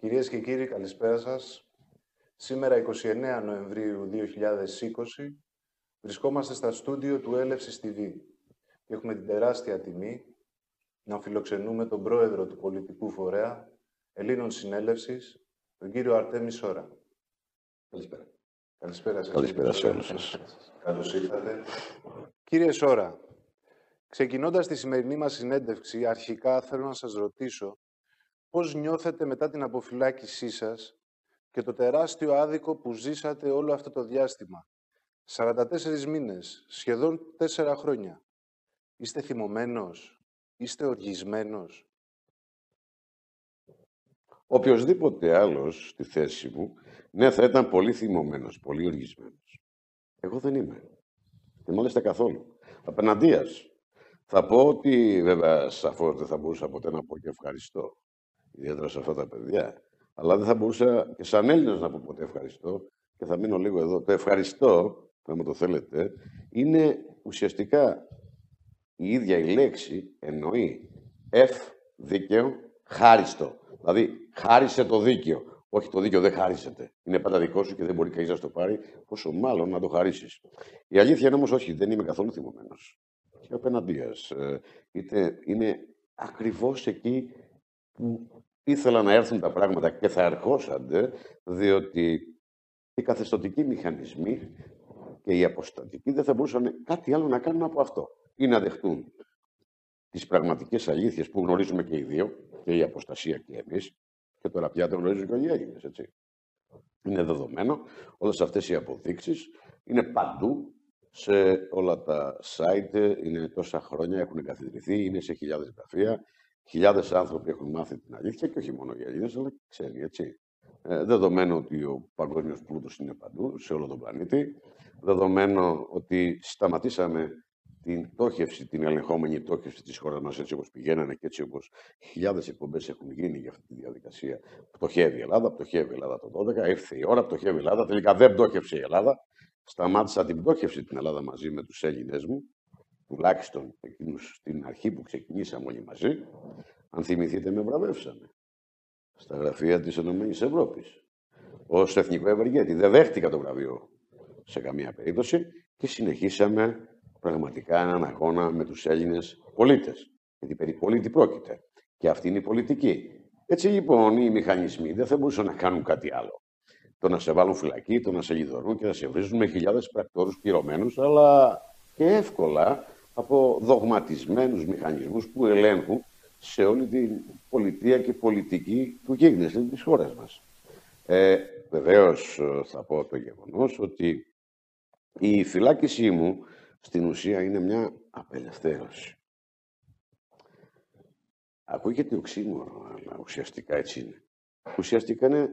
Κυρίες και κύριοι, καλησπέρα σας. Σήμερα, 29 Νοεμβρίου 2020, βρισκόμαστε στα στούντιο του Έλευσης TV και έχουμε την τεράστια τιμή να φιλοξενούμε τον πρόεδρο του πολιτικού φορέα Ελλήνων Συνέλευσης, τον κύριο Αρτέμι Σόρα. Καλησπέρα. Καλησπέρα σας. Καλησπέρα σε όλους σας. Καλώς ήρθατε. Κύριε Σόρα, ξεκινώντας τη σημερινή μας συνέντευξη, αρχικά θέλω να σας ρωτήσω πώς νιώθετε μετά την αποφυλάκησή σας και το τεράστιο άδικο που ζήσατε όλο αυτό το διάστημα; 44 μήνες, σχεδόν 4 χρόνια. Είστε θυμωμένος, είστε οργισμένος; Οποιοςδήποτε άλλος στη θέση μου, ναι, θα ήταν πολύ θυμωμένος, πολύ οργισμένος. Εγώ δεν είμαι. Και μάλιστα καθόλου. Απέναντίας. Θα πω ότι, βέβαια, σαφώς δεν θα μπορούσα ποτέ να πω και ευχαριστώ. Ιδιαίτερα σε αυτά τα παιδιά. Αλλά δεν θα μπορούσα και σαν Έλληνας να πω ποτέ ευχαριστώ. Και θα μείνω λίγο εδώ. Το ευχαριστώ, αν το θέλετε, είναι ουσιαστικά η ίδια η λέξη εννοεί εφ δίκαιο, χάριστο. Δηλαδή, χάρισε το δίκαιο. Όχι, το δίκαιο δεν χάρισεται. Είναι πάντα δικό σου και δεν μπορεί κανείς να το πάρει, πόσο μάλλον να το χαρίσεις. Η αλήθεια είναι όμως όχι, δεν είμαι καθόλου θυμωμένος. Και απέναντίας. Ε, είναι ακριβώς εκεί που ήθελα να έρθουν τα πράγματα και θα ερχόσανται, διότι οι καθεστωτικοί μηχανισμοί και οι αποστατικοί δεν θα μπορούσαν κάτι άλλο να κάνουν από αυτό. Ή να δεχτούν τις πραγματικές αλήθειες που γνωρίζουμε και οι δύο, και η αποστασία και εμείς, και τώρα πια το γνωρίζουν και όλοι οι Έλληνες, έτσι. Είναι δεδομένο, όλες αυτές οι αποδείξεις είναι παντού, σε όλα τα site, είναι τόσα χρόνια, έχουν εγκαθιδρυθεί, είναι σε χιλιάδες γραφεία, χιλιάδες άνθρωποι έχουν μάθει την αλήθεια και όχι μόνο οι Έλληνες, αλλά ξέρει, έτσι. Ε, δεδομένου ότι ο παγκόσμιος πλούτος είναι παντού, σε όλο τον πλανήτη. Δεδομένου ότι σταματήσαμε την πτώχευση, την ελεγχόμενη πτώχευση της χώρας μας, έτσι όπως πηγαίνανε και έτσι όπως χιλιάδες εκπομπές έχουν γίνει για αυτή τη διαδικασία. Πτωχεύει η Ελλάδα, πτωχεύει η Ελλάδα το 12, ήρθε η ώρα, πτωχεύει η Ελλάδα. Τελικά δεν πτώχευσε η Ελλάδα. Σταμάτησα την πτώχευση την Ελλάδα μαζί με τους Έλληνε μου, τουλάχιστον εκείνους στην αρχή που ξεκινήσαμε όλοι μαζί. Αν θυμηθείτε, με βραβεύσανε στα γραφεία της ΕΕ ως εθνικό ευεργέτη. Δεν δέχτηκα το βραβείο σε καμία περίπτωση και συνεχίσαμε πραγματικά έναν αγώνα με τους Έλληνες πολίτες. Γιατί περί πολίτη πρόκειται. Και αυτή είναι η πολιτική. Έτσι λοιπόν οι μηχανισμοί δεν θα μπορούσαν να κάνουν κάτι άλλο. Το να σε βάλουν φυλακή, το να σε λιδωρούν και να σε βρίζουν με χιλιάδες πρακτόρους πληρωμένους, αλλά και εύκολα από δογματισμένους μηχανισμούς που ελέγχουν σε όλη την πολιτεία και πολιτική του γίγνεσθε της χώρας μας. Ε, βεβαίως θα πω το γεγονός ότι η φυλάκισή μου στην ουσία είναι μια απελευθέρωση. Ακούγεται οξύμορο, αλλά ουσιαστικά έτσι είναι. Ουσιαστικά είναι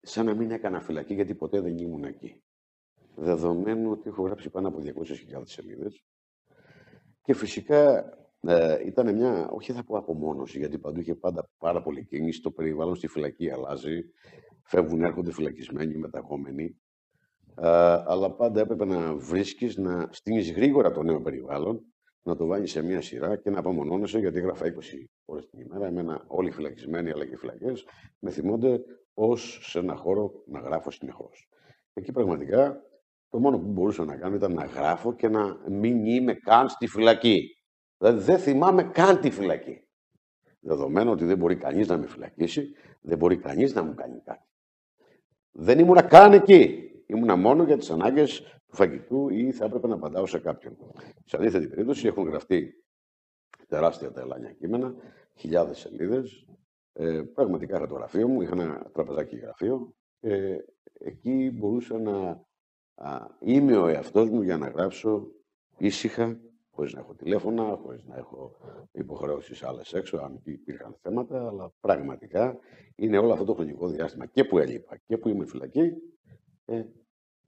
σαν να μην έκανα φυλακή, γιατί ποτέ δεν ήμουν εκεί. Δεδομένου ότι έχω γράψει πάνω από 200.000 σελίδες και φυσικά ε, ήταν μια, όχι θα πω απομόνωση, γιατί παντού είχε πάντα πάρα πολύ κίνηση, το περιβάλλον στη φυλακή αλλάζει, φεύγουν, έρχονται φυλακισμένοι, μεταγόμενοι αλλά πάντα έπρεπε να βρίσκεις, να στείνεις γρήγορα το νέο περιβάλλον, να το βάλεις σε μία σειρά και να απομονώνεσαι, γιατί έγραφα 20 ώρες την ημέρα. Εμένα όλοι φυλακισμένοι, αλλά και φυλακές, με θυμώνται ως σε ένα χώρο να γράφω συνεχώς. Εκεί πραγματικά το μόνο που μπορούσα να κάνω ήταν να γράφω και να μην είμαι καν στη φυλακή. Δηλαδή δεν θυμάμαι καν τη φυλακή. Δεδομένου ότι δεν μπορεί κανείς να με φυλακίσει, δεν μπορεί κανείς να μου κάνει κάτι. Δεν ήμουνα καν εκεί. Ήμουνα μόνο για τις ανάγκες του φαγητού ή θα έπρεπε να απαντάω σε κάποιον. Σε αντίθετη περίπτωση έχουν γραφτεί τεράστια τα ελάνια κείμενα, χιλιάδες σελίδες. Ε, πραγματικά είχα το γραφείο μου, είχα ένα τραπεζάκι γραφείο και εκεί μπορούσα να α, είμαι ο εαυτός μου για να γράψω ήσυχα, χωρίς να έχω τηλέφωνα, χωρίς να έχω υποχρεώσεις άλλες έξω, αν υπήρχαν θέματα, αλλά πραγματικά είναι όλο αυτό το χρονικό διάστημα και που έλειπα και που είμαι φυλακή, ε,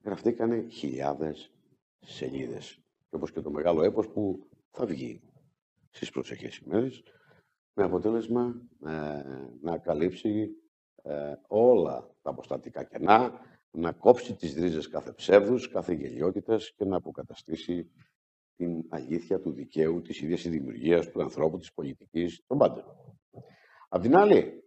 γραφτήκανε χιλιάδες σελίδες. Και όπως και το μεγάλο έπος που θα βγει στις προσεχές ημέρες, με αποτέλεσμα ε, να καλύψει ε, όλα τα αποστατικά κενά, να κόψει τις ρίζες κάθε ψεύδους, κάθε γελιότητας και να αποκαταστήσει την αλήθεια του δικαίου, της ίδιας της δημιουργίας του ανθρώπου, της πολιτικής, των πάντων. Απ' την άλλη,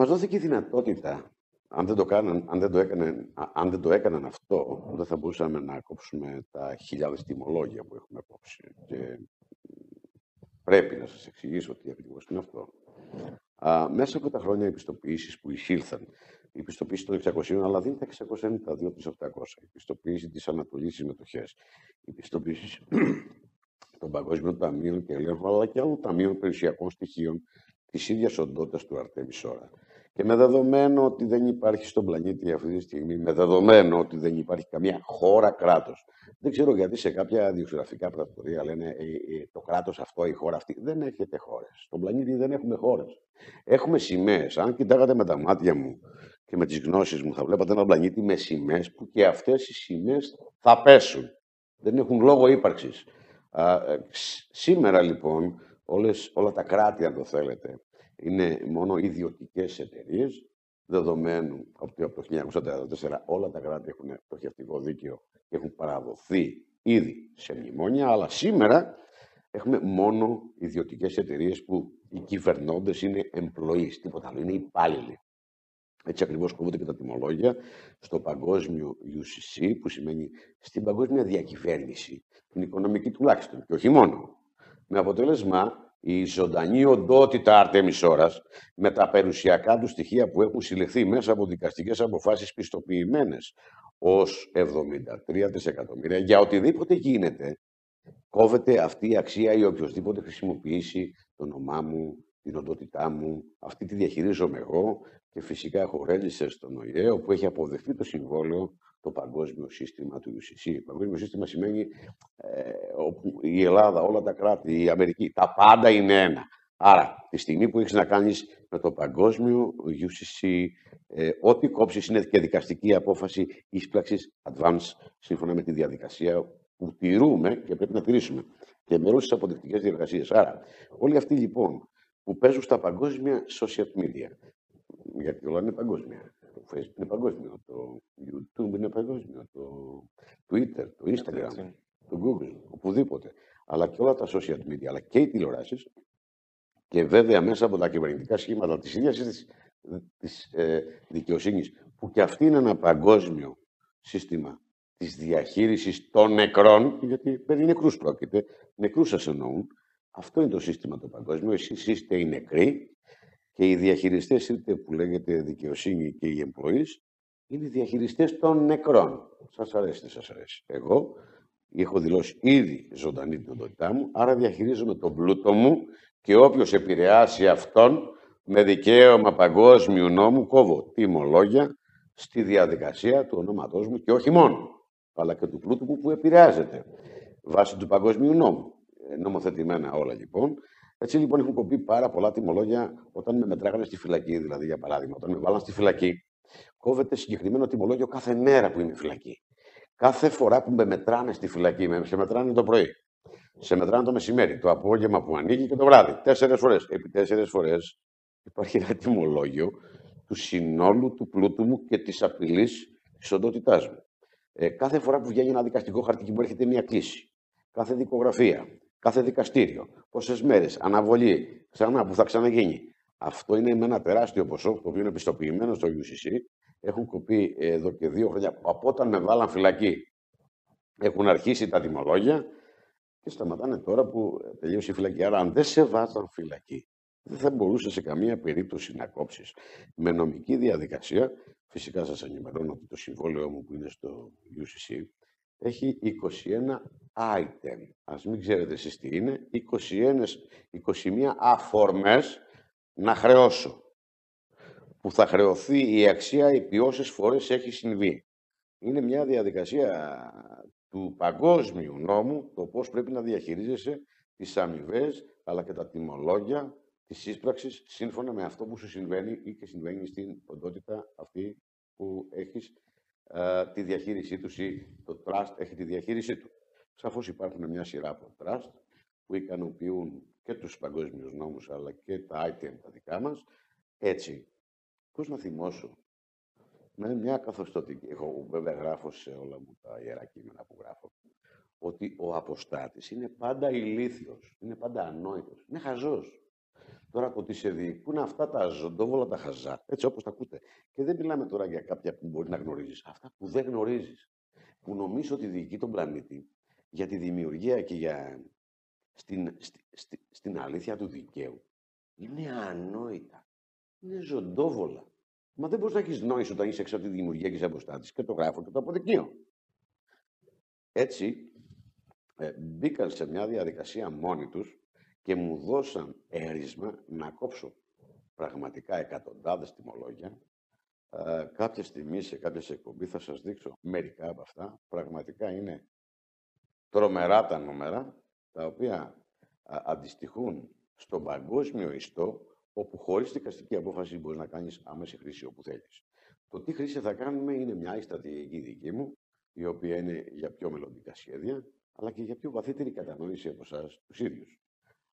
Μας δόθηκε η δυνατότητα, αν δεν, το κάναν, αν, δεν το έκαναν, αν δεν το έκαναν αυτό, δεν θα μπορούσαμε να κόψουμε τα χιλιάδες τιμολόγια που έχουμε κόψει. Και πρέπει να σας εξηγήσω τι ακριβώς είναι αυτό. Α, μέσα από τα χρόνια επιστοποιήσεις που εισήλθαν, η πιστοποίηση των 600, αλλά δεν τα 692 τις 800, η πιστοποίηση της Ανατολής στις μετοχές, η πιστοποίηση των Παγκόσμιων Ταμείων και Ελέγχου, αλλά και άλλων ταμείων περιουσιακών στοιχείων της ίδιας οντότητας του Αρτέμι Σόρα. Και με δεδομένο ότι δεν υπάρχει στον πλανήτη αυτή τη στιγμή, με δεδομένο ότι δεν υπάρχει καμία χώρα κράτος. Δεν ξέρω γιατί σε κάποια διογραφικά πρακτορία λένε ε, ε, το κράτος αυτό, η χώρα αυτή. Δεν έχετε χώρες. Στον πλανήτη δεν έχουμε χώρες. Έχουμε σημαίες. Αν κοιτάγατε με τα μάτια μου και με τις γνώσεις μου, θα βλέπατε ένα πλανήτη με σημαίες που και αυτές οι σημαίες θα πέσουν. Δεν έχουν λόγο ύπαρξης. Ε, σήμερα λοιπόν όλες, όλα τα κράτη, αν το θέλετε, είναι μόνο ιδιωτικές εταιρείες, δεδομένου ότι από το 1944 όλα τα κράτη έχουν πτωχευτικό δίκαιο και έχουν παραδοθεί ήδη σε μνημόνια, αλλά σήμερα έχουμε μόνο ιδιωτικές εταιρείες που οι κυβερνώντες είναι employees, τίποτα άλλο, είναι υπάλληλοι. Έτσι ακριβώς κόβονται και τα τιμολόγια στο παγκόσμιο UCC, που σημαίνει στην παγκόσμια διακυβέρνηση, την οικονομική τουλάχιστον, και όχι μόνο. Με αποτέλεσμα η ζωντανή οντότητα Αρτέμις Ώρας με τα περιουσιακά του στοιχεία που έχουν συλλεχθεί μέσα από δικαστικές αποφάσεις πιστοποιημένες ως 73 δισεκατομμύρια για οτιδήποτε γίνεται κόβεται αυτή η αξία ή οποιοδήποτε χρησιμοποιήσει το όνομά μου, την οντότητά μου, αυτή τη διαχειρίζομαι εγώ και φυσικά έχω ρέλισσε στον ΟΗΕ όπου έχει αποδεχτεί το συμβόλαιο το παγκόσμιο σύστημα του UCC. Το παγκόσμιο σύστημα σημαίνει ε, όπου η Ελλάδα, όλα τα κράτη, η Αμερική, τα πάντα είναι ένα. Άρα, τη στιγμή που έχεις να κάνεις με το παγκόσμιο UCC, ε, ό,τι κόψεις είναι και δικαστική απόφαση ίσπραξη advance, σύμφωνα με τη διαδικασία που τηρούμε και πρέπει να τηρήσουμε. Και με όλες τις αποδεικτικές διεργασίες. Άρα, όλοι αυτοί λοιπόν που παίζουν στα παγκόσμια social media, γιατί όλα είναι παγκόσμια, το Facebook είναι παγκόσμιο, το YouTube είναι παγκόσμιο, το Twitter, το Instagram, το Google, οπουδήποτε. Αλλά και όλα τα social media, αλλά και οι τηλεοράσεις και βέβαια μέσα από τα κυβερνητικά σχήματα της ίδιας της, της ε, δικαιοσύνης, που και αυτή είναι ένα παγκόσμιο σύστημα της διαχείρισης των νεκρών, γιατί περί νεκρούς πρόκειται, νεκρούς σας εννοούν, αυτό είναι το σύστημα το παγκόσμιο, εσείς είστε οι νεκροί και οι διαχειριστές είτε που λέγεται δικαιοσύνη και οι employees είναι οι διαχειριστές των νεκρών. Σας αρέσει, δεν σας αρέσει. Εγώ έχω δηλώσει ήδη ζωντανή την οντότητά μου, άρα διαχειρίζομαι τον πλούτο μου και όποιος επηρεάσει αυτόν με δικαίωμα παγκόσμιου νόμου κόβω τιμολόγια στη διαδικασία του ονόματός μου και όχι μόνο, αλλά και του πλούτου μου που επηρεάζεται βάσει του παγκόσμιου νόμου. Ε, νομοθετημένα όλα λοιπόν. Έτσι λοιπόν έχουν κοπεί πάρα πολλά τιμολόγια όταν με μετράγανε στη φυλακή, δηλαδή για παράδειγμα. Όταν με βάλαν στη φυλακή, κόβεται συγκεκριμένο τιμολόγιο κάθε μέρα που είμαι φυλακή. Κάθε φορά που με μετράνε στη φυλακή, με σε μετράνε το πρωί, σε μετράνε το μεσημέρι, το απόγευμα που ανοίγει και το βράδυ. Τέσσερι φορές. Επί τέσσερι φορές υπάρχει ένα τιμολόγιο του συνόλου του πλούτου μου και της απειλής της οντότητάς μου. Ε, κάθε φορά που βγαίνει ένα δικαστικό χαρτί και μου έρχεται μια κλίση, κάθε δικογραφία, κάθε δικαστήριο, πόσες μέρες, αναβολή, ξανά που θα ξαναγίνει. Αυτό είναι με ένα τεράστιο ποσό, το οποίο είναι πιστοποιημένο στο UCC. Έχουν κοπεί εδώ και δύο χρόνια από όταν με βάλαν φυλακή. Έχουν αρχίσει τα τιμολόγια και σταματάνε τώρα που τελείωσε η φυλακή. Άρα, αν δεν σε βάζαν φυλακή, δεν θα μπορούσε σε καμία περίπτωση να κόψεις. Με νομική διαδικασία, φυσικά σας ενημερώνω ότι το συμβόλαιο μου που είναι στο UCC έχει 21 item. Ας μην ξέρετε εσείς τι είναι. 21, 21 αφορμές να χρεώσω. Που θα χρεωθεί η αξία επί όσες φορές έχει συμβεί. Είναι μια διαδικασία του παγκόσμιου νόμου το πώς πρέπει να διαχειρίζεσαι τις αμοιβές, αλλά και τα τιμολόγια της σύσπραξης σύμφωνα με αυτό που σου συμβαίνει ή και συμβαίνει στην οντότητα αυτή που έχεις ε, τη διαχείρισή τους ή το trust έχει τη διαχείρισή του. Σαφώς υπάρχουν μια σειρά από trust που ικανοποιούν και τους παγκόσμιους νόμους αλλά και τα item τα δικά μας. Έτσι, πώς να θυμώσω, με μια καθοστοτική, εγώ βέβαια γράφω σε όλα μου τα ιερά κείμενα που γράφω, ότι ο αποστάτης είναι πάντα ηλίθιος, είναι πάντα ανόητος, είναι χαζός. Τώρα το ότι σε διοικούν αυτά τα ζωντόβολα τα χαζά, έτσι όπως τα ακούτε. Και δεν μιλάμε τώρα για κάποια που μπορεί να γνωρίζεις. Αυτά που δεν γνωρίζεις. Που νομίζω ότι διοικεί τον πλανήτη για τη δημιουργία και για στην, στη, στην αλήθεια του δικαίου. Είναι ανόητα. Είναι ζωντόβολα. Μα δεν μπορείς να έχεις νόηση όταν είσαι έξω από τη δημιουργία και είσαι αποστάτη και το γράφω και το αποδεικνύω. Έτσι, ε, μπήκαν σε μια διαδικασία μόνοι τους και μου δώσαν έρισμα να κόψω πραγματικά εκατοντάδες τιμολόγια. Ε, κάποια στιγμή σε κάποια εκπομπή θα σας δείξω μερικά από αυτά. Πραγματικά είναι τρομερά τα νούμερα, τα οποία αντιστοιχούν στον παγκόσμιο ιστό, όπου χωρίς δικαστική απόφαση μπορείς να κάνεις άμεση χρήση όπου θέλεις. Το τι χρήση θα κάνουμε είναι μια στρατηγική δική μου, η οποία είναι για πιο μελλοντικά σχέδια, αλλά και για πιο βαθύτερη κατανόηση από εσάς τους ίδιους.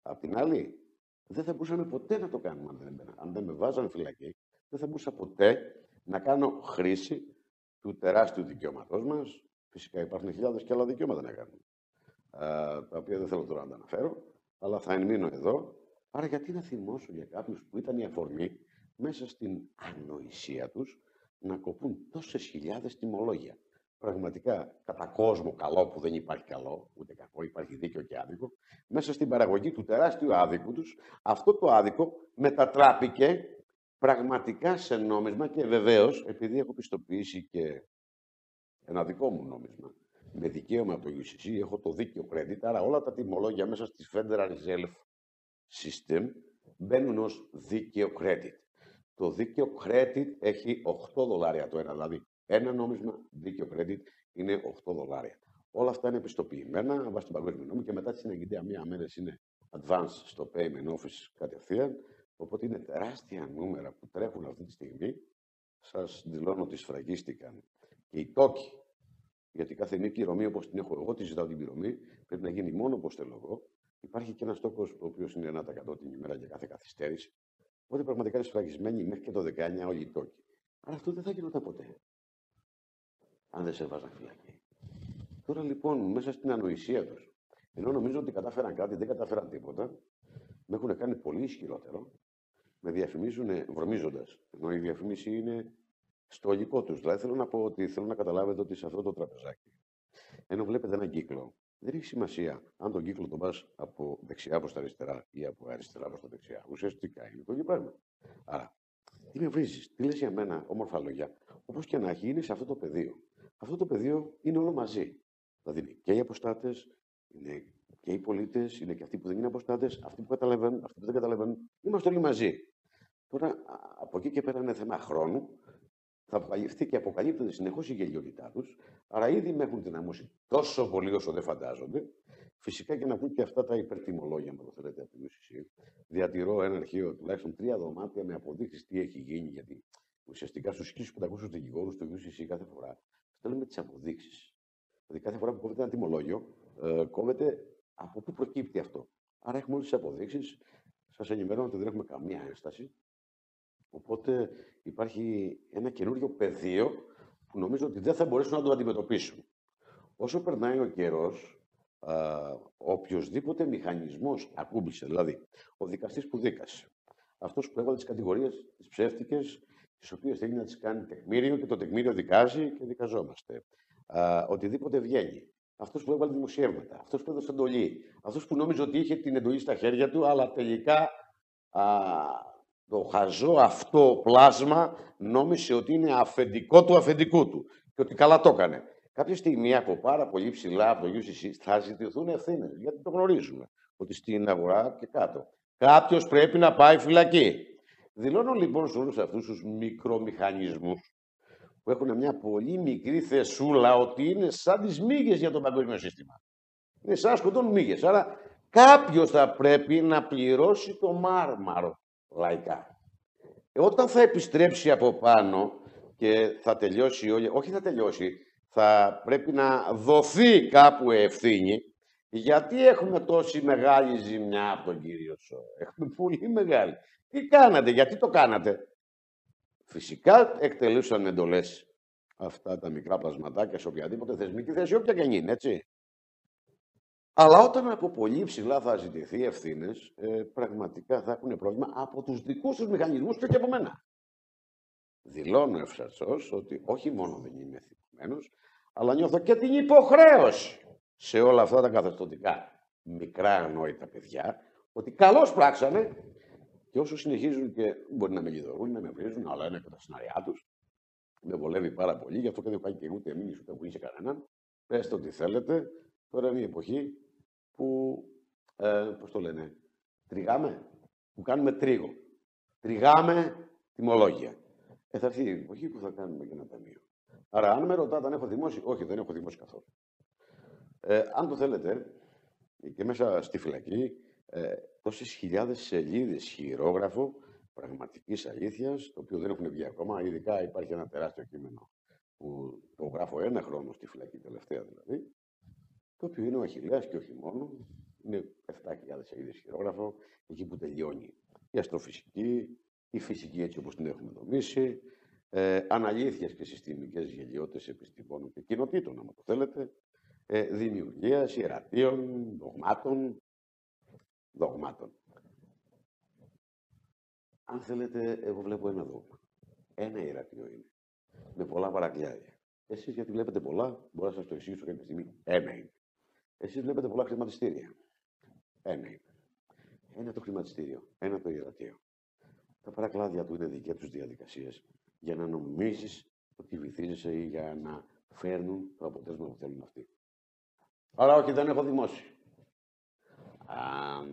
Απ' την άλλη, δεν θα μπορούσαμε ποτέ να το κάνουμε αν δεν, αν δεν με βάζανε φυλακή. Δεν θα μπορούσα ποτέ να κάνω χρήση του τεράστιου δικαιώματός μας. Φυσικά υπάρχουν χιλιάδες και άλλα δικαιώματα να κάνουμε. τα οποία δεν θέλω τώρα να τα αναφέρω, αλλά θα ενμείνω εδώ. Άρα, γιατί να θυμώσω για κάποιους που ήταν η αφορμή μέσα στην ανοησία τους να κοπούν τόσες χιλιάδες τιμολόγια; Πραγματικά κατά κόσμο καλό που δεν υπάρχει καλό, ούτε κακό, υπάρχει δίκαιο και άδικο, μέσα στην παραγωγή του τεράστιου άδικου τους, αυτό το άδικο μετατράπηκε πραγματικά σε νόμισμα και βεβαίως, επειδή έχω πιστοποιήσει και ένα δικό μου νόμισμα, με δικαίωμα από το UCC, έχω το δίκαιο credit, άρα όλα τα τιμολόγια μέσα στη Federal Reserve System μπαίνουν ως δίκαιο credit. Το δίκαιο credit έχει 8 δολάρια το ένα, δηλαδή ένα νόμισμα δίκαιο credit είναι 8 δολάρια. Όλα αυτά είναι επιστοποιημένα βάσει του παγκόσμιου νόμου και μετά τη συναγγελία μία μέρα είναι advance στο payment office κατευθείαν. Οπότε είναι τεράστια νούμερα που τρέχουν αυτή τη στιγμή. Σας δηλώνω ότι σφραγίστηκαν και οι τόκοι. Γιατί κάθε μία πληρωμή όπως την έχω εγώ, τη ζητάω την πληρωμή, πρέπει να γίνει μόνο όπως θέλω εγώ. Υπάρχει και ένας τόκος ο οποίος είναι 1% την ημέρα για κάθε καθυστέρηση. Οπότε πραγματικά είναι σφραγισμένοι μέχρι και το 19 όλοι οι τόκοι. Αλλά αυτό δεν θα γινόταν ποτέ αν δεν σε έβαζαν φυλακή. Τώρα λοιπόν, μέσα στην ανοησία τους, ενώ νομίζω ότι κατάφεραν κάτι, δεν κατάφεραν τίποτα, με έχουν κάνει πολύ ισχυρότερο, με διαφημίζουν βρωμίζοντας. Ενώ η διαφήμιση είναι στο λογικό τους. Δηλαδή θέλω να πω ότι θέλω να καταλάβετε ότι σε αυτό το τραπεζάκι, ενώ βλέπετε έναν κύκλο, δεν έχει σημασία αν τον κύκλο τον πας από δεξιά προς τα αριστερά ή από αριστερά προς τα δεξιά. Ουσιαστικά είναι το ίδιο πράγμα. Άρα, τι με βρίζεις, τι λες για μένα, όμορφα λόγια, όπως και να έχει, είναι σε αυτό το πεδίο αυτό το πεδίο είναι όλο μαζί. Δηλαδή είναι και οι αποστάτες, είναι και οι πολίτες, είναι και αυτοί που δεν είναι αποστάτες, αυτοί που καταλαβαίνουν, αυτοί που δεν καταλαβαίνουν. Είμαστε όλοι μαζί. Τώρα, από εκεί και πέρα είναι θέμα χρόνου. Θα αποκαλυφθεί και αποκαλύπτεται συνεχώς η γελιότητά τους. Άρα ήδη με έχουν δυναμώσει τόσο πολύ όσο δεν φαντάζονται. Φυσικά και να πούν και αυτά τα υπερτιμολόγια, αν το θέλετε, από την UCC. Διατηρώ ένα αρχείο τουλάχιστον τρία δωμάτια με αποδείξεις τι έχει γίνει, γιατί ουσιαστικά στους 1500 δικηγόρους του UCC κάθε φορά στέλνουμε τις αποδείξεις. Δηλαδή, κάθε φορά που κόβεται ένα τιμολόγιο, ε, κόβεται από πού προκύπτει αυτό. Άρα, έχουμε όλες τις αποδείξεις. Σας ενημερώνω ότι δεν έχουμε καμία ένσταση. Οπότε υπάρχει ένα καινούριο πεδίο που νομίζω ότι δεν θα μπορέσουν να το αντιμετωπίσουν. Όσο περνάει ο καιρός, οποιοδήποτε μηχανισμός ακούμπησε, δηλαδή ο δικαστής που δίκασε, αυτός που έβαλε τις κατηγορίες, τις ψεύτικες, τις οποίες θέλει να τις κάνει τεκμήριο και το τεκμήριο δικάζει και δικαζόμαστε. Α, οτιδήποτε βγαίνει. Αυτός που έβαλε δημοσιεύματα, αυτός που έδωσε εντολή, αυτός που νόμιζε ότι είχε την εντολή στα χέρια του, αλλά τελικά α, το χαζό αυτό πλάσμα νόμισε ότι είναι αφεντικό του αφεντικού του και ότι καλά το έκανε. Κάποια στιγμή από πάρα πολύ ψηλά από το UCC θα ζητηθούν ευθύνες, γιατί το γνωρίζουμε, ότι στην αγορά και κάτω. Κάποιος πρέπει να πάει φυλακή. Δηλώνω λοιπόν σε όλους αυτούς τους μικρομηχανισμούς που έχουν μια πολύ μικρή θεσούλα ότι είναι σαν τις μύγες για το παγκόσμιο σύστημα. Είναι σαν σκοτώνουν μύγες. Άρα κάποιος θα πρέπει να πληρώσει το μάρμαρο λαϊκά. Ε, όταν θα επιστρέψει από πάνω και θα τελειώσει, όχι θα τελειώσει, θα πρέπει να δοθεί κάπου ευθύνη, γιατί έχουμε τόση μεγάλη ζημιά από τον κύριο Σό. Έχουμε πολύ μεγάλη. Τι κάνατε, γιατί το κάνατε; Φυσικά εκτελούσαν εντολές αυτά τα μικρά πλασματάκια σε οποιαδήποτε θεσμική θέση, όποια και είναι, έτσι. Αλλά όταν από πολύ ψηλά θα ζητηθεί ευθύνες, ε, πραγματικά θα έχουν πρόβλημα από τους δικούς τους μηχανισμούς και, και από μένα. Δηλώνω ευσαρσώ ότι όχι μόνο δεν είμαι εθνικμένο, αλλά νιώθω και την υποχρέωση σε όλα αυτά τα καθεστωτικά μικρά ανόητα παιδιά, ότι καλώς πράξανε και όσο συνεχίζουν και μπορεί να με λιδωρούν, να με βρίζουν, αλλά είναι και τα σενάριά τους. Με βολεύει πάρα πολύ, γι' αυτό και δεν πάει και ούτε εμείς ούτε που είσαι κανέναν. Πετε ό,τι θέλετε. Τώρα είναι η εποχή που, ε, πώς το λένε, τριγάμε, που κάνουμε τρίγο. Τριγάμε τιμολόγια. Ε, θα έρθει η εποχή που θα κάνουμε και ένα ταμείο. Άρα, αν με ρωτάτε αν έχω δημόσιο, όχι, δεν έχω δημόσιο καθόλου. Ε, αν το θέλετε, και μέσα στη φυλακή, ε, τόσε χιλιάδες σελίδες χειρόγραφο πραγματικής αλήθειας, το οποίο δεν έχουν βγει ακόμα. Ειδικά υπάρχει ένα τεράστιο κείμενο που το γράφω ένα χρόνο στη φυλακή, τελευταία δηλαδή, το οποίο είναι ο Αχιλέας και όχι μόνο. Είναι 7.000 σελίδες χειρόγραφο, εκεί που τελειώνει η αστροφυσική, η φυσική έτσι όπως την έχουμε δομήσει, ε, αναλήθειες και συστημικές γελιότητες επιστημόνων και κοινοτήτων, αν το θέλετε, ε, δημιουργίας, ιερατείων, δογμάτων, δογμάτων. Αν θέλετε, εγώ βλέπω ένα δόγμα. Ένα ιερατείο είναι. Με πολλά παρακλιάρια. Εσείς γιατί βλέπετε πολλά, μπορώ να σας το εξηγήσω κάποια στιγμή. Ένα είναι. Εσείς βλέπετε πολλά χρηματιστήρια. Ένα είναι. Ένα το χρηματιστήριο, ένα το ιερατείο. Τα παρακλάδια του είναι δικέ τους διαδικασίες για να νομίζεις ότι βυθίζεσαι ή για να φέρνουν το αποτέλεσμα που θέλουν αυτοί. Άρα, όχι, δεν έχω δημόσιο. Α,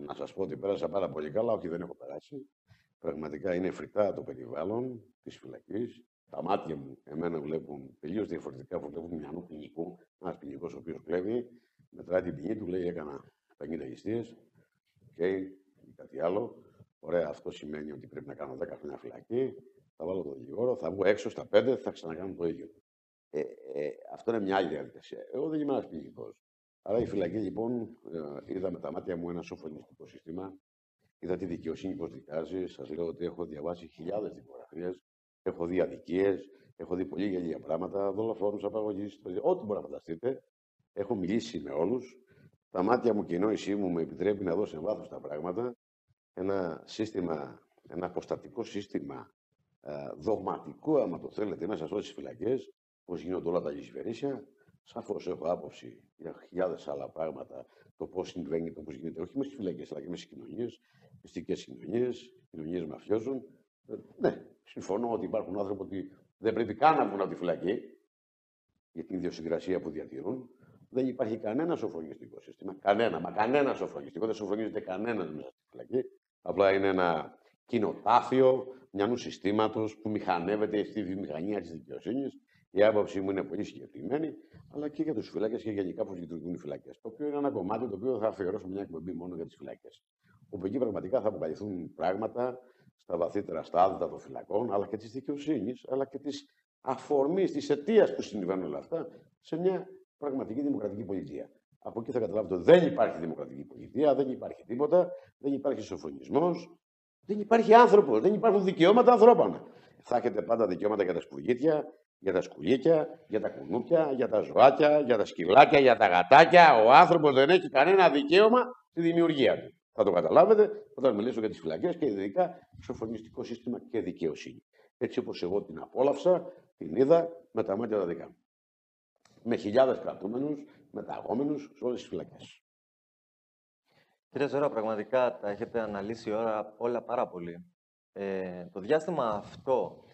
να σας πω ότι πέρασα πάρα πολύ καλά, όχι, δεν έχω περάσει. Πραγματικά είναι φρικτά το περιβάλλον της φυλακής. Τα μάτια μου, εμένα βλέπουν τελείως διαφορετικά από βλέπουν μυαλού ποινικού. Ένας ποινικός ο οποίος κλέβει, μετράει την ποινή του, λέει έκανα 50 ληστείε και κάτι άλλο. Ωραία, αυτό σημαίνει ότι πρέπει να κάνω 10 χρόνια φυλακή, θα βάλω το δικηγόρο, θα βγω έξω στα 5, θα ξανακάνω το ίδιο. Ε, ε, αυτό είναι μια άλλη διαδικασία. Εγώ δεν είμαι ένας ποινικός. Άρα η φυλακή λοιπόν, ε, είδα με τα μάτια μου ένα σοφρονιστικό σύστημα. Είδα τη δικαιοσύνη πώς δικάζει. Σας λέω ότι έχω διαβάσει χιλιάδες δικογραφίες, έχω δει αδικίες, έχω δει πολύ γελία πράγματα, δολοφόνους, απαγωγή, ό,τι μπορεί να φανταστείτε. Έχω μιλήσει με όλους. Τα μάτια μου και η νόησή μου με επιτρέπει να δω σε βάθος τα πράγματα. Ένα σύστημα, ένα αποστατικό σύστημα ε, δογματικό, άμα το θέλετε, μέσα σε όλες τις φυλακές, πώς γίνονται όλα τα λησιβερίσια. Σαφώς έχω άποψη για χιλιάδες άλλα πράγματα, το πώς συμβαίνει, το πώς γίνεται, όχι μέσα στις φυλακές, αλλά και μέσα στις κοινωνίες, μυστικές κοινωνίες, κοινωνίες μαφιόζων. Ε, ναι, συμφωνώ ότι υπάρχουν άνθρωποι που δεν πρέπει καν να βγουν από τη φυλακή για την ιδιοσυγκρασία που διατηρούν. Δεν υπάρχει κανένα σοφρονιστικό σύστημα. Κανένα, μα κανένα σοφρονιστικό. Δεν σοφρονίζεται κανένας μέσα στη φυλακή. Απλά είναι ένα κοινοτάφιο μιανού συστήματος που μηχανεύεται στη βιομηχανία της δικαιοσύνης. Η άποψή μου είναι πολύ συγκεκριμένη, αλλά και για τους φυλάκες και γενικά πώς λειτουργούν οι φυλακέ. Το οποίο είναι ένα κομμάτι το οποίο θα αφιερώσω μια εκπομπή μόνο για τις φυλακέ. Όπου εκεί πραγματικά θα αποκαλυφθούν πράγματα στα βαθύτερα στάδια των φυλακών, αλλά και της δικαιοσύνης, αλλά και της αφορμής, της αιτίας που συμβαίνουν όλα αυτά σε μια πραγματική δημοκρατική πολιτεία. Από εκεί θα καταλάβετε ότι δεν υπάρχει δημοκρατική πολιτεία, δεν υπάρχει τίποτα, δεν υπάρχει σοφρονισμός, δεν υπάρχει άνθρωπος, δεν υπάρχουν δικαιώματα ανθρώπων. Θα έχετε πάντα δικαιώματα για τα σπουργίτια, για τα σκουλίκια, για τα κουνούπια, για τα ζωάκια, για τα σκυλάκια, για τα γατάκια. Ο άνθρωπος δεν έχει κανένα δικαίωμα στη δημιουργία του. Θα το καταλάβετε όταν μιλήσω για τις φυλακές και ειδικά σοφρονιστικό σύστημα και δικαιοσύνη. Έτσι όπως εγώ την απόλαυσα, την είδα με τα μάτια τα δικά μου με χιλιάδες κρατούμενους, μεταγόμενους σε όλες τις φυλακές. Κύριε Ζώρα, πραγματικά τα έχετε αναλύσει όλα, όλα πάρα πολύ. Ε, το διάστημα αυτό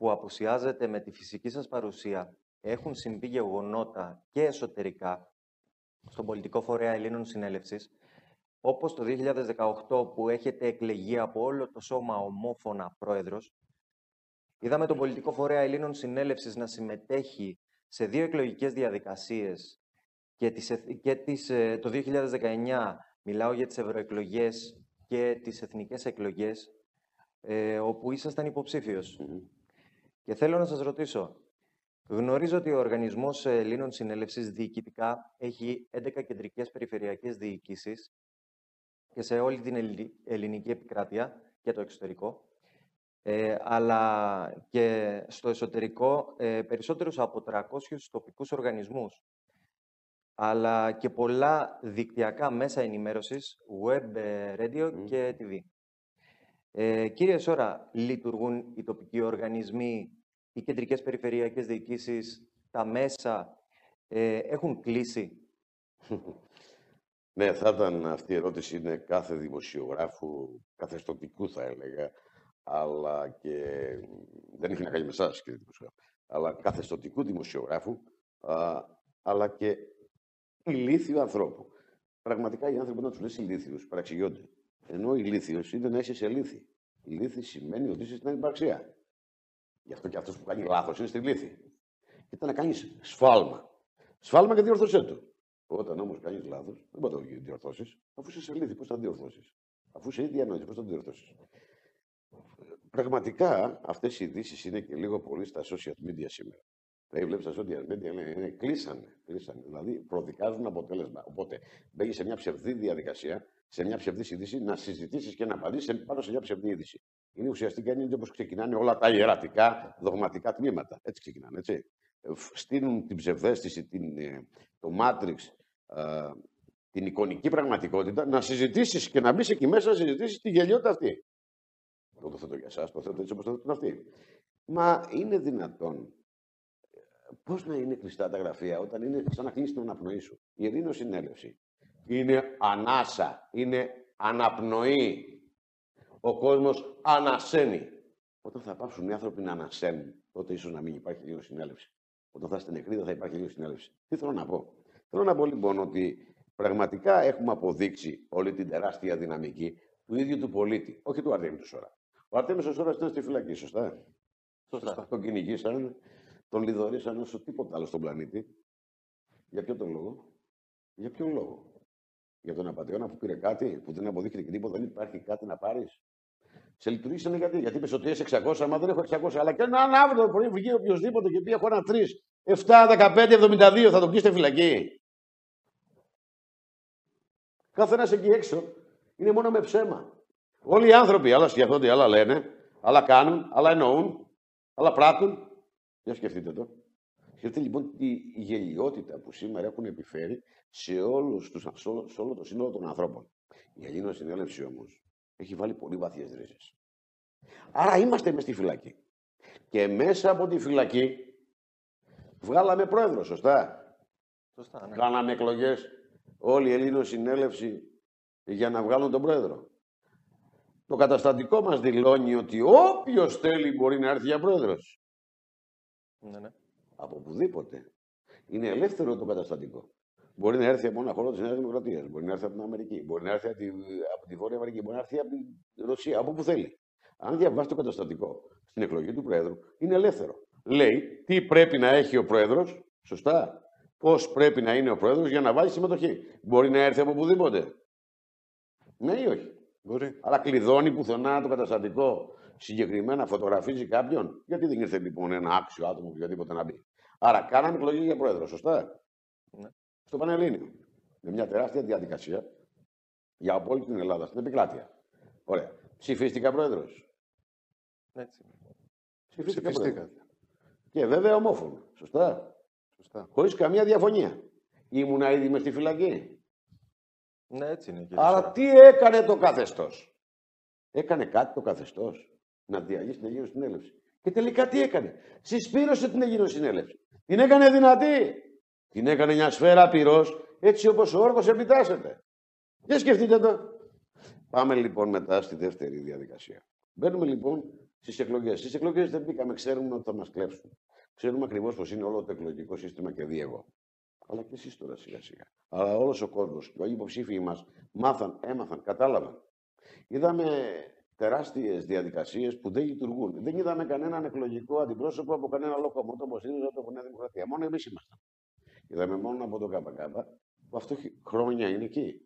που απουσιάζεται με τη φυσική σας παρουσία έχουν συμβεί γεγονότα και εσωτερικά στον πολιτικό φορέα Ελλήνων Συνέλευσης, όπως το 2018 που έχετε εκλεγεί από όλο το σώμα ομόφωνα πρόεδρος, είδαμε τον πολιτικό φορέα Ελλήνων Συνέλευσης να συμμετέχει σε δύο εκλογικές διαδικασίες και, τις, και τις, ε, το 2019 μιλάω για τις ευρωεκλογές και τις εθνικές εκλογές, ε, όπου ήσασταν Και θέλω να σας ρωτήσω, γνωρίζω ότι ο Οργανισμός Ελλήνων Συνέλευσης διοικητικά έχει 11 κεντρικές περιφερειακές διοικήσεις και σε όλη την ελληνική επικράτεια και το εξωτερικό ε, αλλά και στο εσωτερικό ε, περισσότερους από 300 τοπικούς οργανισμούς. αλλά και πολλά δικτυακά μέσα ενημέρωσης, web, ε, radio και TV. Ε, κύριε Σόρα, λειτουργούν οι τοπικοί οργανισμοί, οι κεντρικές περιφερειακές διοικήσεις, τα μέσα, ε, έχουν κλείσει; Ναι, θα ήταν αυτή η ερώτηση είναι κάθε δημοσιογράφου, καθεστωτικού θα έλεγα, αλλά και δεν έχει να κάνει με εσάς κύριε δημοσιογράφου, αλλά καθεστωτικού δημοσιογράφου, α, αλλά και ηλίθιου ανθρώπου. Πραγματικά οι άνθρωποι να τους λες ηλίθιους παραξηγιόνται. Ενώ ηλίθιος είναι να είσαι σε λύθη. Η λύθη σημαίνει ότι είσαι στην ανυπαρξία. Γι' αυτό και αυτός που κάνει λάθος είναι στη λύθη. Ήταν να κάνεις σφάλμα. Σφάλμα και διορθώσέ το. Όταν όμως κάνεις λάθος, δεν μπορείς να το διορθώσεις, αφού είσαι σε λύθη, πώς θα διορθώσεις; Αφού είσαι ήδη ανόητος, πώς θα το διορθώσεις; Πραγματικά αυτές οι ειδήσεις είναι και λίγο πολύ στα social media σήμερα. Δηλαδή, βλέπεις στα social media, λένε, είναι, κλείσανε, κλείσανε. Δηλαδή, προδικάζουν αποτέλεσμα. Οπότε, μπαίνεις σε μια ψευδή διαδικασία, σε μια ψευδή είδηση, να συζητήσεις και να απαντήσεις πάνω σε μια ψευδή είδηση. Είναι ουσιαστικά είναι όπως ξεκινάνε όλα τα ιερατικά δογματικά τμήματα. Έτσι ξεκινάνε, έτσι. Στείλουν την ψευδέστηση, την, ε, το Matrix, την εικονική πραγματικότητα, να συζητήσεις και να μπεις εκεί μέσα να συζητήσεις τη γελιότητα αυτή. Εγώ το θέτω για εσάς, το θέτω έτσι όπως το θέτουν αυτοί. Μα είναι δυνατόν Πώς να είναι κλειστά τα γραφεία όταν είναι σαν να κλείσει την αναπνοή σου; Η Ειρήνο Συνέλευση είναι ανάσα, είναι αναπνοή. Ο κόσμος ανασένει. Όταν θα πάψουν οι άνθρωποι να ανασένουν, τότε ίσως να μην υπάρχει λίγο συνέλευση. Όταν θα είστε νεκροί, δεν θα υπάρχει λίγο συνέλευση. Τι θέλω να πω; Θέλω να πω λοιπόν ότι πραγματικά έχουμε αποδείξει όλη την τεράστια δυναμική του ίδιου του πολίτη, όχι του Αρτέμι του Σόρα. Ο Αρτέμι του Σόρας ήταν στη φυλακή, σωστά; Σωστά. Τον κυνηγήσαν, τον λιδωρήσαν όσο τίποτα άλλο στον πλανήτη. Για ποιο τον λόγο; Για ποιον λόγο; Για τον απαταιώνα που πήρε κάτι, που δεν αποδείχθηκε τίποτα, δεν υπάρχει κάτι να πάρεις; Σε λειτουργήσανε γιατί, γιατί είπες ότι είσαι 600, αλλά δεν έχω 600. Αλλά και αν αύριο το πρωί βγει οποιοδήποτε και πει: Έχω ένα 3, 7, 15, 72, θα τον κλείσετε φυλακή. Καθένα εκεί έξω είναι μόνο με ψέμα. Όλοι οι άνθρωποι άλλα σκέφτονται, άλλα λένε, άλλα κάνουν, άλλα εννοούν, άλλα πράττουν. Για σκεφτείτε το. Σκεφτείτε λοιπόν τη γελιότητα που σήμερα έχουν επιφέρει σε, όλους τους, σε όλο το σύνολο των ανθρώπων. Η Ελλήνων συνέλευση όμως έχει βάλει πολύ βαθιές ρίζες. Άρα είμαστε μες στη φυλακή. Και μέσα από τη φυλακή βγάλαμε πρόεδρο, σωστά; Σωστά, ναι. Κάναμε εκλογές όλη η Ελλήνων συνέλευση για να βγάλουν τον πρόεδρο. Το καταστατικό μας δηλώνει ότι όποιος θέλει μπορεί να έρθει για πρόεδρος. Ναι, ναι. Από οπουδήποτε. Είναι ελεύθερο το καταστατικό. Μπορεί να έρθει από ένα χώρο της Νέας Δημοκρατίας, μπορεί να έρθει από την Αμερική, μπορεί να έρθει από τη, από τη Βόρεια Αμερική, μπορεί να έρθει από τη Ρωσία, από όπου θέλει. Αν διαβάσει το καταστατικό στην εκλογή του Πρόεδρου, είναι ελεύθερο. Λέει τι πρέπει να έχει ο Πρόεδρο, σωστά. Πώς πρέπει να είναι ο Πρόεδρο για να βάλει συμμετοχή. Μπορεί να έρθει από οπουδήποτε. Ναι ή όχι; Μπορεί. Αλλά κλειδώνει πουθενά το καταστατικό συγκεκριμένα φωτογραφίζει κάποιον. Γιατί δεν ήρθε λοιπόν ένα άξιο άτομο οποιοδήποτε να μπει. Άρα κάναμε εκλογή για πρόεδρο, σωστά. Ναι. Στο Πανελλήνιο. Με μια τεράστια διαδικασία για όλη την Ελλάδα, στην επικράτεια. Ωραία. Ψηφίστηκα πρόεδρος. Έτσι. Ψηφίστηκα Ψηφίστηκα. πρόεδρος. Και βέβαια ομόφωνα. Σωστά. Σωστά. Χωρίς καμία διαφωνία. Ήμουνα ήδη μες στη φυλακή. Ναι, έτσι είναι. Κύριε Άρα Σόρα. τι έκανε το καθεστώς; Έκανε κάτι το καθεστώς; Να διαλύσει την Αιγύρω Συνέλευση. Και τελικά τι έκανε; Συσπήρωσε την Αιγύρω Συνέλευση. Την έκανε δυνατή. Την έκανε μια σφαίρα πυρός έτσι όπως ο όρκο επιτάσσεται. Για σκεφτείτε το. Πάμε λοιπόν μετά στη δεύτερη διαδικασία. Μπαίνουμε λοιπόν στις εκλογές. Στις εκλογές δεν μπήκαμε, ξέρουμε ότι θα μας κλέψουν. Ξέρουμε ακριβώς πώ είναι όλο το εκλογικό σύστημα και δει εγώ. Αλλά και εσείς τώρα σιγά σιγά. Αλλά όλος ο κόσμος και όλοι οι υποψήφοι μας μάθαν, έμαθαν, κατάλαβαν. Είδαμε τεράστιες διαδικασίες που δεν λειτουργούν. Δεν είδαμε κανέναν εκλογικό αντιπρόσωπο από κανένα λοκομότο όπως ΣΥΡΙΖΑ από Νέα Δημοκρατία. Μόνο εμείς ήμασταν. Είδαμε μόνο από τον ΚΚ που αυτό έχει χρόνια είναι εκεί.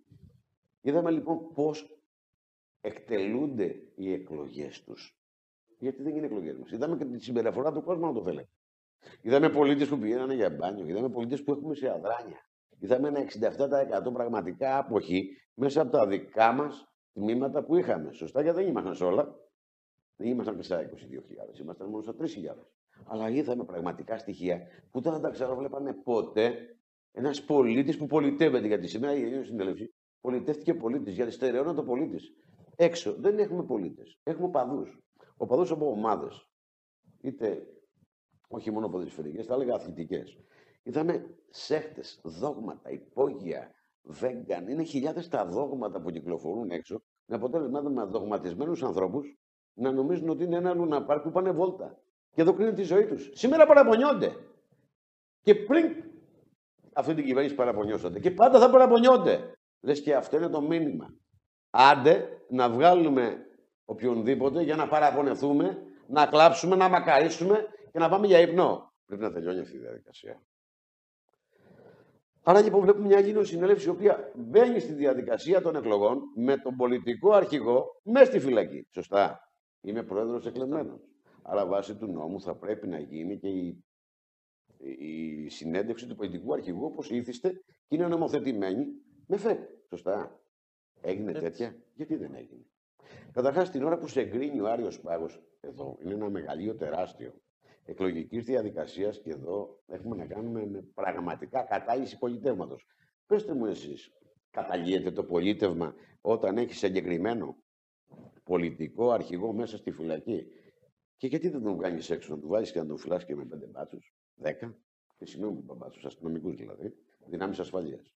Είδαμε λοιπόν πώς εκτελούνται οι εκλογές τους. Γιατί δεν είναι εκλογές μας. Είδαμε και τη συμπεριφορά του κόσμου, αν το θέλετε. Είδαμε πολίτες που πηγαίνανε για μπάνιο. Είδαμε πολίτες που έχουμε σε αδράνεια. Είδαμε ένα 67% πραγματικά αποχή μέσα από τα δικά μας τμήματα που είχαμε. Σωστά, γιατί δεν ήμασταν σε όλα. Δεν ήμασταν και στα 22.000, ήμασταν μόνο στα 3.000. Αλλά είδαμε πραγματικά στοιχεία που δεν θα τα ξαναβλέπανε ποτέ Ένας πολίτης που πολιτεύεται, γιατί σήμερα η Ελληνική Συνέλευση πολιτεύτηκε πολίτης, γιατί στερεώνεται ο πολίτη. Έξω δεν έχουμε πολίτες. Έχουμε παδού. Ο παδού από ομάδες. Είτε όχι μόνο ποδοσφαιρικέ, θα έλεγα αθλητικές. Είδαμε σέχτες, δόγματα, υπόγεια, vegan. Είναι χιλιάδες τα δόγματα που κυκλοφορούν έξω. Με αποτέλεσμα με δογματισμένους ανθρώπους να νομίζουν ότι είναι ένα λουναπάρ που πάνε βόλτα. Και εδώ κρίνουν τη ζωή τους. Σήμερα παραπονιόνται. Και πριν αυτή την κυβέρνηση παραπονιώσατε. Και πάντα θα παραπονιόνται. Λες και αυτό είναι το μήνυμα. Άντε να βγάλουμε οποιονδήποτε για να παραπονεθούμε, να κλάψουμε, να μακαρίσουμε και να πάμε για ύπνο. Πρέπει να τελειώνει αυτή η διαδικασία. Άρα λοιπόν βλέπουμε μια Ελλήνων συνέλευση η οποία μπαίνει στη διαδικασία των εκλογών με τον πολιτικό αρχηγό μέσα στη φυλακή. Σωστά. Είμαι πρόεδρος εκλεγμένος. Άρα βάσει του νόμου θα πρέπει να γίνει και η, η συνέντευξη του πολιτικού αρχηγού όπως ήθιστε και είναι νομοθετημένη με ΦΕΠ. Σωστά. Έγινε τέτοια; Γιατί δεν έγινε; Καταρχάς, την ώρα που σε εγκρίνει ο Άριος Πάγος, εδώ είναι ένα μεγαλείο τεράστιο εκλογικής διαδικασίας και εδώ έχουμε να κάνουμε με πραγματικά κατάλυση πολιτεύματος. Πετε μου εσείς, καταλύεται το πολίτευμα όταν έχεις συγκεκριμένο πολιτικό αρχηγό μέσα στη φυλακή; Και γιατί δεν τον κάνει έξω, να του βάλει και να τον φυλάσει και με πέντε μπάτσους, δέκα, και συγγνώμη που μπάτσους, αστυνομικούς δηλαδή, δυνάμεις ασφαλείας.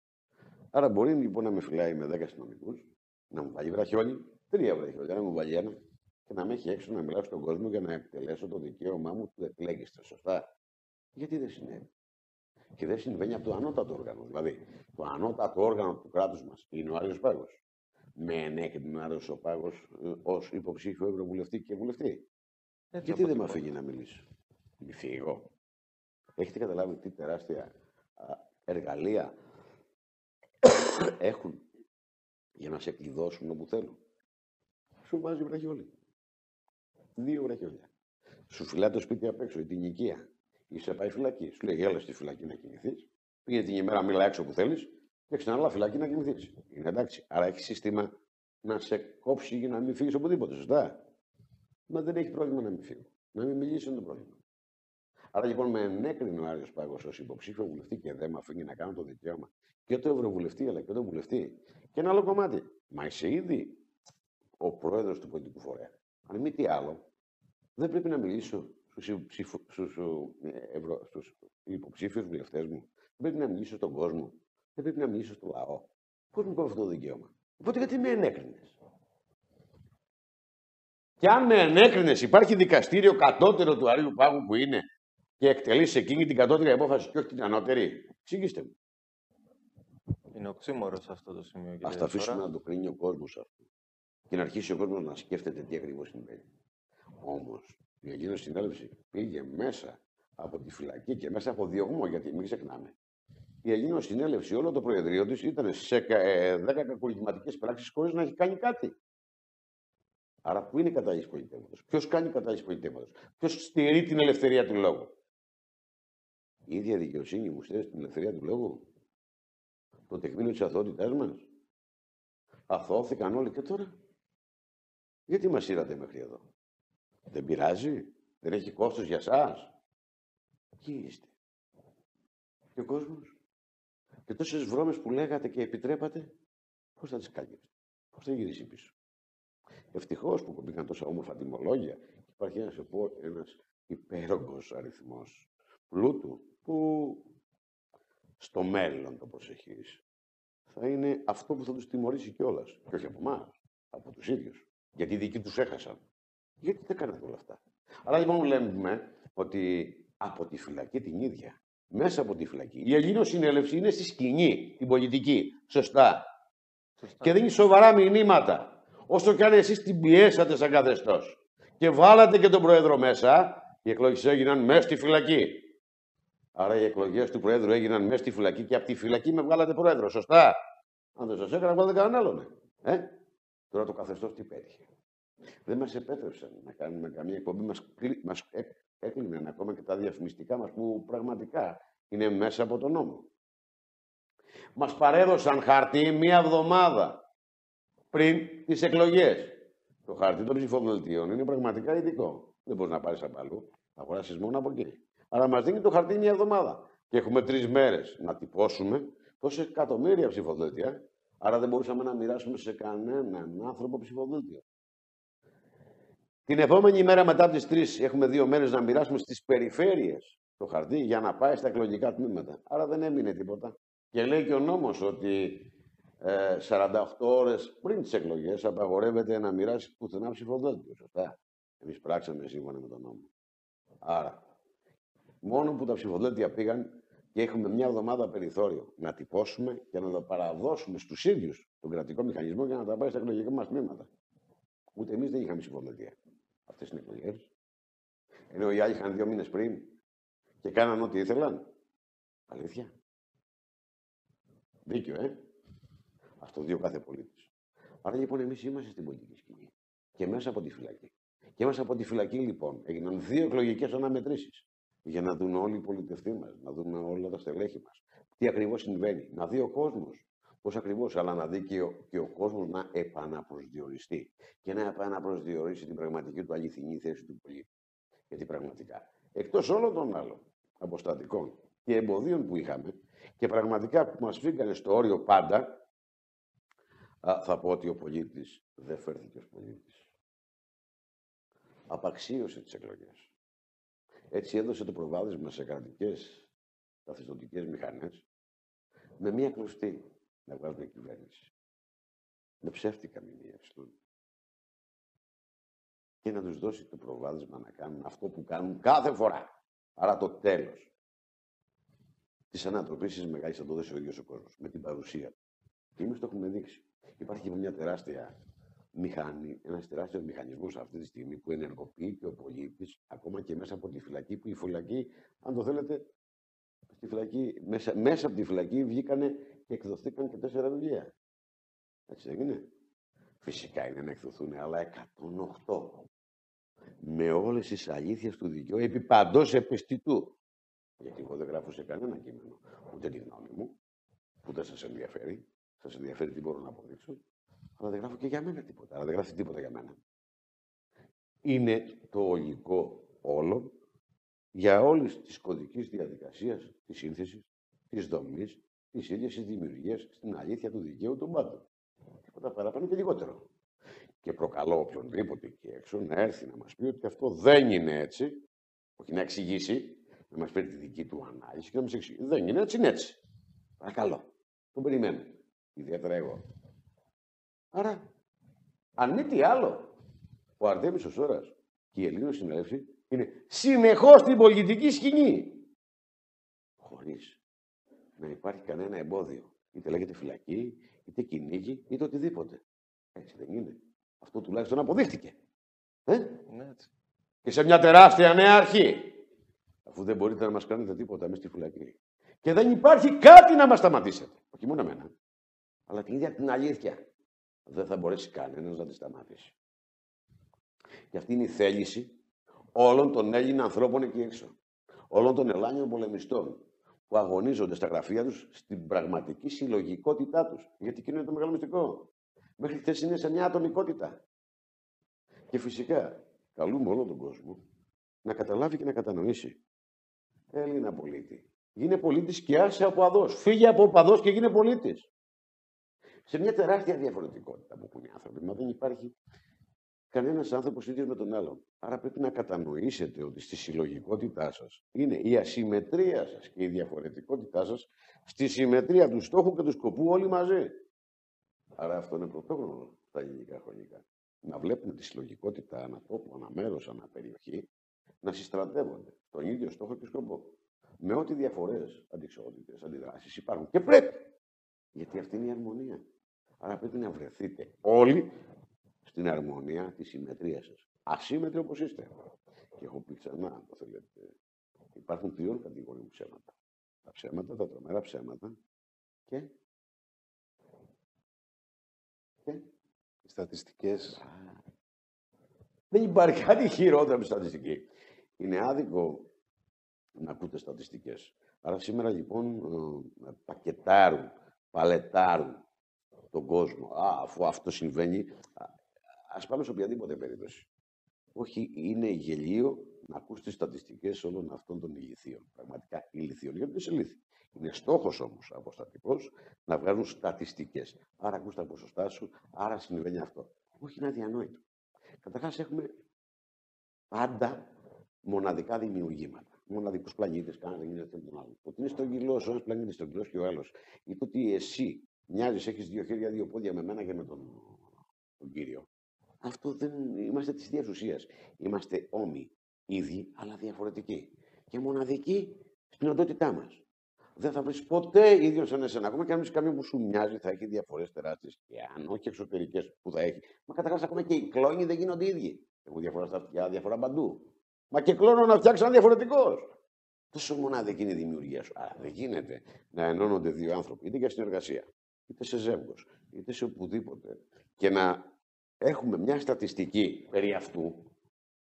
Άρα μπορεί λοιπόν να με φυλάει με δέκα αστυνομικούς, να μου βάλει βραχιόλι, τρία βραχιόλια, να μου βάλει ένα, και να με έχει έξω να μιλάω στον κόσμο για να εκτελέσω το δικαίωμά μου του εκλέγεστε. Σωστά. Γιατί δεν συνέβη; Και δεν συμβαίνει από το ανώτατο όργανο. Δηλαδή, το ανώτατο όργανο του κράτους μας είναι ο Άριο Πάγος. Με ενέκρινε ο Άριο Πάγος ε, ως υποψήφιο ευρωβουλευτή και βουλευτή. Έτσι Γιατί δεν με αφήνει να μιλήσω; Μη φύγω. Έχετε καταλάβει τι τεράστια εργαλεία έχουν για να σε κλειδώσουν όπου θέλουν; Σου βάζει βραχιόλι. Δύο βραχιόλια. Σου φυλάει το σπίτι απ' έξω, την οικία. Είσαι πάει φυλακή. Σου λέει, έλα στη φυλακή να κοιμηθεί. Πήγε την ημέρα, μιλά έξω που θέλεις και ξανά φυλακή να κοιμηθεί. Είναι εντάξει. Άρα έχεις σύστημα να σε κόψει για να μην φύγεις οπουδήποτε. Σωστά; Μα δεν έχει πρόβλημα να μην φύγω. Να μην μιλήσει είναι το πρόβλημα. Άρα λοιπόν με ενέκρινε ο Άριος Πάγος ως υποψήφιο βουλευτή και δεν με αφήνει να κάνω το δικαίωμα και το Ευρωβουλευτή αλλά και το βουλευτή. Και ένα άλλο κομμάτι. Μα είσαι ήδη ο πρόεδρος του πολιτικού φορέα. Αν μη τι άλλο, δεν πρέπει να μιλήσω στους, στους, ε, στους υποψήφιους βουλευτές μου. Δεν πρέπει να μιλήσω στον κόσμο. Δεν πρέπει να μιλήσω στο λαό. Πώς μου κόβει αυτό το δικαίωμα; Οπότε γιατί με ενέκρινες; Και αν με ενέκρινες, υπάρχει δικαστήριο κατώτερο του Αρίου Πάγου που είναι και εκτελεί εκείνη την κατώτερη απόφαση και όχι την ανώτερη. Εξήγηστε μου. Είναι οξύμορος αυτό το σημείο. Α τα αφήσουμε να το κρίνει ο κόσμος αυτό. Και να αρχίσει ο κόσμος να σκέφτεται τι ακριβώς συμβαίνει. Όμως η Αγγλική Συνέλευση πήγε μέσα από τη φυλακή και μέσα από διωγμό, γιατί μην ξεχνάμε. Η Αγγλική Συνέλευση, όλο το Προεδρείο της ήταν σε 10 ε, κακουργηματικές πράξεις χωρίς να έχει κάνει κάτι. Άρα, πού είναι η κατάληψη πολιτεύματο, Ποιος κάνει κατάληψη πολιτεύματο, Ποιος στηρεί την ελευθερία του λόγου; Η ίδια δικαιοσύνη μου στηρίζει την ελευθερία του λόγου. Το τεκμήνιο της αθωότητάς μας. Αθώθηκαν όλοι και τώρα; Γιατί μας ήρατε μέχρι εδώ; Δεν πειράζει. Δεν έχει κόστος για σας. Ποιοι είστε; Και ο κόσμος; Και τόσες βρώμες που λέγατε και επιτρέπατε, πώς θα τις κάνετε; Πώς θα γυρίσει πίσω; Ευτυχώς που μπήκαν τόσα όμορφα τιμολόγια. Υπάρχει ένας, ένας υπέρογκος αριθμός πλούτου που στο μέλλον το προσεχείς θα είναι αυτό που θα τους τιμωρήσει κιόλας. Και όχι από εμάς, από τους ίδιους. Γιατί οι δικοί τους έχασαν. Γιατί δεν κάνετε όλα αυτά. Άρα λοιπόν λέμε ότι από τη φυλακή την ίδια, μέσα από τη φυλακή, η Ελλήνο συνέλευση είναι στη σκηνή, την πολιτική. Σωστά. Σωστά. Και δίνει σοβαρά μηνύματα. Όσο κι αν εσείς την πιέσατε σαν καθεστώς και βάλατε και τον Πρόεδρο μέσα, οι εκλογές έγιναν μέσα στη φυλακή. Άρα οι εκλογές του Προέδρου έγιναν μέσα στη φυλακή και από τη φυλακή με βγάλατε Πρόεδρο. Σωστά. Αν δεν σας έκανα, βάλετε κανέναν άλλον. Ε; Τώρα το καθεστώς τι πέτυχε. Δεν μας επέτρεψαν να κάνουμε καμία εκπομπή. Μας, μας έκλειναν ακόμα και τα διαφημιστικά μας που πραγματικά είναι μέσα από τον νόμο. Μας παρέδωσαν χαρτί μία εβδομάδα πριν τις εκλογές. Το χαρτί των ψηφοδελτίων είναι πραγματικά ειδικό. Δεν μπορείς να πάρεις από αλλού. Θα αγοράσεις μόνο από εκεί. Αλλά μας δίνει το χαρτί μία εβδομάδα. και έχουμε τρεις μέρες να τυπώσουμε τόσα εκατομμύρια ψηφοδέλτια. Άρα δεν μπορούσαμε να μοιράσουμε σε κανέναν άνθρωπο ψηφοδέλτιο. Την επόμενη μέρα μετά τις τρεις έχουμε δύο μέρες να μοιράσουμε στις περιφέρειες το χαρτί για να πάει στα εκλογικά τμήματα. Άρα δεν έμεινε τίποτα. Και λέει και ο νόμος ότι ε, 48 ώρες πριν τις εκλογές απαγορεύεται να μοιράσει πουθενά ψηφοδέλτιο. Σωστά. Εμείς πράξαμε σύμφωνα με τον νόμο. Άρα, μόνο που τα ψηφοδέλτια πήγαν και έχουμε μια εβδομάδα περιθώριο να τυπώσουμε και να τα παραδώσουμε στους ίδιους τον κρατικό μηχανισμό για να τα πάει στα εκλογικά μας τμήματα. Ούτε εμείς δεν είχαμε ψηφοδέλτια. Αυτές είναι εκλογές. Ενώ οι άλλοι είχαν δύο μήνες πριν και κάναν ό,τι ήθελαν. Αλήθεια. Δίκιο, ε. Α το δει ο κάθε πολίτη. Άρα λοιπόν εμείς είμαστε στην πολιτική σκηνή. Και μέσα από τη φυλακή. Και μέσα από τη φυλακή λοιπόν έγιναν δύο εκλογικές αναμετρήσεις. Για να δουν όλοι οι πολιτευτοί μας, να δουν όλα τα στελέχη μας. Τι ακριβώς συμβαίνει. Να δει ο κόσμος πώς ακριβώς, αλλά να δει και ο, και ο κόσμος να επαναπροσδιοριστεί. Και να επαναπροσδιορίσει την πραγματική του αληθινή θέση του πολίτη. Γιατί πραγματικά, εκτός όλων των άλλων αποστατικών και εμποδίων που είχαμε, και πραγματικά που μας φύγανε στο όριο πάντα, θα πω ότι ο πολίτης δεν φέρθηκε ως πολίτης. Απαξίωσε τις εκλογές. Έτσι έδωσε το προβάδισμα σε κρατικές καθιστοτικές μηχανές με μία κλωστή να βγάζουν κυβέρνηση. Με ψεύτικα μηνύα και να τους δώσει το προβάδισμα να κάνουν αυτό που κάνουν κάθε φορά. Άρα το τέλος της ανατροπής της μεγάλης θα το δώσει ο ίδιος ο κόσμος με την παρουσία του. Και εμείς το έχουμε δείξει. Υπάρχει μια τεράστια μηχανή, ένας τεράστιος μηχανισμός αυτή τη στιγμή που ενεργοποιεί και ο πολίτης ακόμα και μέσα από τη φυλακή. Που η φυλακή, αν το θέλετε, στη φυλακή, μέσα, μέσα από τη φυλακή βγήκανε και εκδοθήκαν και τέσσερα βιβλία. Έτσι δεν είναι; Φυσικά είναι να εκδοθούν, αλλά 108 με όλες τις αλήθειες του δικαίου επί παντός επιστητού. Γιατί εγώ δεν γράφω σε κανένα κείμενο ούτε τη γνώμη μου, που δεν σας ενδιαφέρει. Σας ενδιαφέρει τι μπορώ να αποδείξω. Αλλά δεν γράφω και για μένα τίποτα. Αλλά δεν γράφει τίποτα για μένα. Είναι το ολικό όλο για όλης της κωδικής διαδικασίας, της σύνθεσης, της δομής, της ίδιας της δημιουργίας στην αλήθεια του δικαίου των πάντων. Τίποτα παραπάνω και λιγότερο. Και προκαλώ οποιονδήποτε εκεί έξω να έρθει να μας πει ότι αυτό δεν είναι έτσι, όχι να εξηγήσει, να μας φέρει τη δική του ανάλυση και να μας εξηγήσει. Δεν είναι έτσι, είναι έτσι. Παρακαλώ. Τον περιμένω. Ιδιαίτερα εγώ. Άρα, αν μη τι άλλο, ο Αρτέμις ο Σόρας και η Ελλήνων συνέλευση είναι συνεχώς στην πολιτική σκηνή. Χωρίς να υπάρχει κανένα εμπόδιο. Είτε λέγεται φυλακή, είτε κυνήγι, είτε οτιδήποτε. Έτσι δεν είναι. Αυτό τουλάχιστον αποδείχτηκε. Ε; Ναι, έτσι. Και σε μια τεράστια νέα αρχή αφού δεν μπορείτε να μας κάνετε τίποτα μέσα στη φυλακή. Και δεν υπάρχει κάτι να μας σταματήσετε. Όχι μόνο εμένα, αλλά την ίδια την αλήθεια. Δεν θα μπορέσει κανένας να τη σταματήσει. Και αυτή είναι η θέληση όλων των Έλληνων ανθρώπων εκεί έξω. Όλων των Ελλάνιων πολεμιστών που αγωνίζονται στα γραφεία τους στην πραγματική συλλογικότητά τους. Γιατί εκείνο είναι το μεγάλο μυστικό. Μέχρι χθες είναι σε μια ατομικότητα. Και φυσικά καλούμε όλο τον κόσμο να καταλάβει και να κατανοήσει Έλληνα πολίτη. Γίνε πολίτης και άσε από αδός. Φύγε από παδό και γίνε πολίτης. Σε μια τεράστια διαφορετικότητα που έχουν οι άνθρωποι. Μα δεν υπάρχει κανένας άνθρωπος ίδιος με τον άλλον. Άρα πρέπει να κατανοήσετε ότι στη συλλογικότητά σας είναι η ασυμμετρία σας και η διαφορετικότητά σας στη συμμετρία του στόχου και του σκοπού όλοι μαζί. Άρα αυτό είναι πρωτόγνωρο στα ελληνικά χρονικά. Να βλέπουμε τη συλλογικότητα ανά τόπο, ανά μέρο, ανά περιοχή να συστρατεύονται τον ίδιο στόχο και σκοπό. Με ό,τι διαφορές, αντικσότητε, αντιδράσεις υπάρχουν. Και πρέπει. Γιατί αυτή είναι η αρμονία. Άρα πρέπει να βρεθείτε όλοι στην αρμονία της συμμετρίας σας. Ασύμμετροι όπως είστε. Και έχω πει ξανά, αν το θέλετε. Υπάρχουν τριών κατηγοριών ψέματα. Τα ψέματα, τα τρομερά ψέματα και. και... Οι στατιστικές. Δεν υπάρχει κάτι χειρότερο από στατιστική. Είναι άδικο να ακούτε στατιστικές. Άρα σήμερα λοιπόν ε, πακετάρουν, παλετάρουν τον κόσμο. Α, αφού αυτό συμβαίνει, ας πάμε σε οποιαδήποτε περίπτωση. Όχι, είναι γελίο να ακούς τις στατιστικές όλων αυτών των ηλικίων. Πραγματικά ηλικίων, γιατί δεν σε ηλίθιοι. Είναι στόχος όμως αποστατικός να βγάζουν στατιστικές. Άρα ακούς τα ποσοστά σου, άρα συμβαίνει αυτό. Όχι, είναι αδιανόητο. Καταρχάς έχουμε πάντα μοναδικά δημιουργήματα. Μοναδικούς πλανήτες, κανένας δεν γίνεται τον άλλο. Ότι είναι στον κιλό, ο ένας πλανήτης στον κιλό και ο άλλος. Ή το ότι εσύ μοιάζεις, έχεις δύο χέρια, δύο πόδια με μένα και με τον, τον κύριο. Αυτό δεν είμαστε της ίδια ουσίας. Είμαστε όμοι, ίδιοι, αλλά διαφορετικοί. Και μοναδικοί στην οντότητά μας. Δεν θα βρεις ποτέ ίδιος σαν εσένα. Ακόμα και αν βρεις κάποιον που σου μοιάζει, θα έχει διαφορές τεράστιες. Και αν όχι εξωτερικές που θα έχει. Μα καταρχάς, ακόμα και οι κλόνοι δεν γίνονται ίδιοι. Έχουν διαφορά στα αυτιά, διαφορά παντού. Μα και κλόνο να φτιάξει ένα διαφορετικός. Τόσο μοναδική είναι η δημιουργία σου. Άρα δεν γίνεται να ενώνονται δύο άνθρωποι, είτε για συνεργασία, είτε σε ζεύγος, είτε σε οπουδήποτε, και να έχουμε μια στατιστική περί αυτού,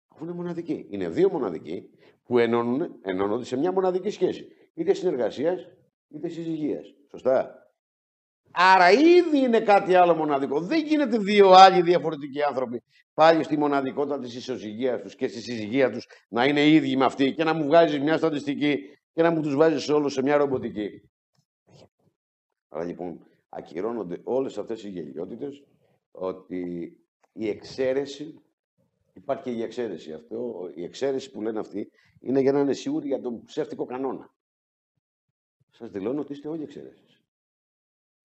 αφού είναι μοναδική. Είναι δύο μοναδικοί που ενώνουν, ενώνονται σε μια μοναδική σχέση. Είτε συνεργασίας, είτε συζυγίας. Σωστά. Άρα ήδη είναι κάτι άλλο μοναδικό. Δεν γίνεται δύο άλλοι διαφορετικοί άνθρωποι πάλι στη μοναδικότητα της ισοζυγίας τους και στη συζυγία τους να είναι ίδιοι με αυτή και να μου βγάζει μια στατιστική και να μου τους βάζει όλους σε μια ρομποτική. Άρα λοιπόν ακυρώνονται όλες αυτές οι γελιότητες ότι η εξαίρεση, υπάρχει και η εξαίρεση αυτό, η εξαίρεση που λένε αυτοί είναι για να είναι σίγουροι για τον ψεύτικο κανόνα. Σας δηλώνω ότι είστε όλοι εξαίρεσει.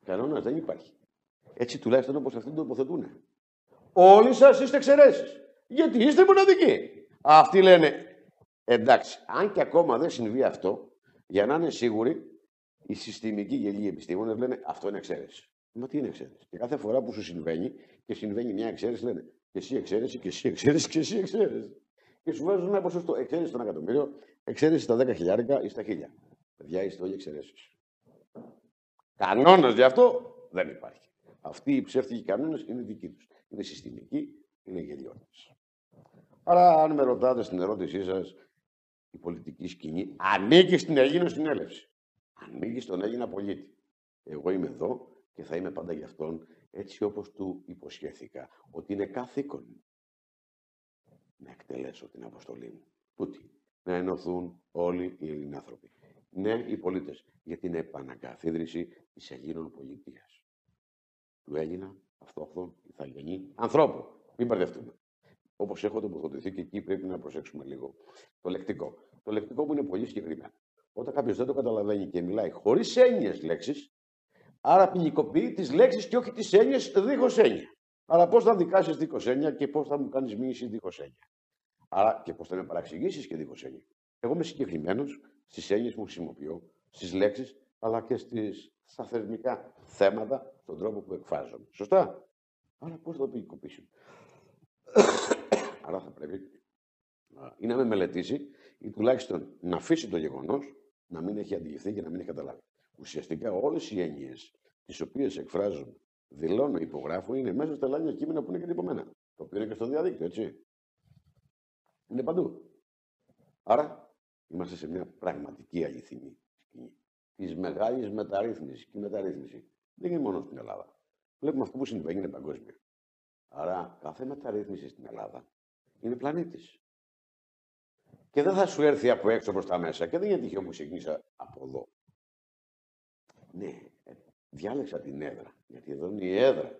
Κανόνας δεν υπάρχει. Έτσι τουλάχιστον όπως αυτοί το τοποθετούν. Όλοι σας είστε εξαιρέσει. Γιατί είστε μοναδικοί. Αυτοί λένε εντάξει, αν και ακόμα δεν συμβεί αυτό, για να είναι σίγουροι, οι συστημικοί γελοί επιστήμονες λένε αυτό είναι εξαίρεση. Μα τι είναι εξαίρεση; Και κάθε φορά που σου συμβαίνει και συμβαίνει μια εξαίρεση, λένε και εσύ εξαίρεση, και εσύ εξαίρεση, και εσύ εξαίρεση. Και σου βάζουν ένα ποσοστό. Εξαίρεση στον εκατομμύριο, εξαίρεση στα 10 χιλιάρικα ή στα χίλια. Παιδιά, είστε όλοι εξαιρέσεις. Κανόνα γι' αυτό δεν υπάρχει. Αυτοί οι ψεύτικοι κανόνες είναι δικοί τους. Είναι συστημικοί, είναι γελιώτε. Άρα, αν με ρωτάτε στην ερώτησή σας, η πολιτική σκηνή ανήκει στην Ελλήνο συνέλευση. Ανήκει στον Έλληνα πολίτη. Εγώ είμαι εδώ και θα είμαι πάντα για αυτόν έτσι όπως του υποσχέθηκα ότι είναι καθήκον να εκτελέσω την αποστολή μου. Τούτη. Να ενωθούν όλοι οι Ελληνάνθρωποι. Ναι, οι πολίτες για την επανακαθίδρυση της Ελλήνων πολιτείας. Του Έλληνα, αυτόχθον, Ιθαγενή, ανθρώπου. Μην μπερδευτούμε. Όπως έχω τοποθετηθεί και εκεί πρέπει να προσέξουμε λίγο το λεκτικό. Το λεκτικό που είναι πολύ συγκεκριμένο. Όταν κάποιος δεν το καταλαβαίνει και μιλάει χωρίς έννοιες λέξεις, άρα ποινικοποιεί τις λέξεις και όχι τις έννοιες δίχως έννοια. Άρα πώς θα δικάσεις δίχως έννοια και πώς θα μου κάνεις μήνυση δίχως έννοια. Άρα και πώς θα με παραξηγήσεις και δίχως έννοια. Εγώ είμαι συγκεκριμένος στις έννοιες που χρησιμοποιώ, στις λέξεις, αλλά και στις, στα θερμικά θέματα, στον τρόπο που εκφράζομαι. Σωστά; Άρα πώς θα το ποινικοποιήσουμε; Άρα θα πρέπει ή να με μελετήσει ή τουλάχιστον να αφήσει το γεγονός να μην έχει αντιληφθεί και να μην έχει καταλάβει. Ουσιαστικά όλες οι έννοιες τις οποίες εκφράζω, δηλώνω, υπογράφω είναι μέσα στα λάνια κείμενα που είναι και τυπωμένα. Το οποίο είναι και στο διαδίκτυο, έτσι. Είναι παντού. Άρα είμαστε σε μια πραγματική αληθινή σκηνή της μεγάλης μεταρρύθμισης. Και η μεταρρύθμιση δεν είναι μόνο στην Ελλάδα. Βλέπουμε αυτό που συμβαίνει είναι παγκόσμια. Άρα κάθε μεταρρύθμιση στην Ελλάδα είναι πλανήτης. Και δεν θα σου έρθει από έξω προς τα μέσα. Και δεν είναι τυχαίο που ξεκίνησα από εδώ. Ναι, ε, διάλεξα την έδρα. Γιατί εδώ είναι η έδρα.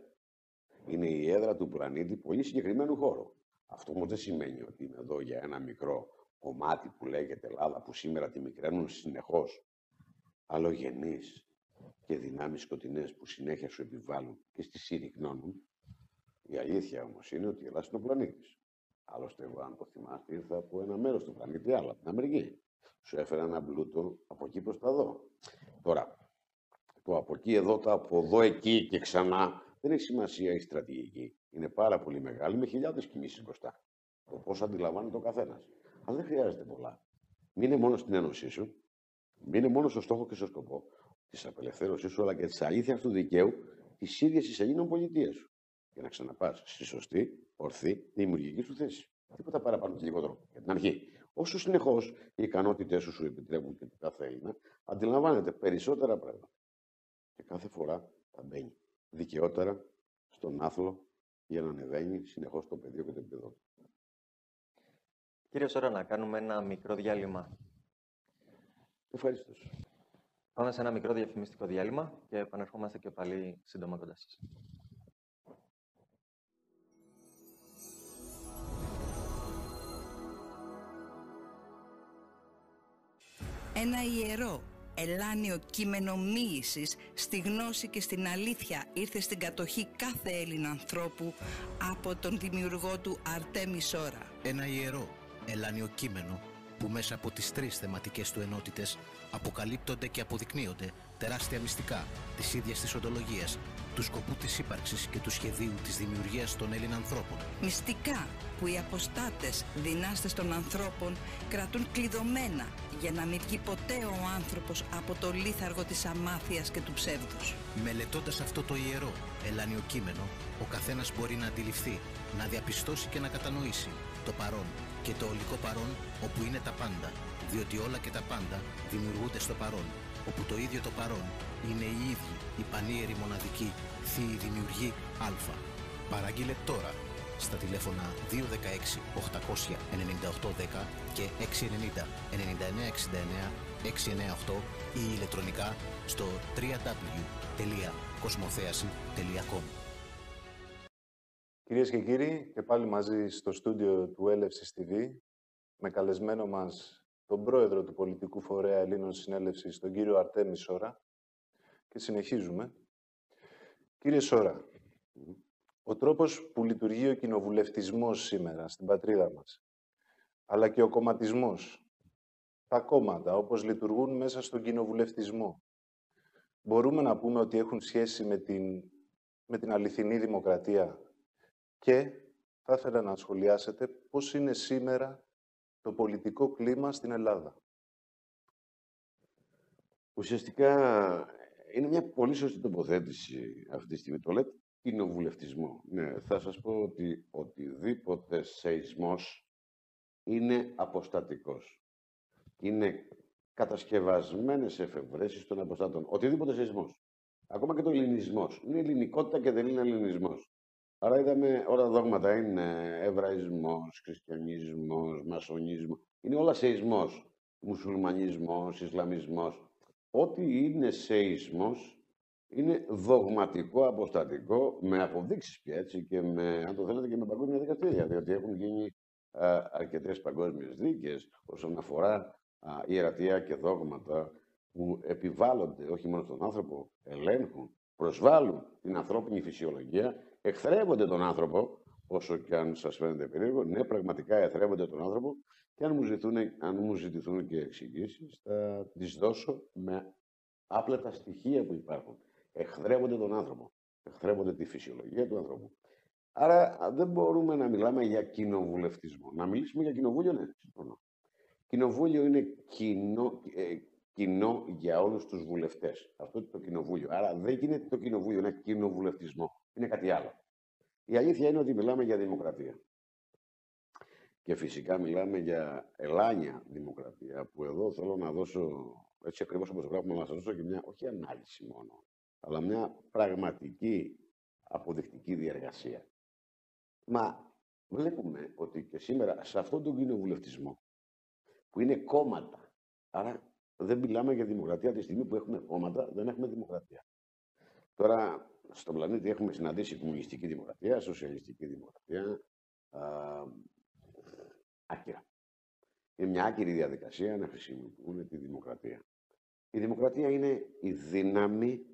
Είναι η έδρα του πλανήτη πολύ συγκεκριμένου χώρου. Αυτό όμως δεν σημαίνει ότι είμαι εδώ για ένα μικρό κομμάτι που λέγεται Ελλάδα, που σήμερα τη μικραίνουν συνεχώς. Αλλογενεί και δυνάμεις σκοτεινές που συνέχεια σου επιβάλλουν και στη συρρυκνώνουν. Η αλήθεια όμως είναι ότι η Ελλάδα είναι ο πλανήτης. Άλλωστε, εγώ, αν το θυμάστε, ήρθα από ένα μέρος του πλανήτη, άλλο από την Αμερική. Σου έφερα ένα μπλούτο από εκεί προς τα εδώ. Τώρα, το από εκεί εδώ, το από εδώ εκεί και ξανά, δεν έχει σημασία η στρατηγική. Είναι πάρα πολύ μεγάλη, με χιλιάδες κινήσεις μπροστά. Το πώς αντιλαμβάνεται ο καθένας. Αλλά δεν χρειάζεται πολλά. Μείνε μόνο στην ένωσή σου, μείνε μόνο στο στόχο και στο σκοπό της απελευθέρωσής σου, αλλά και της αλήθειας του δικαίου της ίδιας της Ελλήνων πολιτείας σου. Για να ξαναπάς στη σωστή, ορθή, δημιουργική σου θέση. Τίποτα παραπάνω και λιγότερο. Για την αρχή. Όσο συνεχώς οι ικανότητές σου σου επιτρέπουν και το κάθε Έλληνα, αντιλαμβάνεται περισσότερα πράγματα. Και κάθε φορά θα μπαίνει δικαιότερα στον άθλο για να ανεβαίνει συνεχώς το πεδίο και το επίπεδο Κύριε Σόρα, να κάνουμε ένα μικρό διάλειμμα. Ευχαριστώ. Πάμε σε ένα μικρό διαφημιστικό διάλειμμα και επανερχόμαστε και πάλι σύντομα κοντά σας. Ένα ιερό, ελάνιο κείμενο μοίησης στη γνώση και στην αλήθεια ήρθε στην κατοχή κάθε Έλληνα ανθρώπου από τον δημιουργό του Αρτέμι Σόρα. Ένα ιερό, ελάνιο κείμενο που μέσα από τις τρεις θεματικές του ενότητες αποκαλύπτονται και αποδεικνύονται τεράστια μυστικά της ίδιας της οντολογίας, του σκοπού της ύπαρξης και του σχεδίου της δημιουργίας των Έλληνων ανθρώπων. Μυστικά που οι αποστάτες δυνάστες των ανθρώπων κρατούν κλειδωμένα για να μην βγει ποτέ ο άνθρωπος από το λίθαργο της αμάθειας και του ψεύδους. Μελετώντας αυτό το ιερό, ελάνιο κείμενο, ο καθένας μπορεί να αντιληφθεί, να διαπιστώσει και να κατανοήσει το παρόν και το ολικό παρόν όπου είναι τα πάντα, διότι όλα και τα πάντα δημιουργούνται στο παρόν, όπου το ίδιο το παρόν είναι οι ίδιοι οι πανίεροι μοναδικοί θείοι δημιουργοί Α. Παραγγείλε τώρα στα τηλέφωνα 216 800 9810 και 690 9969 698 ή ηλεκτρονικά στο www.κοσμοθέαση.com Κυρίες και κύριοι, και πάλι μαζί στο στούντιο του Έλευσης TV, με καλεσμένο μας τον πρόεδρο του Πολιτικού Φορέα Ελλήνων Συνέλευσης, τον κύριο Αρτέμι Σόρα, και συνεχίζουμε. Κύριε Σόρα, ο τρόπος που λειτουργεί ο κοινοβουλευτισμός σήμερα στην πατρίδα μας, αλλά και ο κομματισμός, τα κόμματα όπως λειτουργούν μέσα στον κοινοβουλευτισμό, μπορούμε να πούμε ότι έχουν σχέση με την, με την αληθινή δημοκρατία; Και θα ήθελα να σχολιάσετε πώς είναι σήμερα το πολιτικό κλίμα στην Ελλάδα. Ουσιαστικά είναι μια πολύ σωστή τοποθέτηση αυτή τη στιγμή. Το λέτε κοινοβουλευτισμό. Ναι, θα σας πω ότι οτιδήποτε σεισμός είναι αποστατικός. Είναι κατασκευασμένες εφευρέσεις των αποστάτων. Οτιδήποτε σεισμός. Ακόμα και το ελληνισμός. Είναι ελληνικότητα και δεν είναι ελληνισμός. Άρα είδαμε όλα τα δόγματα είναι εβραϊσμός, χριστιανισμός, μασονισμός. Είναι όλα σεισμός. Μουσουλμανισμός, Ισλαμισμός. Ό,τι είναι σεισμός είναι δογματικό, αποστατικό, με αποδείξεις και έτσι και με, αν το θέλετε, και με παγκόσμια δικαστήρια, διότι έχουν γίνει αρκετέ αρκετές παγκόσμιες δίκες όσον αφορά α, ιερατεία και δόγματα που επιβάλλονται όχι μόνο στον άνθρωπο, ελέγχουν, προσβάλλουν την ανθρώπινη φυσιολογία, εχθρεύονται τον άνθρωπο, όσο και αν σας φαίνεται περίεργο, ναι, πραγματικά εχθρεύονται τον άνθρωπο και αν μου, ζητούν, αν μου ζητηθούν και εξηγήσεις, θα τις δώσω με άπλετα στοιχεία που υπάρχουν. Εχθρεύονται τον άνθρωπο. Εχθρεύονται τη φυσιολογία του ανθρώπου. Άρα δεν μπορούμε να μιλάμε για κοινοβουλευτισμό. Να μιλήσουμε για κοινοβούλιο, ναι, συμφωνώ. Κοινοβούλιο είναι κοινό, ε, κοινό για όλους τους βουλευτές. Αυτό είναι το κοινοβούλιο. Άρα δεν γίνεται το κοινοβούλιο, είναι κοινοβουλευτισμό. Είναι κάτι άλλο. Η αλήθεια είναι ότι μιλάμε για δημοκρατία. Και φυσικά μιλάμε για ελάνια δημοκρατία, που εδώ θέλω να δώσω, έτσι ακριβώς όπως γράφουμε, να σας δώσω και μια, όχι ανάλυση μόνο, αλλά μια πραγματική αποδεικτική διεργασία. Μα βλέπουμε ότι και σήμερα σε αυτόν τον κοινοβουλευτισμό, που είναι κόμματα, άρα δεν μιλάμε για δημοκρατία τη στιγμή που έχουμε κόμματα, δεν έχουμε δημοκρατία. Τώρα, στον πλανήτη έχουμε συναντήσει κομμουνιστική δημοκρατία, σοσιαλιστική δημοκρατία, άκυρα. Είναι μια άκυρη διαδικασία να χρησιμοποιούν τη δημοκρατία. Η δημοκρατία είναι η δύναμη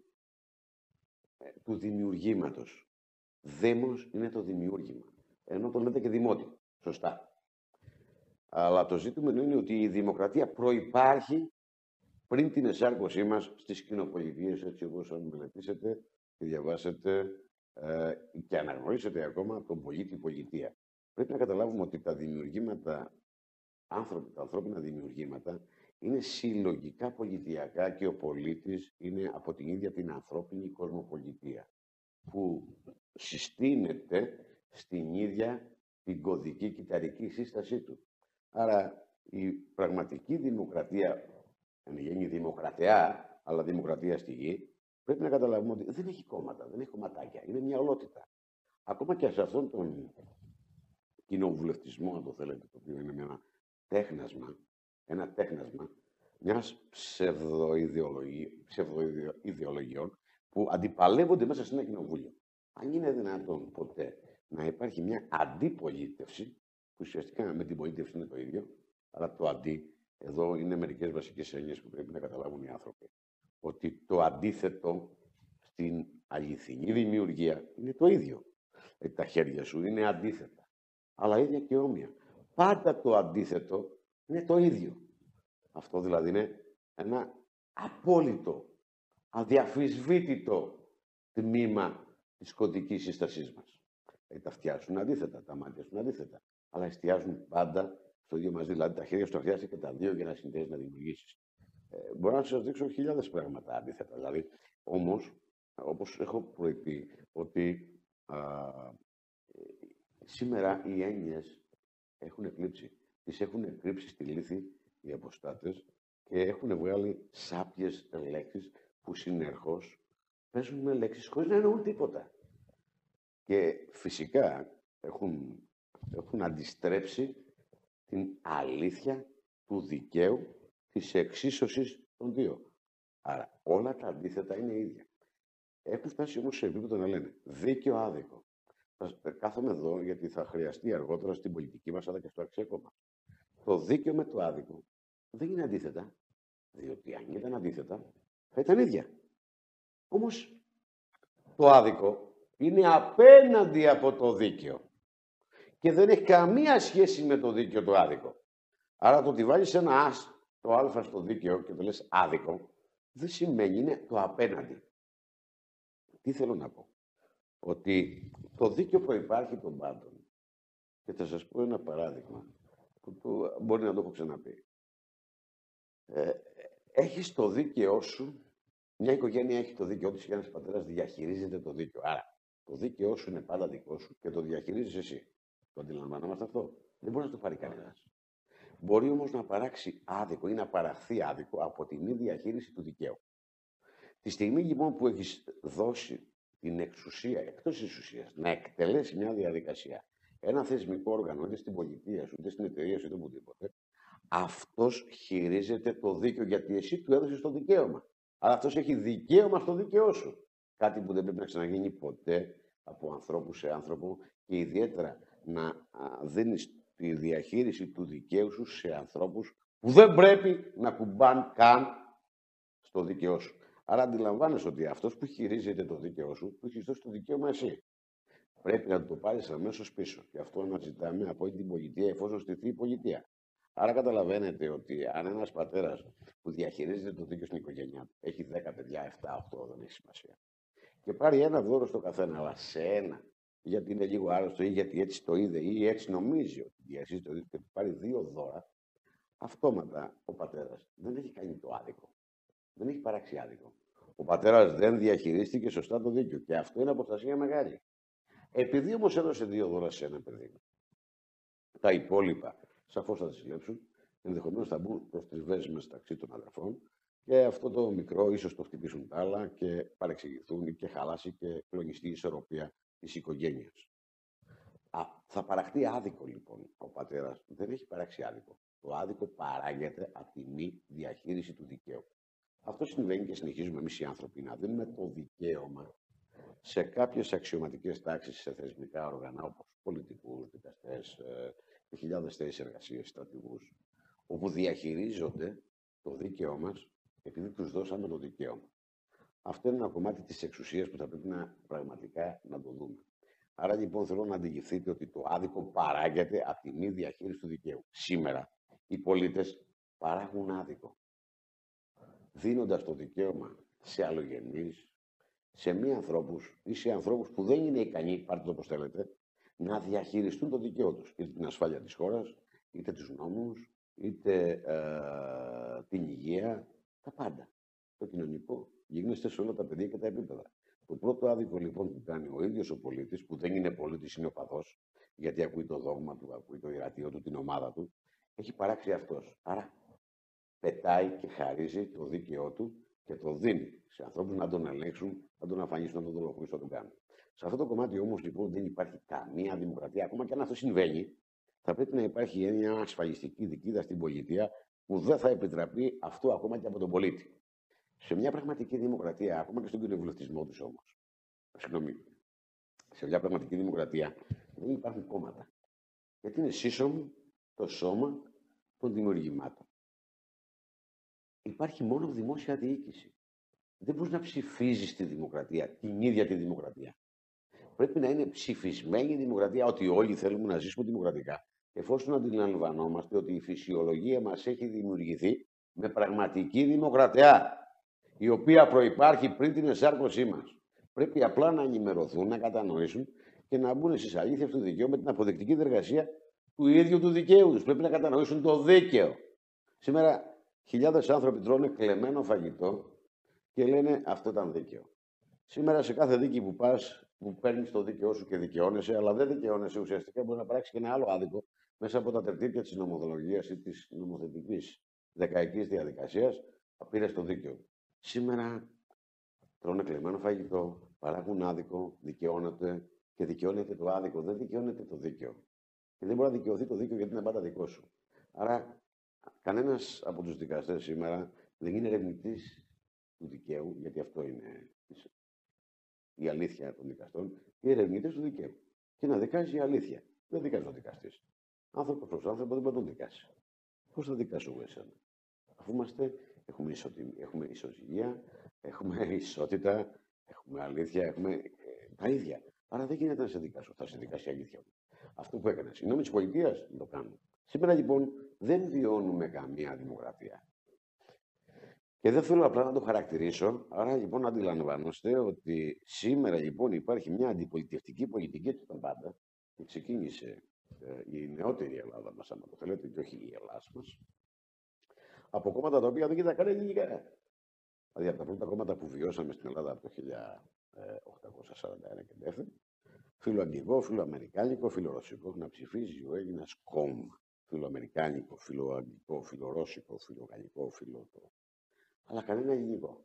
ε, του δημιουργήματος. Δήμος είναι το δημιούργημα. Ενώ το λέτε και δημότη. Σωστά. Αλλά το ζήτημα είναι ότι η δημοκρατία προϋπάρχει πριν την εσάρκωσή μας στις κοινοπολιτείες, έτσι όπως αν μελετήσετε και διαβάσετε ε, και αναγνωρίσετε ακόμα τον πολίτη πολιτεία. Πρέπει να καταλάβουμε ότι τα δημιουργήματα, άνθρωποι, τα ανθρώπινα δημιουργήματα, είναι συλλογικά πολιτιακά και ο πολίτης είναι από την ίδια την ανθρώπινη κοσμοπολιτεία, που συστήνεται στην ίδια την κωδική κυταρική σύστασή του. Άρα η πραγματική δημοκρατία, εν γέννη δημοκρατιά, αλλά δημοκρατία στη γη, πρέπει να καταλάβουμε ότι δεν έχει κόμματα, δεν έχει κομματάκια, είναι μια ολότητα. Ακόμα και σε αυτόν τον κοινοβουλευτισμό, αν το θέλετε, το οποίο είναι μια τέχνασμα, ένα τέχνασμα μιας ψευδοειδεολογιών που αντιπαλεύονται μέσα σε ένα κοινοβούλιο. Αν είναι δυνατόν ποτέ να υπάρχει μια αντιπολίτευση, που ουσιαστικά με την πολίτευση είναι το ίδιο, αλλά το αντί, εδώ είναι μερικές βασικές έννοιες που πρέπει να καταλάβουν οι άνθρωποι. Ότι το αντίθετο στην αληθινή δημιουργία είναι το ίδιο. Δηλαδή, τα χέρια σου είναι αντίθετα, αλλά ίδια και όμοια. Πάντα το αντίθετο είναι το ίδιο. Αυτό δηλαδή είναι ένα απόλυτο, αδιαφυσβήτητο τμήμα της κωδικής σύστασής μας. Δηλαδή τα αυτιά σου είναι αντίθετα, τα μάτια σου είναι αντίθετα. Αλλά εστιάζουν πάντα στο ίδιο μαζί. Δηλαδή τα χέρια σου τα χρειάζεται και τα δύο για να συνδέσει να δημιουργήσεις. Ε, μπορώ να σας δείξω χιλιάδες πράγματα αντίθετα. Δηλαδή, όμως, όπως έχω προειπεί, ότι α, σήμερα οι έννοιες έχουν εκλείψει. Τις έχουν εκλείψει στη λύθη οι αποστάτες και έχουν βγάλει σάπιες λέξεις που συνεχώς παίζουν με λέξεις χωρίς να εννοούν τίποτα. Και φυσικά έχουν, έχουν αντιστρέψει την αλήθεια του δικαίου της εξίσωσης των δύο. Άρα όλα τα αντίθετα είναι ίδια. Έχουν φτάσει όμως σε επίπεδο να λένε δίκαιο άδικο. Θα κάθομαι εδώ γιατί θα χρειαστεί αργότερα στην πολιτική μας αλλά και στο αξιακό Το δίκαιο με το άδικο δεν είναι αντίθετα. Διότι αν ήταν αντίθετα θα ήταν ίδια. Όμως το άδικο είναι απέναντι από το δίκαιο. Και δεν έχει καμία σχέση με το δίκαιο το άδικο. Άρα το ότι βάλεις ένα άς, το α στο δίκαιο και το λες άδικο, δεν σημαίνει είναι το απέναντι. Τι θέλω να πω; Ότι το δίκαιο προϋπάρχει των πάντων. Και θα σας πω ένα παράδειγμα που το, μπορεί να το έχω ξαναπεί. Ε, έχεις το δίκαιό σου, μια οικογένεια έχει το δίκαιό της και ένας πατέρας διαχειρίζεται το δίκαιο. Άρα το δίκαιό σου είναι πάντα δικό σου και το διαχειρίζεις εσύ. Το αντιλαμβανόμαστε αυτό; Δεν μπορείς να το πάρει κανένας. Μπορεί όμως να παράξει άδικο ή να παραχθεί άδικο από τη μη διαχείριση του δικαίου. Τη στιγμή λοιπόν που έχεις δώσει την εξουσία, εκτός της ουσία, να εκτελέσει μια διαδικασία, ένα θεσμικό όργανο, είτε στην πολιτεία σου, είτε στην εταιρεία σου, είτε οπουδήποτε, αυτός χειρίζεται το δίκαιο γιατί εσύ του έδωσες το δικαίωμα. Αλλά αυτός έχει δικαίωμα στο δίκαιό σου. Κάτι που δεν πρέπει να ξαναγίνει ποτέ από ανθρώπου σε άνθρωπο και ιδιαίτερα να δίνεις τη διαχείριση του δικαίου σου σε ανθρώπους που δεν πρέπει να κουμπάν καν στο δικαιό σου. Άρα αντιλαμβάνεσαι ότι αυτός που χειρίζεται το δίκαιό σου, του έχεις δώσει το δικαίωμα εσύ. Πρέπει να το πάρεις αμέσως πίσω. Και αυτό αναζητάμε από την πολιτεία, εφόσον στηθεί η πολιτεία. Άρα καταλαβαίνετε ότι αν ένας πατέρας που διαχειρίζεται το δίκαιο στην οικογένειά του έχει 10 παιδιά, 7, 8, δεν έχει σημασία και πάρει ένα δώρο στο καθένα, αλλά σε ένα, γιατί είναι λίγο άρρωστο ή γιατί έτσι το είδε ή έτσι νομίζει ότι διασύζει το και πάρει δύο δώρα, αυτόματα ο πατέρας δεν έχει κάνει το άδικο. Δεν έχει παράξει άδικο. Ο πατέρας δεν διαχειρίστηκε σωστά το δίκιο και αυτό είναι αποστασία μεγάλη. Επειδή όμως έδωσε δύο δώρα σε ένα παιδί, τα υπόλοιπα σαφώς θα τα συλλέψουν, ενδεχομένως θα μπουν προς τριβές μεταξύ των αδερφών και αυτό το μικρό ίσως το χτυπήσουν τα άλλα και παρεξηγηθούν και χαλάσει και κλονιστεί η ισορροπία της οικογένειας. Θα παραχθεί άδικο λοιπόν ο πατέρας. Δεν έχει παράξει άδικο. Το άδικο παράγεται από τη μη διαχείριση του δικαίου. Αυτό συμβαίνει και συνεχίζουμε εμείς οι άνθρωποι να δίνουμε το δικαίωμα σε κάποιες αξιωματικές τάξεις, σε θεσμικά όργανα όπως πολιτικούς, δικαστές ε, και χιλιάδες θέσεις εργασίας, στρατηγούς, όπου διαχειρίζονται το δίκαιό μας επειδή τους δώσαμε το δικαίωμα. Αυτό είναι ένα κομμάτι της εξουσίας που θα πρέπει να πραγματικά να το δούμε. Άρα λοιπόν θέλω να αντιληφθείτε ότι το άδικο παράγεται από τη μη διαχείριση του δικαίου. Σήμερα οι πολίτες παράγουν άδικο. Δίνοντας το δικαίωμα σε αλλογενείς, σε μη ανθρώπους ή σε ανθρώπους που δεν είναι ικανοί, πάρτε το όπως θέλετε, να διαχειριστούν το δικαίωμα τους. Είτε την ασφάλεια της χώρας, είτε τους νόμους, είτε ε, την υγεία, τα πάντα. Το κοινωνικό γίνεστε σε όλα τα παιδιά και τα επίπεδα. Το πρώτο άδικο λοιπόν που κάνει ο ίδιος ο πολίτης, που δεν είναι πολίτης, είναι ο παδός, γιατί ακούει το δόγμα του, ακούει το ιερατείο του, την ομάδα του, έχει παράξει αυτός. Άρα πετάει και χαρίζει το δίκαιό του και το δίνει σε ανθρώπους να τον ελέγξουν, να τον αφανίσουν, να τον δολοφονήσουν, να τον κάνουν. Σε αυτό το κομμάτι όμως λοιπόν δεν υπάρχει καμία δημοκρατία. Ακόμα και αν αυτό συμβαίνει, θα θα πρέπει να υπάρχει μια ασφαλιστική δικίδα στην πολιτεία που δεν θα επιτραπεί αυτό ακόμα και από τον πολίτη. Σε μια πραγματική δημοκρατία, ακόμα και στον κοινοβουλευτισμό τους όμως, συγγνώμη, σε μια πραγματική δημοκρατία δεν υπάρχουν κόμματα. Γιατί είναι σύσσωμο το σώμα των δημιουργημάτων. Υπάρχει μόνο δημόσια διοίκηση. Δεν μπορείς να ψηφίζεις τη δημοκρατία, την ίδια τη δημοκρατία. Πρέπει να είναι ψηφισμένη η δημοκρατία, ότι όλοι θέλουμε να ζήσουμε δημοκρατικά. Εφόσον αντιλαμβανόμαστε ότι η φυσιολογία μας έχει δημιουργηθεί με πραγματική δημοκρατία, η οποία προπάρχει πριν την εσάρκωσή μας. Πρέπει απλά να ενημερωθούν, να κατανοήσουν και να μπουν στις αλήθειες του δικαίου με την αποδεκτική διεργασία του ίδιου του δικαίου τους. Πρέπει να κατανοήσουν το δίκαιο. Σήμερα χιλιάδες άνθρωποι τρώνε κλεμμένο φαγητό και λένε αυτό ήταν δίκαιο. Σήμερα σε κάθε δίκη που πας, που παίρνεις το δίκαιό σου και δικαιώνεσαι, αλλά δεν δικαιώνεσαι ουσιαστικά, μπορεί να πράξει και ένα άλλο άδικο μέσα από τα τερτύπια της νομοδολογίας ή της νομοθετικής δεκαετής διαδικασίας, πήρες το δίκαιο. Σήμερα τρώνε κλεμμένο φαγητό, παράγουν άδικο, δικαιώνεται και δικαιώνεται το άδικο, δεν δικαιώνεται το δίκαιο. Και δεν μπορεί να δικαιωθεί το δίκαιο γιατί είναι πάντα δικό σου. Άρα, κανένας από τους δικαστές σήμερα δεν είναι ερευνητής του δικαίου, γιατί αυτό είναι η αλήθεια των δικαστών, οι ερευνητέ του δικαίου. Και να δικάζει η αλήθεια. Δεν δικάζει ο δικαστής. Άνθρωπος προς άνθρωπο δεν μπορεί να τον δικάσει. Πώς θα δικάσω εγώ εσένα. Αφού είμαστε, έχουμε, ισοτιμ, έχουμε ισοζυγία, έχουμε ισότητα, έχουμε αλήθεια, έχουμε ε, τα ίδια. Άρα δεν γίνεται να σε δικάσω. Θα σε δικάσει η αλήθεια μου. Αυτό που έκανες. Οι νόμοι της πολιτείας δεν το κάνουν. Σήμερα λοιπόν δεν βιώνουμε καμία δημοκρατία. Και δεν θέλω απλά να το χαρακτηρίσω, άρα λοιπόν αντιλαμβάνεστε ότι σήμερα λοιπόν υπάρχει μια αντιπολιτευτική πολιτική του πάντα που ξεκίνησε ε, η νεότερη Ελλάδα μας, αν το θέλετε, και όχι η Ελλάδα μας, από κόμματα τα οποία δεν ήταν καν ελληνικά. Δηλαδή από τα πρώτα κόμματα που βιώσαμε στην Ελλάδα από το 1841 και δεύτερο, φιλοαγγλικό, φιλοαμερικάνικο, φιλορωσικό, να ψηφίζει ο Έλληνας κόμμα. Φιλοαμερικάνικο, φιλοαγγλικό, φιλορώσικο, φιλογαλλικό, φιλο αλλά κανένα ελληνικό.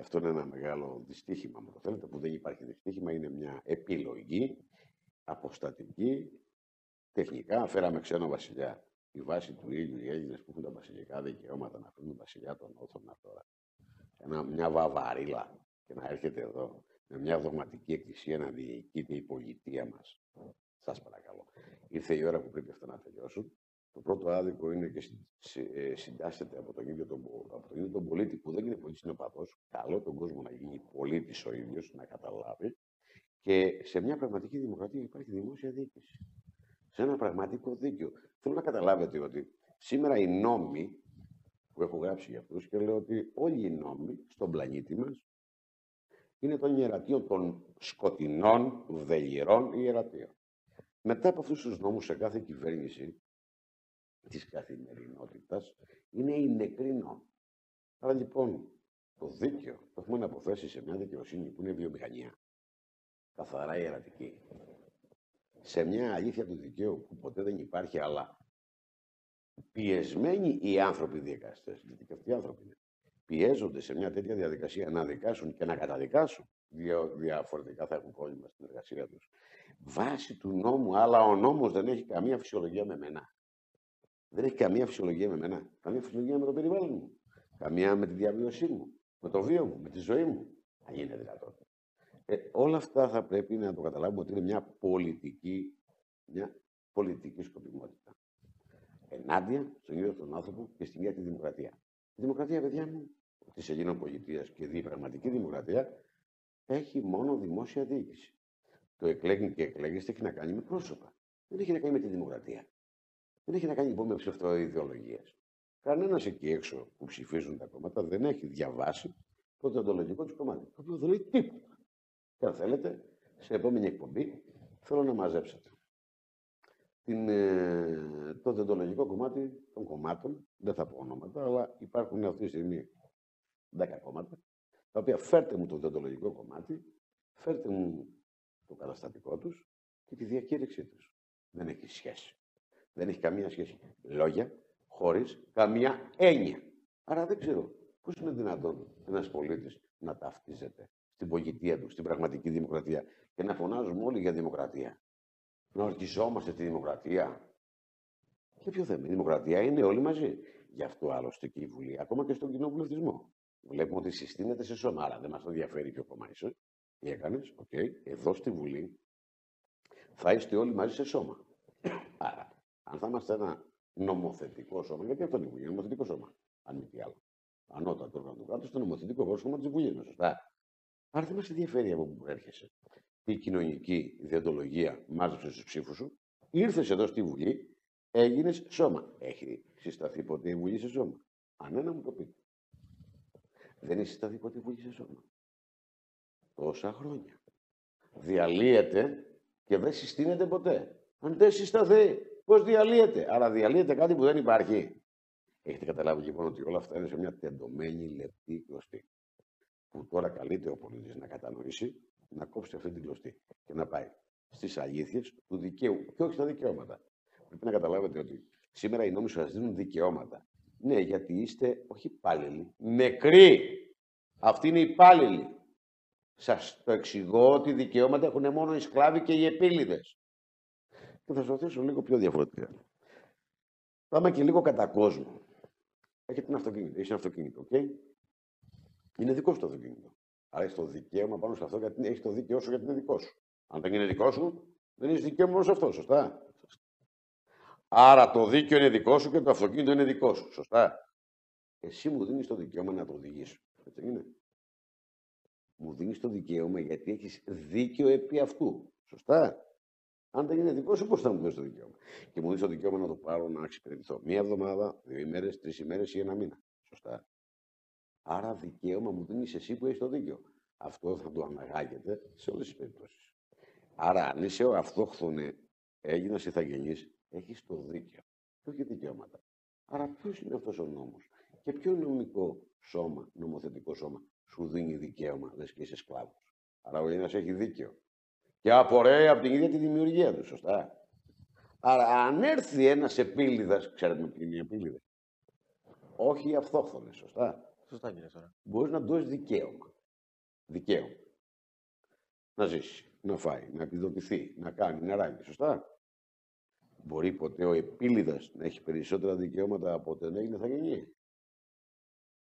Αυτό είναι ένα μεγάλο δυστύχημα, αν το θέλετε, που δεν υπάρχει δυστύχημα, είναι μια επιλογή αποστατική, τεχνικά. Φέραμε ξένο βασιλιά. Η βάση του ήλιου, οι Έλληνες που έχουν τα βασιλικά δικαιώματα να φέρουν βασιλιά των Όθωνα τώρα. Ένα, μια βαβαρίλα και να έρχεται εδώ με μια δογματική εκκλησία να διοικείται η πολιτεία μας. Σας παρακαλώ. Ήρθε η ώρα που πρέπει αυτά να τελειώσουν. Το πρώτο άδικο είναι και ε, συντάσσεται από τον, ίδιο τον, από τον ίδιο τον πολίτη που δεν είναι πολύ συνοπαθός. Καλό τον κόσμο να γίνει πολίτης ο ίδιος, να καταλάβει. Και σε μια πραγματική δημοκρατία υπάρχει δημόσια διοίκηση. Σε ένα πραγματικό δίκαιο. Θέλω να καταλάβετε ότι σήμερα οι νόμοι που έχω γράψει για αυτούς και λέω ότι όλοι οι νόμοι στον πλανήτη μας είναι των ιερατείων των σκοτεινών, βδελιρών ιερατείων. Μετά από αυτούς τους νόμους σε κάθε κυβέρνηση της καθημερινότητας είναι η νεκρή νόμη. Άρα λοιπόν το δίκαιο το έχουμε να αποθέσει σε μια δικαιοσύνη που είναι βιομηχανία. Καθαρά ιερατική. Σε μια αλήθεια του δικαίου που ποτέ δεν υπάρχει, αλλά πιεσμένοι οι άνθρωποι δικαστέ, γιατί και αυτοί οι άνθρωποι είναι, πιέζονται σε μια τέτοια διαδικασία να δικάσουν και να καταδικάσουν. Διαφορετικά θα έχουν πρόβλημα στην εργασία τους. Βάσει του νόμου, αλλά ο νόμος δεν έχει καμία φυσιολογία με μένα. Δεν έχει καμία φυσιολογία με μένα. Καμία φυσιολογία με το περιβάλλον μου. Καμία με τη διαβίωσή μου. Με το βίο μου. Με τη ζωή μου. Αν είναι δυνατόν. Ε, όλα αυτά θα πρέπει να το καταλάβουμε ότι είναι μια πολιτική, μια πολιτική σκοπιμότητα. Ενάντια στον ίδιο τον άνθρωπο και στην ίδια τη δημοκρατία. Η δημοκρατία, παιδιά μου, της Ελλήνων πολιτείας και η πραγματική δημοκρατία έχει μόνο δημόσια διοίκηση. Το εκλέγει και εκλέγεστε έχει να κάνει με πρόσωπα. Δεν έχει να κάνει με τη δημοκρατία. Δεν έχει να κάνει λοιπόν με ψευτοειδεολογίε. Κανένας εκεί έξω που ψηφίζουν τα κόμματα δεν έχει διαβάσει το διοντολογικό του κομμάτι. Το οποίο δεν λέει τίποτα. Και αν θέλετε, σε επόμενη εκπομπή θέλω να μαζέψετε την, ε, το διοντολογικό κομμάτι των κομμάτων. Δεν θα πω ονόματα, αλλά υπάρχουν αυτή τη στιγμή 10 κόμματα, τα οποία φέρτε μου το διοντολογικό κομμάτι, φέρτε μου το καταστατικό τους και τη διακήρυξή τους. Δεν έχει σχέση. Δεν έχει καμία σχέση. Λόγια χωρίς καμία έννοια. Άρα δεν ξέρω πώς είναι δυνατόν ένας πολίτης να ταυτίζεται στην πολιτεία του, στην πραγματική δημοκρατία και να φωνάζουμε όλοι για δημοκρατία. Να ορκιζόμαστε τη δημοκρατία. Και ποιο θέμα. Η δημοκρατία είναι όλοι μαζί. Γι' αυτό άλλωστε και η Βουλή, ακόμα και στον κοινοβουλευτισμό. Βλέπουμε ότι συστήνεται σε σώμα. Άρα δεν μας ενδιαφέρει ποιο κόμμα είσαι. Τι έκανες, οκ. Εδώ στη Βουλή θα είστε όλοι μαζί σε σώμα. Άρα, αν θα είμαστε ένα νομοθετικό σώμα, γιατί αυτό είναι η Βουλή, νομοθετικό σώμα, αν μη τι άλλο. Ανώτατο όργανο του κράτους, το νομοθετικό πρόσωπο της Βουλής, σωστά. Άρα δεν μας ενδιαφέρει από πού έρχεσαι. Η κοινωνική ιδεοντολογία μάζεψε τους ψήφους σου, ήρθες εδώ στη Βουλή, έγινες σώμα. Έχει συσταθεί ποτέ η Βουλή σε σώμα; Αν ένα μου το πείτε. Δεν έχει συσταθεί ποτέ η Βουλή σε σώμα. Τόσα χρόνια. Διαλύεται και δεν συστήνεται ποτέ. Αν δεν συσταθεί, πώς διαλύεται; Άρα διαλύεται κάτι που δεν υπάρχει. Έχετε καταλάβει λοιπόν ότι όλα αυτά είναι σε μια τεντωμένη λεπτή κλωστή. Που τώρα καλείται ο πολίτης να κατανοήσει, να κόψει αυτή την κλωστή και να πάει στις αλήθειες του δικαίου και όχι στα δικαιώματα. Πρέπει να καταλάβετε ότι σήμερα οι νόμοι σας δίνουν δικαιώματα. Ναι, γιατί είστε όχι υπάλληλοι, νεκροί. Αυτοί είναι υπάλληλοι. Σας το εξηγώ ότι δικαιώματα έχουν μόνο οι σκλάβοι και οι επήλυδες. Και θα σας το θέσω λίγο πιο διαφορετικά. Πάμε και λίγο κατά κόσμο. Έχετε ένα αυτοκίνητο. Έχει ένα αυτοκίνητο, OK; Okay? Είναι δικό σου το αυτοκίνητο. Άρα έχεις το δικαίωμα πάνω σε αυτό γιατί έχεις το δίκαιό σου γιατί είναι δικό σου. Αν δεν είναι δικό σου, δεν έχεις δικαίωμα μόνο σε αυτό, σωστά; Άρα το δίκαιο είναι δικό σου και το αυτοκίνητο είναι δικό σου, σωστά; Εσύ μου δίνεις το δικαίωμα να το οδηγήσω. Έτσι είναι; Μου δίνεις το δικαίωμα γιατί έχεις δίκαιο επί αυτού. Σωστά; Αν δεν είναι δικό σου, πώς θα μου δώσεις το δικαίωμα; Και μου δίνεις το δικαίωμα να το πάρω να εξυπηρετηθώ μία εβδομάδα, δύο ημέρες, τρεις ημέρες ή ένα μήνα. Σωστά; Άρα δικαίωμα μου δίνεις εσύ που έχεις το δίκαιο. Αυτό θα το αναγάγεται σε όλες τις περιπτώσεις. Άρα, αν είσαι ο αυτόχθονε Έλληνας ηθαγενής, έχεις το δίκαιο. Και όχι δικαιώματα; Άρα, ποιος είναι αυτός ο νόμος; Και ποιο νομικό σώμα, νομοθετικό σώμα, σου δίνει δικαίωμα, λες και είσαι σκλάβος; Άρα, ο Έλληνας έχει δίκαιο. Και απορρέει από την ίδια τη δημιουργία του, σωστά. Άρα, αν έρθει ένας επίλυδας, ξέρετε τι είναι η επίλυδα. Όχι οι αυτόχθονες, σωστά. Σωστά, κύριε Σόρα. Μπορείς να του δώσει δικαίωμα. Δικαίωμα. Να ζήσει, να φάει, να επιδοτηθεί, να κάνει, να ράγει, σωστά; Μπορεί ποτέ ο επίλυδας να έχει περισσότερα δικαιώματα από ότι έγινε θα γεννεί.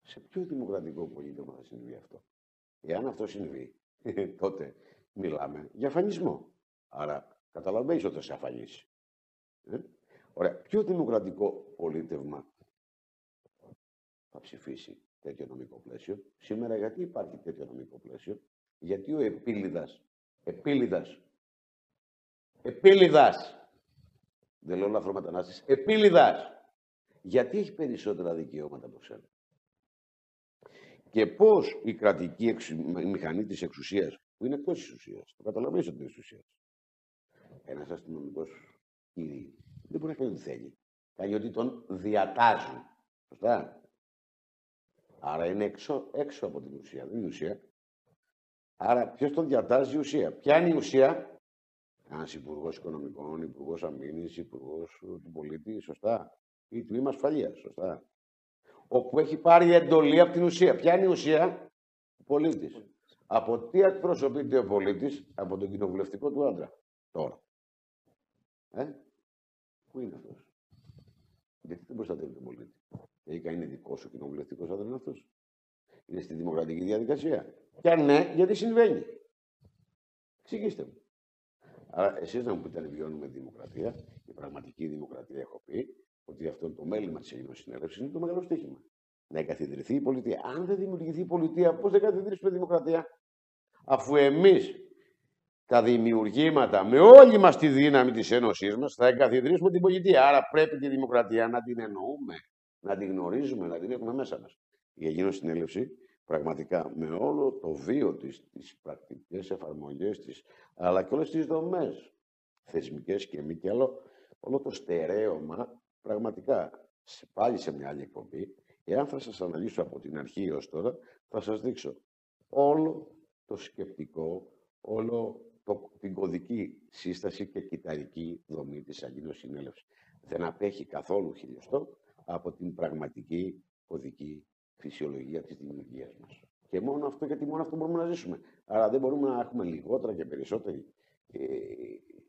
Σε ποιο δημοκρατικό πολίτευμα θα συμβεί αυτό; Εάν αυτό συμβεί, τότε μιλάμε για αφανισμό. Άρα καταλαβαίνεις ότι θα σε αφανίσει. Ε; Ωραία. Ποιο δημοκρατικό πολίτευμα θα ψηφίσει τέτοιο νομικό πλαίσιο. Σήμερα γιατί υπάρχει τέτοιο νομικό πλαίσιο; Γιατί ο επίλυδας, επίλυδας, επίλυδας, δεν λέω λαθρομετανάστης, επίλυδας, γιατί έχει περισσότερα δικαιώματα από σένα; Και πώς η κρατική εξου... η μηχανή της εξουσίας, που είναι εκτός της εξουσίας, το καταλαβαίνεις ότι είναι εξουσίας. Ένας αστυνομικός κύριε, δεν μπορεί να κάνει ό,τι θέλει. Κάνει ότι τον διατάζουν. Σωστά. Άρα είναι έξω, έξω από την ουσία, δεν είναι ουσία. Άρα ποιος τον διατάζει η ουσία; Ποια είναι η ουσία; Ένας υπουργός οικονομικών, υπουργός αμήνης, υπουργός του πολίτη, σωστά. Ή τμήμα ασφαλείας, σωστά. Όπου έχει πάρει εντολή από την ουσία. Ποια είναι η ουσία; Ο πολίτης. Από τι εκπροσωπείται ο πολίτης, από τον κοινοβουλευτικό του άντρα. Τώρα. Ε, πού είναι αυτός; Γιατί δεν προστατεύει τον πολίτη; Τελικά είναι δικός σου κοινοβουλευτικός άντρα είναι αυτό. Είναι στη δημοκρατική διαδικασία. Και αν ναι, γιατί συμβαίνει; Εξηγήστε μου. Άρα, εσείς να μου πείτε αν βιώνουμε δημοκρατία, η πραγματική δημοκρατία, έχω πει, ότι αυτό είναι το μέλημα της Ελληνικής Συνέλευσης, είναι το μεγάλο στοίχημα. Να εγκαθιδρυθεί η πολιτεία. Αν δεν δημιουργηθεί η πολιτεία, πώς θα εγκαθιδρύσουμε δημοκρατία; Αφού εμείς τα δημιουργήματα με όλη μας τη δύναμη της Ένωσής μας θα εγκαθιδρύσουμε την πολιτεία. Άρα πρέπει τη δημοκρατία να την εννοούμε να την γνωρίζουμε, να την έχουμε μέσα μας. Η Αγίνο Συνέλευση, πραγματικά, με όλο το βίο της, τις πρακτικές εφαρμογές της, αλλά και όλες τις δομές, θεσμικές και μη και άλλο, όλο το στερέωμα, πραγματικά, πάλι σε μια άλλη εκπομπή, εάν θα σας αναλύσω από την αρχή έως τώρα, θα σας δείξω όλο το σκεπτικό, όλο το, την κωδική σύσταση και κυταρική δομή της Αγίνος Συνέλευσης. Δεν απέχει καθόλου χιλιοστό από την πραγματική οδική φυσιολογία της δημιουργίας μας. Και μόνο αυτό, γιατί μόνο αυτό μπορούμε να ζήσουμε. Άρα δεν μπορούμε να έχουμε λιγότερα και περισσότερη ε,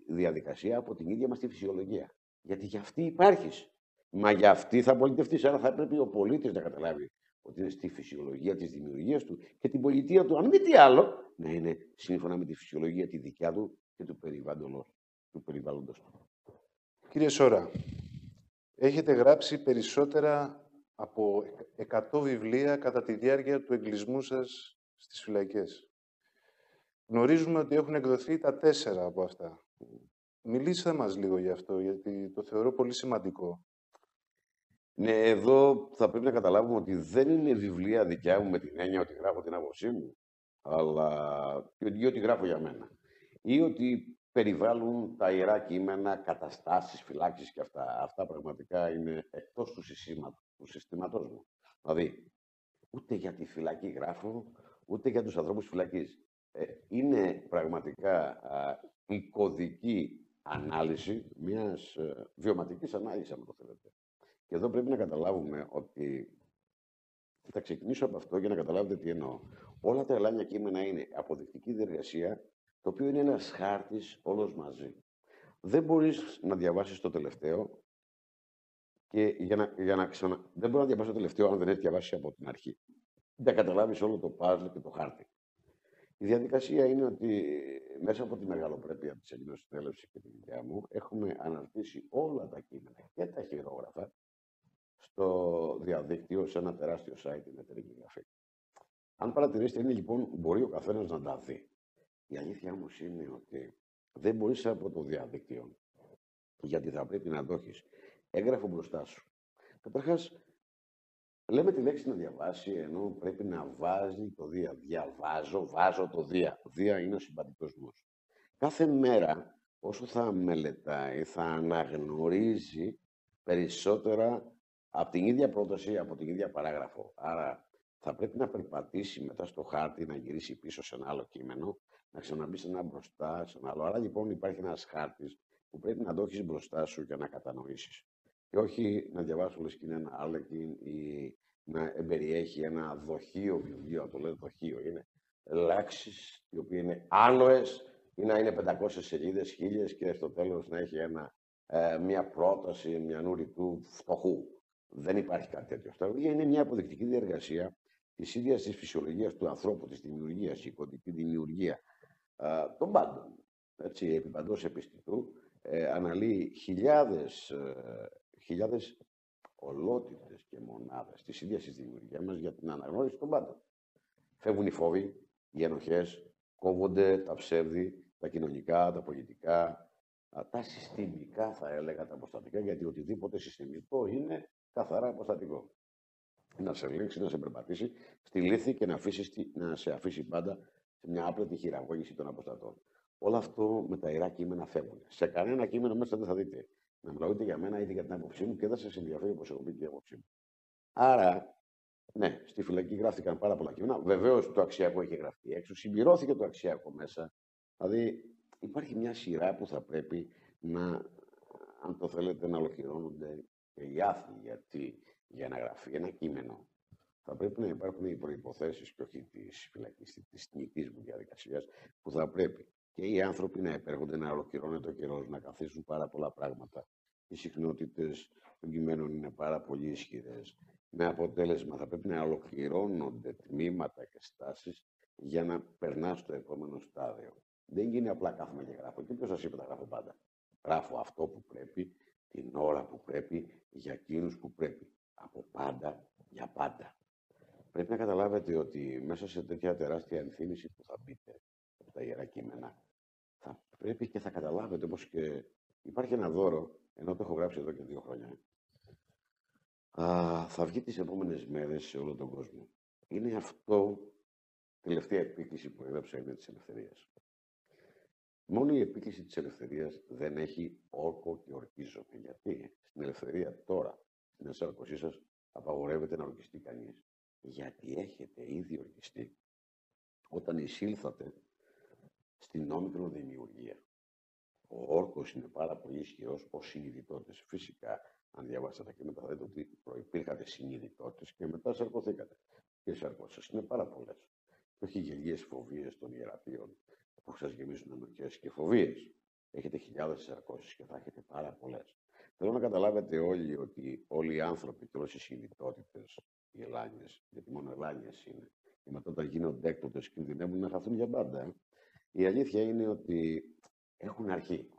διαδικασία από την ίδια μας τη φυσιολογία. Γιατί για αυτή υπάρχεις. Μα για αυτή θα πολιτευτείς. Άρα θα πρέπει ο πολίτης να καταλάβει ότι είναι στη φυσιολογία της δημιουργίας του και την πολιτεία του, αν μη τι άλλο, να είναι σύμφωνα με τη φυσιολογία τη δικιά του και του περιβάλλοντος του. Περιβάλλοντος. Κύριε Σόρα, έχετε γράψει περισσότερα από 100 βιβλία κατά τη διάρκεια του εγκλισμού σας στις φυλακές. Γνωρίζουμε ότι έχουν εκδοθεί τα τέσσερα από αυτά. Μιλήστε μας λίγο γι' αυτό, γιατί το θεωρώ πολύ σημαντικό. Ναι, εδώ θα πρέπει να καταλάβουμε ότι δεν είναι βιβλία δικιά μου με την έννοια ότι γράφω την άποψή μου, αλλά ή ότι γράφω για μένα. Ή ότι περιβάλλουν τα ιερά κείμενα, καταστάσεις, φυλάξεις και αυτά. Αυτά πραγματικά είναι εκτός του, του συστήματός μου. Δηλαδή, ούτε για τη φυλακή γράφω, ούτε για τους ανθρώπους φυλακής. Ε, είναι πραγματικά α, η κωδική ανάλυση μιας ε, βιωματικής ανάλυσης, αν το θέλετε. Και εδώ πρέπει να καταλάβουμε ότι θα ξεκινήσω από αυτό για να καταλάβετε τι εννοώ. Όλα τα ελάνια κείμενα είναι αποδεικτική διεργασία, το οποίο είναι ένας χάρτης όλος μαζί. Δεν μπορείς να διαβάσεις το τελευταίο και για να, για να ξανα... Δεν μπορεί να διαβάσει το τελευταίο αν δεν έχεις διαβάσει από την αρχή. Δεν καταλάβεις όλο το παζλ και το χάρτη. Η διαδικασία είναι ότι μέσα από τη μεγαλοπρέπεια της Ελληνική Συνέλευση και τη δικιά μου έχουμε αναρτήσει όλα τα κείμενα και τα χειρόγραφα στο διαδίκτυο σε ένα τεράστιο site την εταιρική γραφή. Αν παρατηρήσετε, είναι λοιπόν, μπορεί ο καθένας να τα δει. Η αλήθεια όμως είναι ότι δεν μπορείς από το διαδίκτυο, γιατί θα πρέπει να το έχεις έγγραφο μπροστά σου. Καταρχάς, λέμε τη λέξη να διαβάσει, ενώ πρέπει να βάζει το Δία. Διαβάζω, βάζω το Δία. Δία είναι ο συμπαντικός μου. Κάθε μέρα, όσο θα μελετάει, θα αναγνωρίζει περισσότερα από την ίδια πρόταση, από την ίδια παράγραφο. Άρα θα πρέπει να περπατήσει μετά στο χάρτη, να γυρίσει πίσω σε ένα άλλο κείμενο, να ξαναμπεί σε ένα μπροστά, σε ένα άλλο. Άρα λοιπόν υπάρχει ένας χάρτης που πρέπει να το έχεις μπροστά σου για να κατανοήσεις. Και όχι να διαβάσει όλε και είναι ένα άρλεκιν ή να εμπεριέχει ένα δοχείο βιβλίο, το λέω δοχείο. Είναι λέξει οι οποίες είναι άλοες ή να είναι 500 σελίδες, χίλιες και στο τέλος να έχει ένα, ε, μια πρόταση μια του φτωχού. Δεν υπάρχει κάτι τέτοιο. Στα βιβλία είναι μια αποδεικτική διεργασία της ίδιας της φυσιολογίας του ανθρώπου, της δημιουργίας, η κωδική δημιουργία ε, των πάντων. Έτσι, επί παντός επιστητού, ε, αναλύει χιλιάδες, ε, χιλιάδες ολότητες και μονάδες της ίδιας της δημιουργίας μας για την αναγνώριση των πάντων. Φεύγουν οι φόβοι, οι ενοχές, κόβονται τα ψεύδη, τα κοινωνικά, τα πολιτικά, τα συστημικά θα έλεγα, τα αποστατικά, γιατί οτιδήποτε συστημικό είναι καθαρά αποστατικό. Να σε ελέγξει, να σε περπατήσει στη λύθη και να, αφήσεις, να σε αφήσει πάντα σε μια άπλετη χειραγώγηση των αποστατών. Όλο αυτό με τα ιερά κείμενα φεύγουν. Σε κανένα κείμενο μέσα δεν θα δείτε να μιλάω είτε για μένα είτε για την άποψή μου και δεν σας ενδιαφέρει όπως έχω πει και η άποψή μου. Άρα, ναι, στη φυλακή γράφτηκαν πάρα πολλά κείμενα. Βεβαίως το αξιακό έχει γραφτεί έξω. Συμπληρώθηκε το αξιακό μέσα. Δηλαδή, υπάρχει μια σειρά που θα πρέπει να, αν το θέλετε, να ολοκληρώνονται και οι άθλοι. Γιατί για να γραφεί ένα κείμενο θα πρέπει να υπάρχουν οι προποθέσει και όχι τη φυλακής, της τιμητής μου διαδικασίας, που θα πρέπει και οι άνθρωποι να επέρχονται να ολοκληρώνεται ο καιρός, να καθίσουν πάρα πολλά πράγματα. Οι συχνότητες των κειμένων είναι πάρα πολύ ισχυρές. Με αποτέλεσμα θα πρέπει να ολοκληρώνονται τμήματα και στάσεις για να περνάς στο επόμενο στάδιο. Δεν γίνει απλά κάθομαι και γράφω. Και ποιο σας είπε τα γράφω πάντα. Γράφω αυτό που πρέπει, την ώρα που πρέπει, για εκείνους που πρέπει. Από πάντα για πάντα. Πρέπει να καταλάβετε ότι μέσα σε τέτοια τεράστια ενθύμηση που θα μπείτε από τα ιερά κείμενα, θα πρέπει και θα καταλάβετε όπως και υπάρχει ένα δώρο, ενώ το έχω γράψει εδώ και δύο χρόνια, α, θα βγει τις επόμενες μέρες σε όλο τον κόσμο. Είναι αυτό τελευταία επίκληση που έγραψα είναι της ελευθερίας. Μόνο η επίκληση της ελευθερίας δεν έχει όρκο και ορκίζομαι. Γιατί; Στην ελευθερία τώρα, στην εσάρκωσή σας, απαγορεύεται να ορκιστεί κανείς. Γιατί έχετε ήδη ορκιστεί. Όταν εισήλθατε στην νόμικρο δημιουργία. Ο όρκος είναι πάρα πολύ ισχυρός ως συνειδητότες. Φυσικά, αν διαβάσετε τα κείμενα, θα δείτε ότι προπήρχατε συνειδητότες και μετά σαρκωθήκατε. Και οι σαρκώσεις είναι πάρα πολλές. Και όχι γελίες φοβίες των ιερατείων που σας γεμίζουν ενοχέ και φοβίες. Έχετε χιλιάδες σαρκώσεις και θα έχετε πάρα πολλές. Θέλω να καταλάβετε όλοι ότι όλοι οι άνθρωποι και όλες οι συνειδητότητες, οι ελάνιες, γιατί μόνο ελάνιες είναι, και μετά όταν γίνονται έκτοτες κινδυνεύουν να χαθούν για πάντα. ε. Η αλήθεια είναι ότι έχουν αρχή.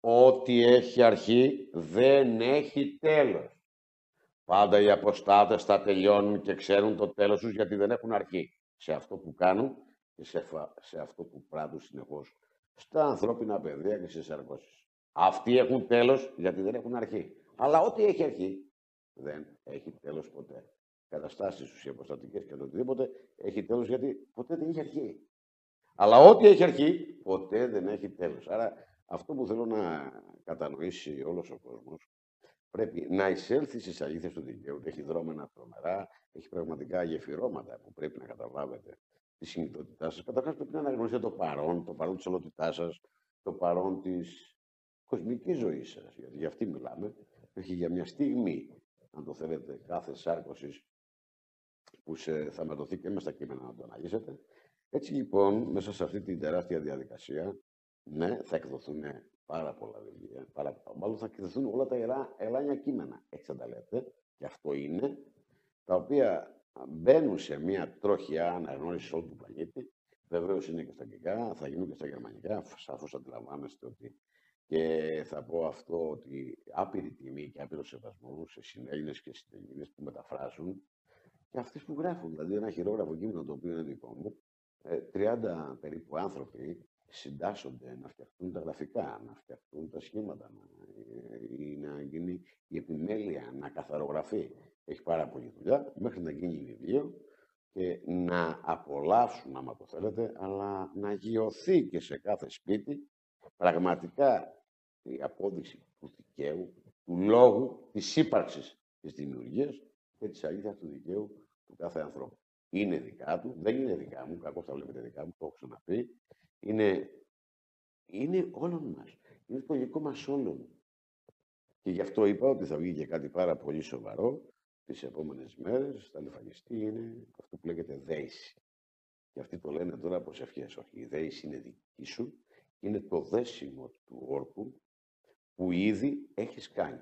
Ό,τι έχει αρχή δεν έχει τέλος. Πάντα οι αποστάτες θα τελειώνουν και ξέρουν το τέλος τους γιατί δεν έχουν αρχή. Σε αυτό που κάνουν και σε, φα- σε αυτό που πράττουν συνεχώς. Στα ανθρώπινα παιδεία και στις εργώσεις. Αυτοί έχουν τέλος γιατί δεν έχουν αρχή. Αλλά ό,τι έχει αρχή δεν έχει τέλος ποτέ. Καταστάσεις τους, οι αποστατικές και το οτιδήποτε έχει τέλος γιατί ποτέ δεν έχει αρχή. Αλλά ό,τι έχει αρχή ποτέ δεν έχει τέλος. Άρα αυτό που θέλω να κατανοήσει όλος ο κόσμος πρέπει να εισέλθει στις αλήθειες του δικαίου. Έχει δρόμενα τρομερά, έχει πραγματικά γεφυρώματα που πρέπει να καταλάβετε τη συνειδητότητά σας. Καταρχάς πρέπει να αναγνωρίσετε το παρόν, το παρόν της ολότητάς σας, το παρόν της κοσμικής ζωής σας, γιατί για αυτή μιλάμε. Έχει για μια στιγμή, αν το θέλετε, κάθε σάρκωσης που σε, θα μετωθεί και μέσα στα κείμενα να το αναλύσετε. Έτσι λοιπόν, μέσα σε αυτή την τεράστια διαδικασία, ναι, θα εκδοθούν πάρα πολλά βιβλία. Πάρα, μάλλον θα εκδοθούν όλα τα ιερά ελάνια κείμενα. Έτσι θα τα λέτε. Και αυτό είναι, τα οποία μπαίνουν σε μια τρόχια αναγνώρισης όλου του πλανήτη. Βεβαίως είναι και στα αγγλικά, θα γίνουν και στα γερμανικά. Σαφώς αντιλαμβάνεστε ότι. Και θα πω αυτό ότι άπειρη τιμή και άπειρο σεβασμό σε συνέλληνες και συνέλληνε που μεταφράζουν και αυτοί που γράφουν. Δηλαδή, ένα χειρόγραφο κείμενο το οποίο είναι δικό μου, ε, 30 περίπου άνθρωποι συντάσσονται να φτιαχτούν τα γραφικά, να φτιαχτούν τα σχήματα, να, ε, ή να γίνει η επιμέλεια, να καθαρογραφεί. Έχει πάρα πολλή δουλειά μέχρι να γίνει βιβλίο και να απολαύσουν, άμα το θέλετε, αλλά να γιωθεί και σε κάθε σπίτι πραγματικά η απόδειξη του δικαίου, του λόγου, της ύπαρξης της δημιουργίας και της αλήθειας του δικαίου του κάθε ανθρώπου. Είναι δικά του, δεν είναι δικά μου, κακώς τα βλέπετε δικά μου, το έχω ξαναπεί. Είναι, είναι όλων μας. Είναι το δικό μας όλων. Και γι' αυτό είπα ότι θα βγει και κάτι πάρα πολύ σοβαρό τις επόμενες μέρες, θα λιφανιστεί, είναι αυτό που λέγεται δέηση. Και αυτοί το λένε τώρα προσευχές. Όχι, η δέηση είναι δική σου, είναι το δέσιμο του όρκου που ήδη έχεις κάνει.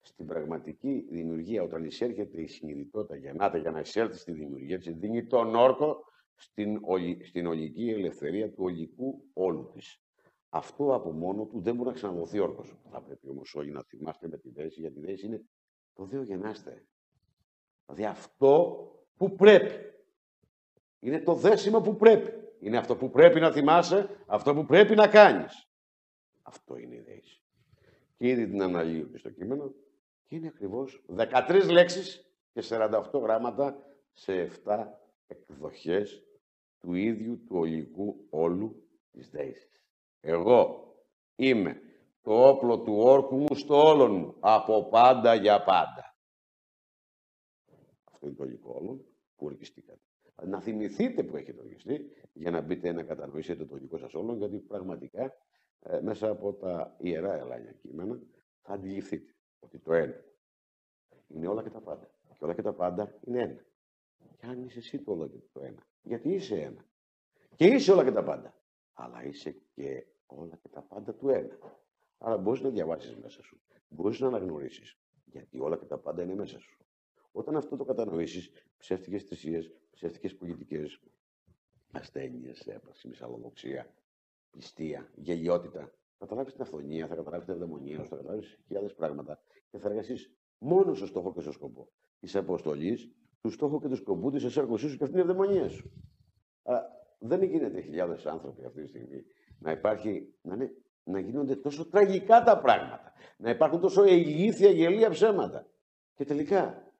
Στην πραγματική δημιουργία, όταν εισέρχεται η συνειδητότητα, γεννάται για να εισέλθει στη δημιουργία της, δίνει τον όρκο στην, ολι- στην ολική ελευθερία του ολικού όλου της. Αυτό από μόνο του δεν μπορεί να ξαναδοθεί όρκος. Θα πρέπει όμως όλοι να θυμάστε με τη δέση, γιατί η δέση είναι το Δέο γεννάστε. Δηλαδή αυτό που πρέπει. Είναι το δέσιμο που πρέπει. Είναι αυτό που πρέπει να θυμάσαι, αυτό που πρέπει να κάνεις. Αυτό είναι η δέση. Και ήδη την αναλύω και στο κείμενο και είναι ακριβώς 13 λέξεις και 48 γράμματα σε 7 εκδοχές του ίδιου του ολικού όλου της δέησης. Εγώ είμαι το όπλο του όρκου μου στο όλον μου, από πάντα για πάντα. Αυτό είναι το ολικό όλον που ορκιστήκατε. Να θυμηθείτε που έχετε ορκιστεί για να μπείτε να κατανοήσετε το δικό σας όλον, γιατί πραγματικά ε, μέσα από τα ιερά ελάνια κείμενα θα αντιληφθείτε ότι το ένα είναι όλα και τα πάντα. Και όλα και τα πάντα είναι ένα. Και αν είσαι εσύ το όλα και το ένα. Γιατί είσαι ένα. Και είσαι όλα και τα πάντα. Αλλά είσαι και όλα και τα πάντα του ένα. Άρα μπορείς να διαβάσεις μέσα σου. Μπορείς να αναγνωρίσεις. Γιατί όλα και τα πάντα είναι μέσα σου. Όταν αυτό το κατανοήσεις, ψεύτικες θυσίες, ψεύτικες πολιτικές, ασθένειες, έπαρξη, μυσαλλοδοξία, πιστία, γελιότητα, θα καταλάβεις την αυθονία, θα καταλάβεις την ευδαιμονία, θα καταλάβεις χιλιάδες πράγματα και θα εργαστείς μόνος στο στόχο και στο σκοπό της αποστολής, του στόχου και του σκοπού της εσέρκωσή σου και αυτή είναι η ευδαιμονία σου. Άρα δεν γίνεται χιλιάδες άνθρωποι αυτή τη στιγμή να υπάρχει, να, είναι, να γίνονται τόσο τραγικά τα πράγματα, να υπάρχουν τόσο ηλίθια γελία ψέματα. Και τελικά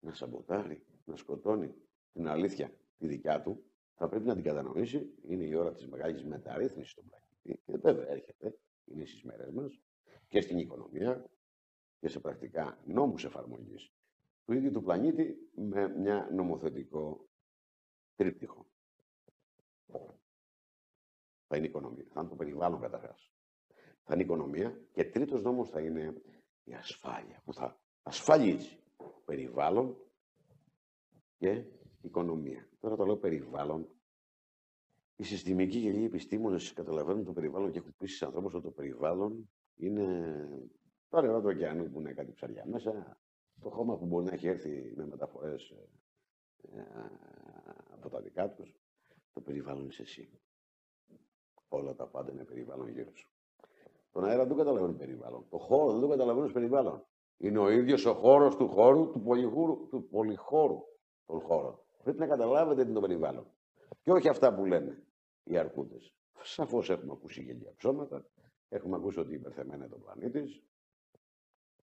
να σαμποτάρει, να σκοτώνει την αλήθεια τη δικιά του, θα πρέπει να την κατανοήσει. Είναι η ώρα της μεγάλης μεταρρύθμισης στον πλανήτη. Και βέβαια έρχεται, είναι στις μέρες μας και στην οικονομία και σε πρακτικά νόμους εφαρμογής του ίδιου του πλανήτη με μια νομοθετικό τρίπτυχο. Θα είναι η οικονομία. Θα είναι το περιβάλλον καταρχάς. Θα είναι η οικονομία και τρίτος νόμος θα είναι η ασφάλεια που θα ασφαλίζει περιβάλλον και οικονομία. Τώρα το λέω περιβάλλον. Οι συστημικοί και οι επιστήμονες καταλαβαίνουν το περιβάλλον και έχουν πει στους ανθρώπους ότι το περιβάλλον είναι το νερό του ωκεανού που είναι κάτι ψαριά μέσα, το χώμα που μπορεί να έχει έρθει με μεταφορές ε, ε, από τα δικά τους, το περιβάλλον είσαι εσύ. Όλα τα πάντα είναι περιβάλλον γύρω σου. Τον αέρα δεν το καταλαβαίνω περιβάλλον. Το χώρο δεν το καταλαβαίνω περιβάλλον. Είναι ο ίδιος ο χώρος του χώρου, του, πολυχώρου, του πολυχώρου των χώρων. Πρέπει να καταλάβετε τι είναι το περιβάλλον. Και όχι αυτά που λένε οι αρκούδες. Σαφώς έχουμε ακούσει γελία ψώματα. Έχουμε ακούσει ότι υπερθεμένα το πλανήτης.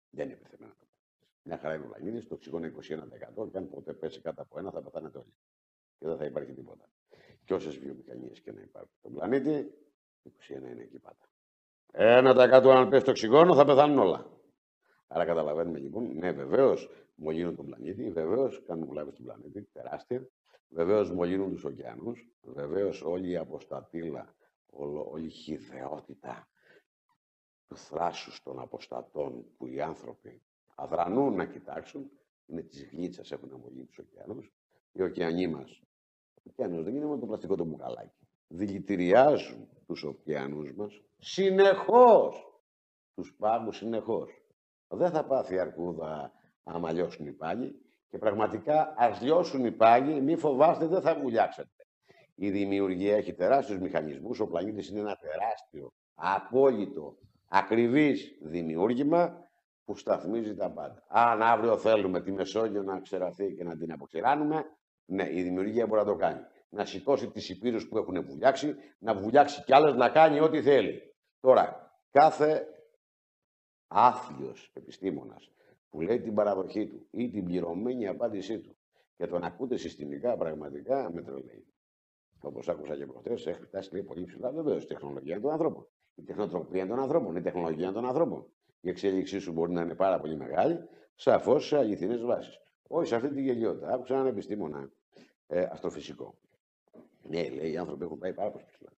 Δεν είναι υπερθεμένα το πλανήτης. Μια χαρά είναι ο πλανήτης, το οξυγόνο είναι 21%. Και αν ποτέ πέσει κάτω από ένα, θα πεθάνετε όλοι. Και δεν θα υπάρχει τίποτα. Και όσες βιομηχανίες και να υπάρχουν στον πλανήτη, 21 είναι εκεί πάντα. Ένα τα κάτω αν πέσει το οξυγόνο θα πεθάνουν όλα. Άρα καταλαβαίνουμε λοιπόν, ναι βεβαίως μολύνουν τον πλανήτη, βεβαίως κάνουν βλάβη στον πλανήτη, τεράστια. Βεβαίως μολύνουν τους ωκεανούς, βεβαίως όλη η αποστατήλα, όλη η χειδαιότητα του θράσους των αποστατών που οι άνθρωποι αδρανούν να κοιτάξουν, είναι της γλίτσας έχουν αμολύνει τους ωκεανούς. Οι ωκεανοί μας, ο ωκεανός δεν είναι μόνο το πλαστικό το μπουκαλάκι. Δηλητηριάζουν τους ωκεανούς μας συνεχώς. Τους πάγου συνεχώς. Δεν θα πάθει αρκούδα άμα λιώσουν οι πάγοι και πραγματικά ας λιώσουν οι πάγοι, μη φοβάστε, δεν θα βουλιάξετε. Η δημιουργία έχει τεράστιους μηχανισμούς. Ο πλανήτης είναι ένα τεράστιο, απόλυτο, ακριβής δημιούργημα που σταθμίζει τα πάντα. Αν αύριο θέλουμε τη Μεσόγειο να ξεραθεί και να την αποξηράνουμε, ναι, η δημιουργία μπορεί να το κάνει. Να σηκώσει τις υπήρους που έχουν βουλιάξει, να βουλιάξει κι άλλες, να κάνει ό,τι θέλει. Τώρα, κάθε άθλιος επιστήμονας που λέει την παραδοχή του ή την πληρωμένη απάντησή του και τον ακούτε συστημικά πραγματικά με τρελαίνει. Όπως άκουσα και προχτέ, έχει φτάσει λέει, πολύ ψηλά. Βεβαίως, η τεχνολογία των ανθρώπων. Η τεχνοτροπία των ανθρώπων. Η τεχνολογία των ανθρώπων. Η εξέλιξή σου μπορεί να είναι πάρα πολύ μεγάλη, σαφώς σε αληθινές βάσεις. Όχι σε αυτή τη γελιότητα. Άκουσα έναν επιστήμονα ε, αστροφυσικό. Ναι, λέει, οι άνθρωποι έχουν πάει πάρα πολύ ψηλά.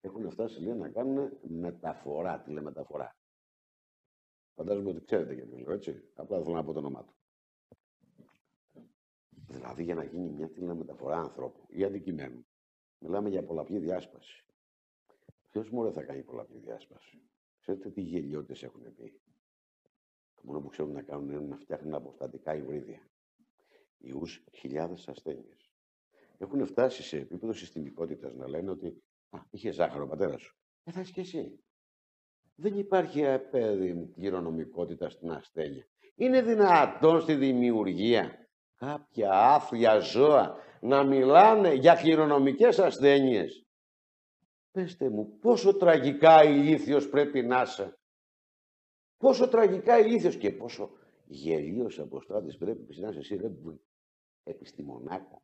Έχουν φτάσει λέει, να κάνουν μεταφορά, τηλεμεταφορά. Φαντάζομαι ότι ξέρετε γιατί μιλάω, έτσι. Απλά θέλω να πω το όνομά του. Δηλαδή για να γίνει μια τηλεμεταφορά ανθρώπου ή αντικειμένου, μιλάμε για πολλαπλή διάσπαση. Ποιος μόνο θα κάνει πολλαπλή διάσπαση; Ξέρετε τι γελιότητες έχουν πει; Το μόνο που ξέρουν να κάνουν είναι να φτιάχνουν αποστατικά υβρίδια. Ιούς χιλιάδες ασθένειες. Έχουν φτάσει σε επίπεδο συστημικότητας να λένε ότι Α, είχες ζάχαρο ο πατέρας σου. Ε, θα και εσύ. Δεν υπάρχει παιδί κληρονομικότητα στην ασθένεια. Είναι δυνατόν στη δημιουργία κάποια άθλια ζώα να μιλάνε για κληρονομικές ασθένειες; Πεςτε μου, πόσο τραγικά ηλίθιος πρέπει να είσαι; Πόσο τραγικά ηλίθιος και πόσο γελίος αποστάτης πρέπει να είσαι εσύ, ρε επιστημονάκο.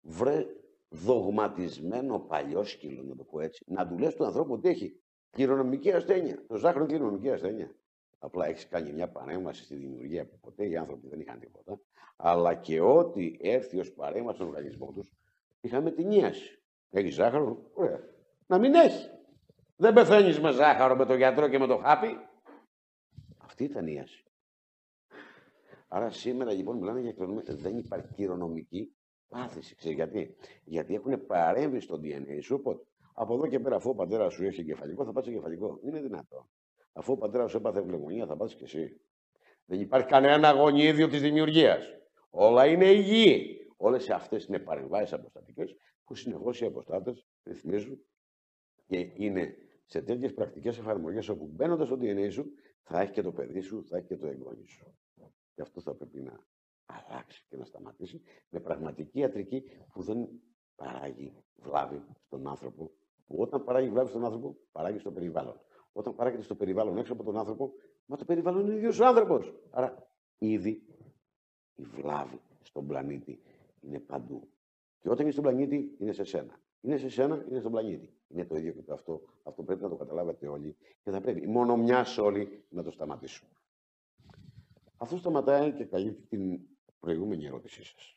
Βρε δογματισμένο παλιόσκυλο, να το πω έτσι. Να του λες του ανθρώπου ότι έχει Κληρονομική ασθένεια. Το ζάχαρο είναι κληρονομική ασθένεια. Απλά έχεις κάνει μια παρέμβαση στη δημιουργία που ποτέ οι άνθρωποι δεν είχαν τίποτα. Αλλά και ό,τι έρθει ως παρέμβαση στον οργανισμό τους, είχαμε την ίαση. Έχεις ζάχαρο, ωραία. Να μην έχεις. Δεν πεθαίνεις με ζάχαρο, με τον γιατρό και με το χάπι. Αυτή ήταν η ίαση. Άρα σήμερα λοιπόν μιλάμε για κληρονομική. Δεν υπάρχει κληρονομική πάθηση. Ξέρετε γιατί; Γιατί έχουν παρέμβει στο DNA σου, οπότε από εδώ και πέρα, αφού ο πατέρας σου έχει κεφαλικό, θα πάθει κεφαλικό. Είναι δυνατό. Αφού ο πατέρας σου έπαθε βλεγονία, θα πάθει και εσύ. Δεν υπάρχει κανένα γονίδιο της δημιουργίας. Όλα είναι υγιή. Όλες αυτές είναι παρεμβάσεις αποστατικές που συνεχώς οι αποστάτες ρυθμίζουν και είναι σε τέτοιες πρακτικές εφαρμογές όπου μπαίνοντας στο DNA σου θα έχει και το παιδί σου, θα έχει και το εγγόνι σου. Και αυτό θα πρέπει να αλλάξει και να σταματήσει με πραγματική ιατρική που δεν παράγει βλάβη στον άνθρωπο που όταν παράγει βλάβη στον άνθρωπο, παράγει στο περιβάλλον. Όταν παράγεται στο περιβάλλον έξω από τον άνθρωπο, μα το περιβάλλον είναι ο ίδιος ο άνθρωπος. Άρα ήδη η βλάβη στον πλανήτη είναι παντού. Και όταν είναι στον πλανήτη, είναι σε σένα. Είναι σε σένα, είναι στον πλανήτη. Είναι το ίδιο και το αυτό. Αυτό πρέπει να το καταλάβετε όλοι και θα πρέπει μόνο μιας όλοι να το σταματήσουμε. Αυτό σταματάει και καλύπτει την προηγούμενη ερώτησή σας.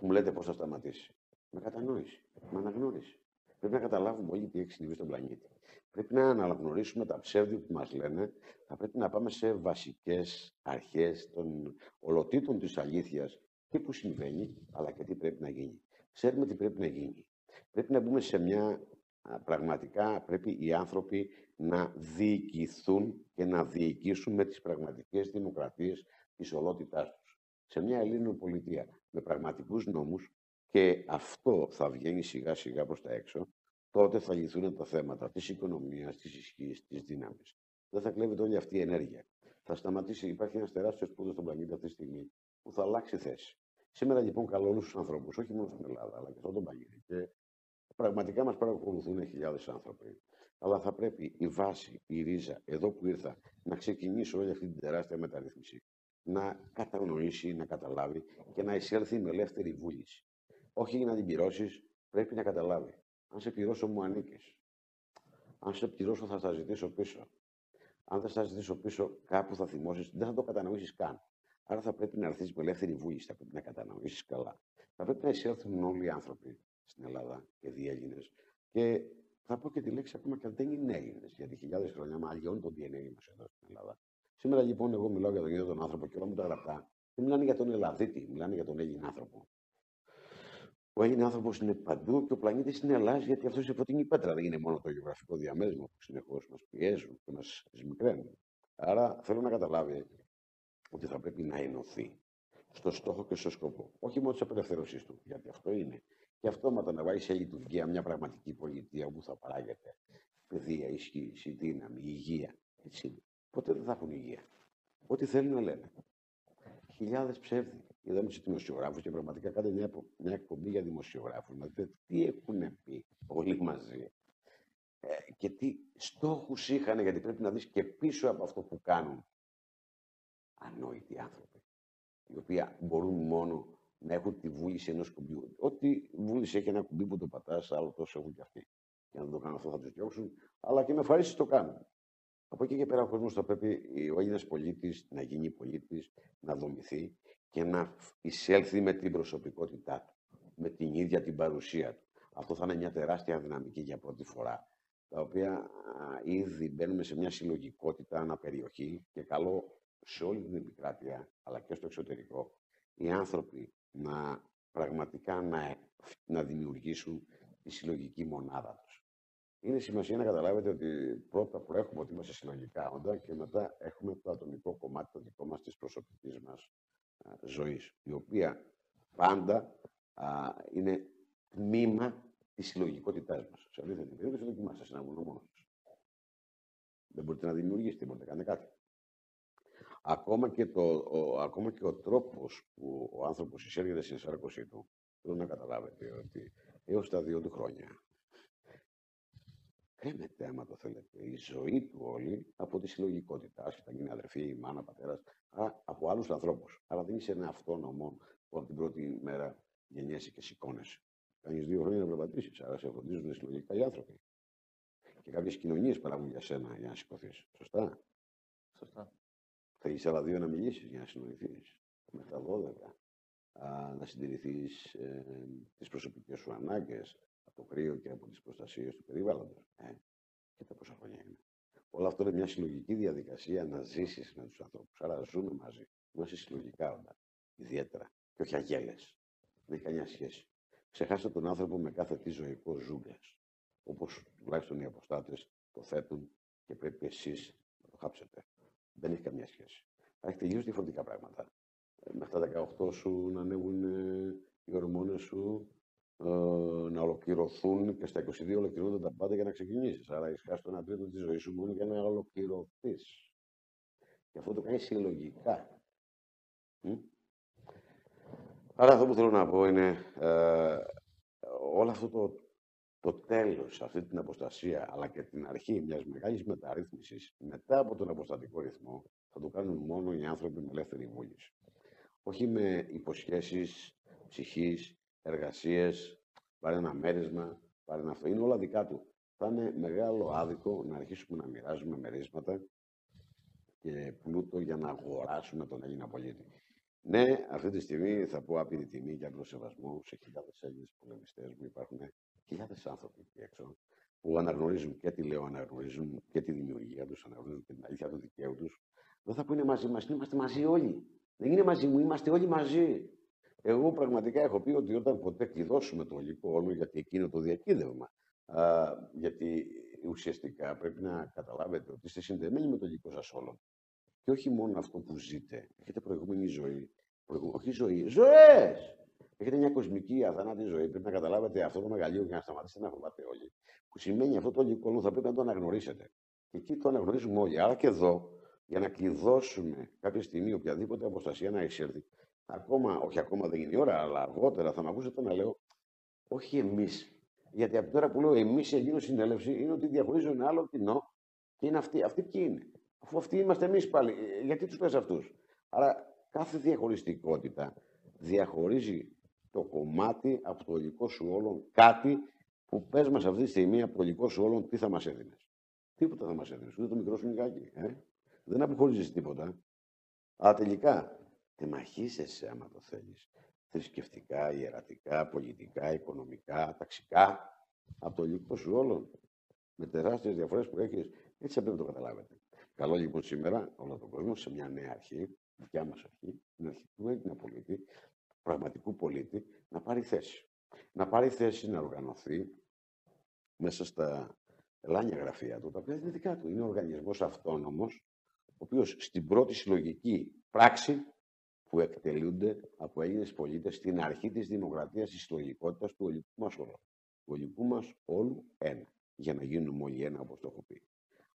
Μου λέτε πώς θα σταματήσει. Με κατανόηση, με αναγνώριση. Πρέπει να καταλάβουμε όλοι τι έχει συμβεί στον πλανήτη. Πρέπει να αναγνωρίσουμε τα ψεύδια που μας λένε. Θα πρέπει να πάμε σε βασικές αρχές των ολοτήτων της αλήθειας. Τι που συμβαίνει, αλλά και τι πρέπει να γίνει. Ξέρουμε τι πρέπει να γίνει. Πρέπει να μπούμε σε μια πραγματικά πρέπει οι άνθρωποι να διοικηθούν και να διοικήσουν με τις πραγματικές δημοκρατίες της ολότητάς τους. Σε μια Ελλήνων πολιτεία με πραγματικούς νόμους και αυτό θα βγαίνει σιγά σιγά προς τα έξω, τότε θα λυθούν τα θέματα της οικονομίας, της ισχύς, της δύναμης. Δεν θα κλέβεται όλη αυτή η ενέργεια. Θα σταματήσει, υπάρχει ένας τεράστιος σπούδο στον πλανήτη αυτή τη στιγμή που θα αλλάξει θέση. Σήμερα λοιπόν καλώ όλους τους ανθρώπους, όχι μόνο στην Ελλάδα, αλλά και στον πλανήτη. Και πραγματικά μας παρακολουθούν χιλιάδες άνθρωποι. Αλλά θα πρέπει η βάση, η ρίζα, εδώ που ήρθα, να ξεκινήσει όλη αυτή την τεράστια μεταρρύθμιση. Να κατανοήσει, να καταλάβει και να εισέλθει με ελεύθερη βούληση. Όχι για να την πληρώσεις, πρέπει να καταλάβει. Αν σε πληρώσω, μου ανήκεις. Αν σε πληρώσω, θα στα ζητήσω πίσω. Αν δεν στα ζητήσω πίσω, κάπου θα θυμώσεις, δεν θα το κατανοήσεις καν. Άρα θα πρέπει να έρθεις με ελεύθερη βούληση, θα πρέπει να κατανοήσεις καλά. Θα πρέπει να εισέλθουν όλοι οι άνθρωποι στην Ελλάδα και διέλληνε. Και θα πω και τη λέξη ακόμα και αν δεν είναι Έλληνες, γιατί χιλιάδες χρόνια μα αλλιώνει το DNA μας εδώ στην Ελλάδα. Σήμερα λοιπόν εγώ μιλάω για τον ίδιο τον άνθρωπο και όλα μου τα γραπτά. Δεν μιλάνε για τον Ελλαδίτη, μιλάνε για τον Έλληνα άνθρωπο. Ο Έλληνα άνθρωπος είναι παντού και ο πλανήτης είναι Ελλάδα γιατί αυτός είναι φωτεινή πέτρα. Δεν είναι μόνο το γεωγραφικό διαμέρισμα που συνεχώς μας πιέζουν και μας σμικραίνουν. Άρα θέλω να καταλάβει ότι θα πρέπει να ενωθεί στο στόχο και στο σκοπό. Όχι μόνο της απελευθέρωσή του, γιατί αυτό είναι. Και αυτόματα να βάλει σε λειτουργία μια πραγματική πολιτεία όπου θα παράγεται παιδεία, ισχύ, δύναμη, υγεία. Έτσι είναι. Ποτέ δεν θα έχουν υγεία. Ό,τι θέλουν να λένε. Χιλιάδες ψεύδι. Είδαμε τους δημοσιογράφους και πραγματικά κάντε μια, μια εκπομπή για δημοσιογράφους. Να δείτε τι έχουν πει όλοι μαζί. Ε, και τι στόχους είχαν, γιατί πρέπει να δεις και πίσω από αυτό που κάνουν ανόητοι άνθρωποι, οι οποίοι μπορούν μόνο να έχουν τη βούληση ενός κουμπιού. Ό,τι βούληση έχει ένα κουμπί που το πατάς, άλλο τόσο έχουν και αυτοί. Και αν δεν το κάνουν αυτό θα τους διώξουν, αλλά και με ευχαρίστηση το κάνουν. Από εκεί και πέρα ο κόσμος θα πρέπει ο Έλληνα πολίτης να γίνει πολίτης, να δομηθεί και να εισέλθει με την προσωπικότητά του, με την ίδια την παρουσία του. Αυτό θα είναι μια τεράστια δυναμική για πρώτη φορά, τα οποία ήδη μπαίνουμε σε μια συλλογικότητα αναπεριοχή και καλό σε όλη την επικράτεια, αλλά και στο εξωτερικό, οι άνθρωποι να πραγματικά να, να δημιουργήσουν τη συλλογική μονάδα τους. Είναι σημασία να καταλάβετε ότι πρώτα προέχουμε ότι είμαστε συλλογικά όντα και μετά έχουμε το ατομικό κομμάτι το δικό μας της προσωπικής μας α, ζωής, η οποία πάντα α, είναι τμήμα της συλλογικότητάς μας. Σε αυτή την περίπτωση δοκιμάστε σε ένα βουνό μόνος Δεν μπορείτε να δημιουργήσετε, μπορείτε να κάνετε κάτι. Ακόμα και, το, ο, ακόμα και ο τρόπος που ο άνθρωπος εισέρχεται στην σάρκωσή του, θέλω να καταλάβετε ότι έως τα δύο του χρόνια κρέμεται, άμα το θέλετε, η ζωή του όλη από τη συλλογικότητα. Άσχετα γίνει αδερφή, η μάνα, πατέρας, από άλλους ανθρώπους. Αλλά δεν είσαι ένα αυτόνομο που από την πρώτη μέρα γεννιέσαι και σηκώνεσαι. Κάνεις δύο χρόνια να περπατήσεις, άρα σε φροντίζουν συλλογικά οι άνθρωποι. Και κάποιες κοινωνίες παράγουν για σένα για να σηκωθείς. Σωστά; Σωστά. Θέλεις άλλα δύο να μιλήσεις για να συνοηθείς. Μέχρι τα 12. Α, να συντηρηθείς ε, τις προσωπικές σου ανάγκες από το κρύο και από τις προστασίες του περιβάλλοντος. Ε, και τα πόσα χρόνια είναι. Όλο αυτό είναι μια συλλογική διαδικασία να ζήσεις με τους ανθρώπους. Άρα ζούμε μαζί. Είμαστε συλλογικά όντα. Ιδιαίτερα. Και όχι αγέλες. Δεν έχει καμιά σχέση. Ξεχάστε τον άνθρωπο με κάθε τι ζωικό ζούγκλα. Όπως τουλάχιστον οι αποστάτες το θέτουν και πρέπει εσείς να το χάψετε. Δεν έχει καμία σχέση. Θα έχει τελείω διαφορετικά πράγματα. Ε, μέχρι τα 18 σου να ανέβουν ε, οι ορμόνες σου, ε, να ολοκληρωθούν και στα 22 ολοκληρώνονται τα πάντα για να ξεκινήσεις. Άρα έχεις χάσει το ένα τρίτο της ζωής σου μόνο για να ολοκληρωθείς. Και αυτό το κάνει συλλογικά. Άρα αυτό που θέλω να πω είναι ε, όλο αυτό το, το τέλος, αυτή την αποστασία, αλλά και την αρχή μιας μεγάλης μεταρρύθμισης, μετά από τον αποστατικό ρυθμό, θα το κάνουν μόνο οι άνθρωποι με ελεύθερη βούληση. Όχι με υποσχέσεις ψυχής, εργασίες, πάρε ένα μέρισμα, πάρε ένα αυτό. Είναι όλα δικά του. Θα είναι μεγάλο άδικο να αρχίσουμε να μοιράζουμε μερίσματα και πλούτο για να αγοράσουμε τον Έλληνα πολίτη. Ναι, αυτή τη στιγμή θα πω άπειρη τιμή και απλό σεβασμό σε χιλιάδες Έλληνες πολεμιστές μου. Υπάρχουν χιλιάδες άνθρωποι εκεί έξω που αναγνωρίζουν και τη λέω, αναγνωρίζουν και τη δημιουργία τους, αναγνωρίζουν και την αλήθεια του δικαίου τους. Δεν θα πούνε μαζί μας, είμαστε μαζί όλοι. Δεν είναι μαζί μου, είμαστε όλοι μαζί. Εγώ πραγματικά έχω πει ότι όταν ποτέ κλειδώσουμε το υλικό όλο, γιατί εκείνο το διακύδευμα Α, γιατί ουσιαστικά πρέπει να καταλάβετε ότι είστε συνδεμένοι με το υλικό σας όλων. Και όχι μόνο αυτό που ζείτε. Έχετε προηγούμενη ζωή. Προηγου... Όχι ζωή. Ζωές! Έχετε μια κοσμική αθανάτη ζωή. Πρέπει να καταλάβετε αυτό το μεγαλείο για να σταματήσετε να φοβάται όλοι. Που σημαίνει αυτό το υλικό θα πρέπει να το αναγνωρίσετε. Και εκεί το αναγνωρίζουμε όλοι. Άρα και εδώ, για να κλειδώσουμε κάποια στιγμή οποιαδήποτε αποστασία να εισέλθει, ακόμα, όχι ακόμα δεν είναι η ώρα, αλλά αργότερα θα με ακούσετε να λέω, όχι εμείς. Γιατί από τώρα που λέω εμείς σε εκείνο συνέλευση είναι ότι διαχωρίζω ένα άλλο κοινό και είναι αυτοί. Αυτοί ποιοι είναι. Αφού αυτοί είμαστε εμείς πάλι. Ε, γιατί τους πες αυτούς; Άρα κάθε διαχωριστικότητα διαχωρίζει το κομμάτι από το υλικό σου όλων κάτι που πες μας αυτή τη στιγμή από το υλικό σου όλων τι θα μας έδινες. Τίποτα θα μας έδινες. Ούτε το μικρό σου νικάκι. Ε; Δεν αποχωρίζεις τίποτα. Αλλά τελικά τεμαχίσεσαι άμα το θέλεις. Θρησκευτικά, ιερατικά, πολιτικά, οικονομικά, ταξικά. Από το υλικό σου όλων. Με τεράστιες διαφορές που έχεις. Έτσι πρέπει να το καταλάβετε. Καλό λοιπόν σήμερα όλο τον κόσμο σε μια νέα αρχή, δικιά μας αρχή, την αρχή του Έλληνα πολίτη, πραγματικού πολίτη, να πάρει θέση. Να πάρει θέση να οργανωθεί μέσα στα ελάνια γραφεία του, τα οποία είναι δικά του. Είναι ο οργανισμός αυτόνομος, ο οποίος στην πρώτη συλλογική πράξη που εκτελούνται από Έλληνες πολίτες στην αρχή της δημοκρατίας της συλλογικότητας του ολικού μας όλου. Του ολικού μας όλου ένα. Για να γίνουμε όλοι ένα, όπως το έχω πει.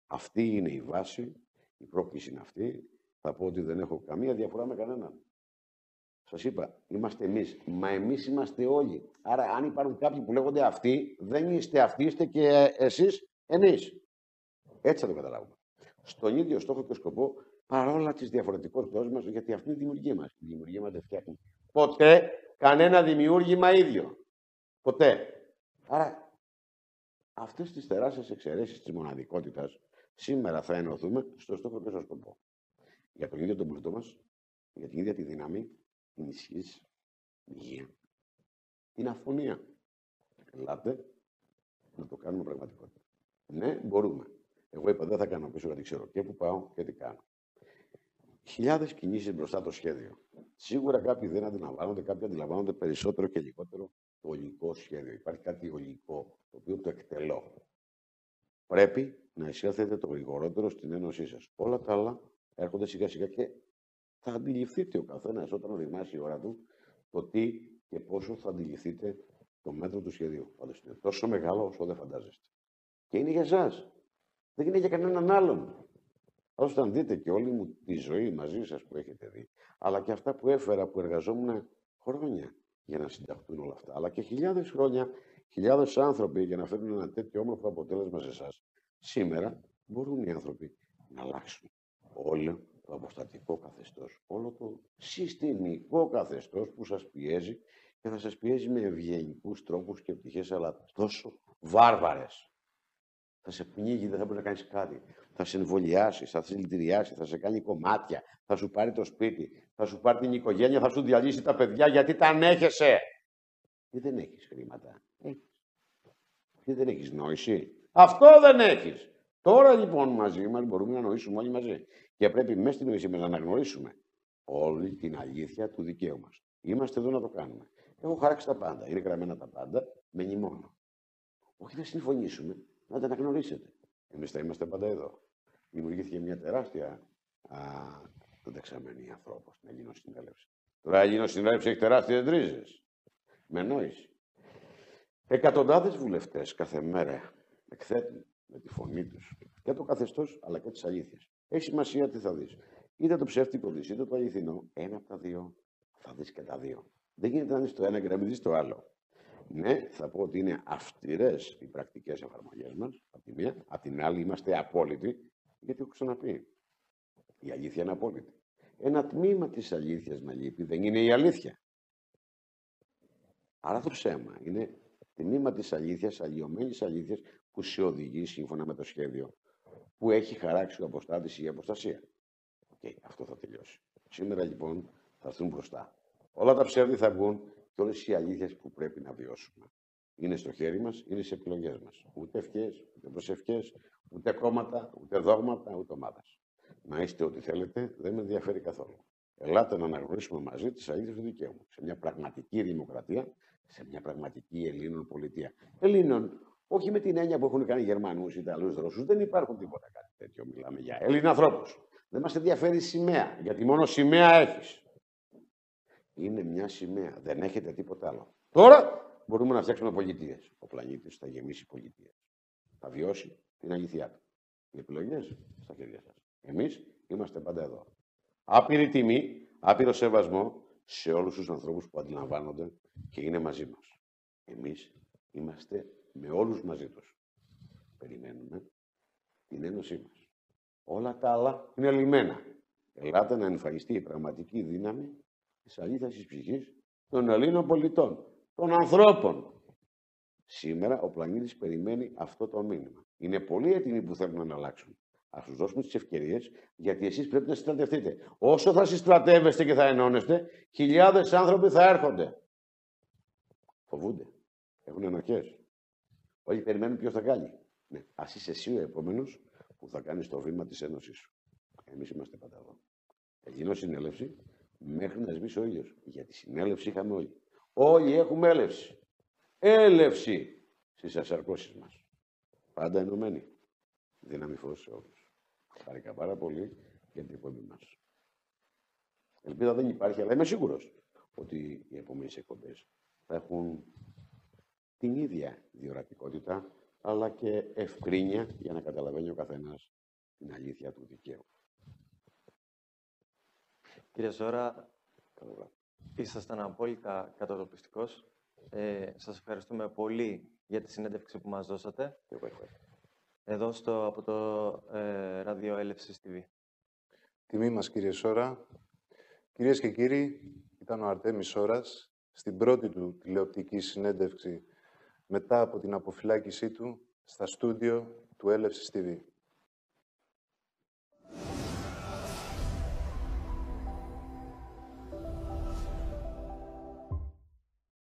Αυτή είναι η βάση, η πρόκληση είναι αυτή. Θα πω ότι δεν έχω καμία διαφορά με κανέναν. Σας είπα, είμαστε εμείς. Μα εμείς είμαστε όλοι. Άρα, αν υπάρχουν κάποιοι που λέγονται αυτοί, δεν είστε αυτοί, είστε και εσείς εμείς. Έτσι θα το καταλάβουμε. Στον ίδιο στόχο και σκοπό, παρόλα τις διαφορετικότητέ μας, γιατί αυτή είναι η δημιουργία μας. Η δημιουργία μας δεν φτιάχνει ποτέ κανένα δημιούργημα ίδιο. Ποτέ. Άρα, αυτές τις τεράστιε εξαιρέσεις της μοναδικότητας Σήμερα θα ενωθούμε στο στόχο και στο σκοπό. Για τον ίδιο τον πλούτο μας, για την ίδια τη δύναμη, την ισχύς, την υγεία, την αφωνία. Ελάτε να το κάνουμε πραγματικότητα. Ναι, μπορούμε. Εγώ είπα δεν θα κάνω πίσω γιατί ξέρω και που πάω και τι κάνω. Χιλιάδες κινήσεις μπροστά το σχέδιο. Σίγουρα κάποιοι δεν αντιλαμβάνονται, κάποιοι αντιλαμβάνονται περισσότερο και λιγότερο το ολικό σχέδιο. Υπάρχει κάτι ολικό, το οποίο το εκτελώ. Πρέπει να εισέλθετε το γρηγορότερο στην ένωσή σας. Όλα τα άλλα έρχονται σιγά σιγά και θα αντιληφθείτε ο καθένας όταν οριμάσει η ώρα του το τι και πόσο θα αντιληφθείτε το μέτρο του σχεδίου. Πάντω είναι τόσο μεγάλο όσο δεν φαντάζεστε. Και είναι για εσάς. Δεν είναι για κανέναν άλλον. Όταν δείτε και όλη μου τη ζωή μαζί σας που έχετε δει, αλλά και αυτά που έφερα που εργαζόμουν χρόνια για να συνταχθούν όλα αυτά, αλλά και χιλιάδες χρόνια, χιλιάδες άνθρωποι για να φέρουν ένα τέτοιο όμορφο αποτέλεσμα σε εσάς. Σήμερα μπορούν οι άνθρωποι να αλλάξουν όλο το αποστατικό καθεστώς, όλο το συστημικό καθεστώς που σας πιέζει και θα σας πιέζει με ευγενικούς τρόπους και πτυχές, αλλά τόσο βάρβαρες. Θα σε πνίγει, δεν θα μπορείς να κάνεις κάτι. Θα σε εμβολιάσει, θα σε λυτηριάσει, θα σε κάνει κομμάτια, θα σου πάρει το σπίτι, θα σου πάρει την οικογένεια, θα σου διαλύσει τα παιδιά γιατί τα ανέχεσαι. Και δεν έχεις χρήματα. Έχεις. Και δεν έχεις νόηση. Αυτό δεν έχεις. Τώρα λοιπόν μαζί μας μπορούμε να νοήσουμε όλοι μαζί. Και πρέπει μέσα στην νοησία μας να αναγνωρίσουμε όλη την αλήθεια του δικαίου μας. Είμαστε εδώ να το κάνουμε. Έχω χαράξει τα πάντα. Είναι γραμμένα τα πάντα με νημόνο. Όχι να συμφωνήσουμε, να τα αναγνωρίσετε. Εμείς θα είμαστε πάντα εδώ. Δημιουργήθηκε μια τεράστια δεξαμενή ανθρώπων στην Ελληνοσυνέλευση. Τώρα η Ελληνοσυνέλευση έχει τεράστιες ρίζες. Με νόηση. Εκατοντάδες βουλευτές κάθε μέρα εκθέτουν με τη φωνή τους και το καθεστώς αλλά και τις αλήθειες. Έχει σημασία τι θα δεις. Είτε το ψεύτικο δεις, είτε το αληθινό. Ένα από τα δύο θα δεις και τα δύο. Δεν γίνεται να δει το ένα και να μην δεις το άλλο. Ναι, θα πω ότι είναι αυστηρές οι πρακτικές εφαρμογές μας, από τη μία. Απ' την άλλη, είμαστε απόλυτοι, γιατί έχω ξαναπεί. Η αλήθεια είναι απόλυτη. Ένα τμήμα της αλήθειας να λείπει δεν είναι η αλήθεια. Άρα το ψέμα είναι τμήμα της αλήθειας, αλλοιωμένης αλήθειας που σε οδηγεί σύμφωνα με το σχέδιο που έχει χαράξει ο αποστάτης ή η αποστασία. Okay, αυτό θα τελειώσει. Σήμερα λοιπόν θα έρθουν μπροστά. Όλα τα ψεύδι θα βγουν και όλες οι αλήθειες που πρέπει να βιώσουμε. Είναι στο χέρι μας, είναι σε επιλογές μας. Ούτε ευχές, ούτε προσευχές, ούτε κόμματα, ούτε δόγματα, ούτε ομάδα. Να είστε ό,τι θέλετε, δεν με ενδιαφέρει καθόλου. Ελάτε να αναγνωρίσουμε μαζί τις αλήθειες του δικαίου Σε μια πραγματική δημοκρατία, σε μια πραγματική Ελλήνων πολιτεία. Ελλήνων Όχι με την έννοια που έχουν κάνει Γερμανούς, Ιταλούς, Ρώσους. Δεν υπάρχουν τίποτα κάτι τέτοιο. Μιλάμε για Έλληνα ανθρώπους. Δεν μας ενδιαφέρει η σημαία, γιατί μόνο σημαία έχεις. Είναι μια σημαία. Δεν έχετε τίποτα άλλο. Τώρα μπορούμε να φτιάξουμε πολιτείες. Ο πλανήτης θα γεμίσει πολιτείες. Θα βιώσει την αλήθεια του. Οι επιλογές στα χέρια σας. Εμείς είμαστε πάντα εδώ. Άπειρη τιμή, άπειρο σεβασμό σε όλους τους ανθρώπους που αντιλαμβάνονται και είναι μαζί μας. Εμείς είμαστε με όλους μαζί τους. Περιμένουμε την ένωσή μας. Όλα τα άλλα είναι λιμένα. Ελάτε να εμφανιστεί η πραγματική δύναμη της αλήθειας της ψυχής των Ελλήνων πολιτών, των ανθρώπων. Σήμερα ο πλανήτης περιμένει αυτό το μήνυμα. Είναι πολλοί έτοιμοι που θέλουν να αλλάξουν. Α τους δώσουμε τις ευκαιρίες, γιατί εσείς πρέπει να συστρατευτείτε. Όσο θα συστρατεύεστε και θα ενώνεστε, χιλιάδες άνθρωποι θα έρχονται. Φοβούνται. Έχουν ενοχές. Όλοι περιμένουν ποιος θα κάνει. Ναι. Α είσαι εσύ ο επόμενος που θα κάνεις το βήμα της ένωσή σου. Εμείς είμαστε πάντα εδώ. Θα γίνω συνέλευση μέχρι να σβήσει ο ήλιος. Γιατί συνέλευση είχαμε όλοι. Όλοι έχουμε έλευση. Έλευση στις ασαρκώσει μας. Πάντα ενωμένοι. Δύναμη φως σε όλους. Χάρηκα πάρα πολύ για την εκπομπή μας. Ελπίδα δεν υπάρχει, αλλά είμαι σίγουρος ότι οι επόμενες εκπομπές θα έχουν την ίδια διορατικότητα, αλλά και ευκρίνεια για να καταλαβαίνει ο καθένας την αλήθεια του δικαίου. Κύριε Ζώρα, ήσασταν απόλυτα κατατοπιστικός. Ε, σας ευχαριστούμε πολύ για τη συνέντευξη που μας δώσατε. Εδώ στο, από το ε, Ραδίο Έλευσης TV. Τιμή μας, κύριε Σόρα. Κυρίες και κύριοι, ήταν ο Αρτέμις Σόρας στην πρώτη του τηλεοπτική συνέντευξη μετά από την αποφυλάκησή του στα στούντιο του Έλευσης TV.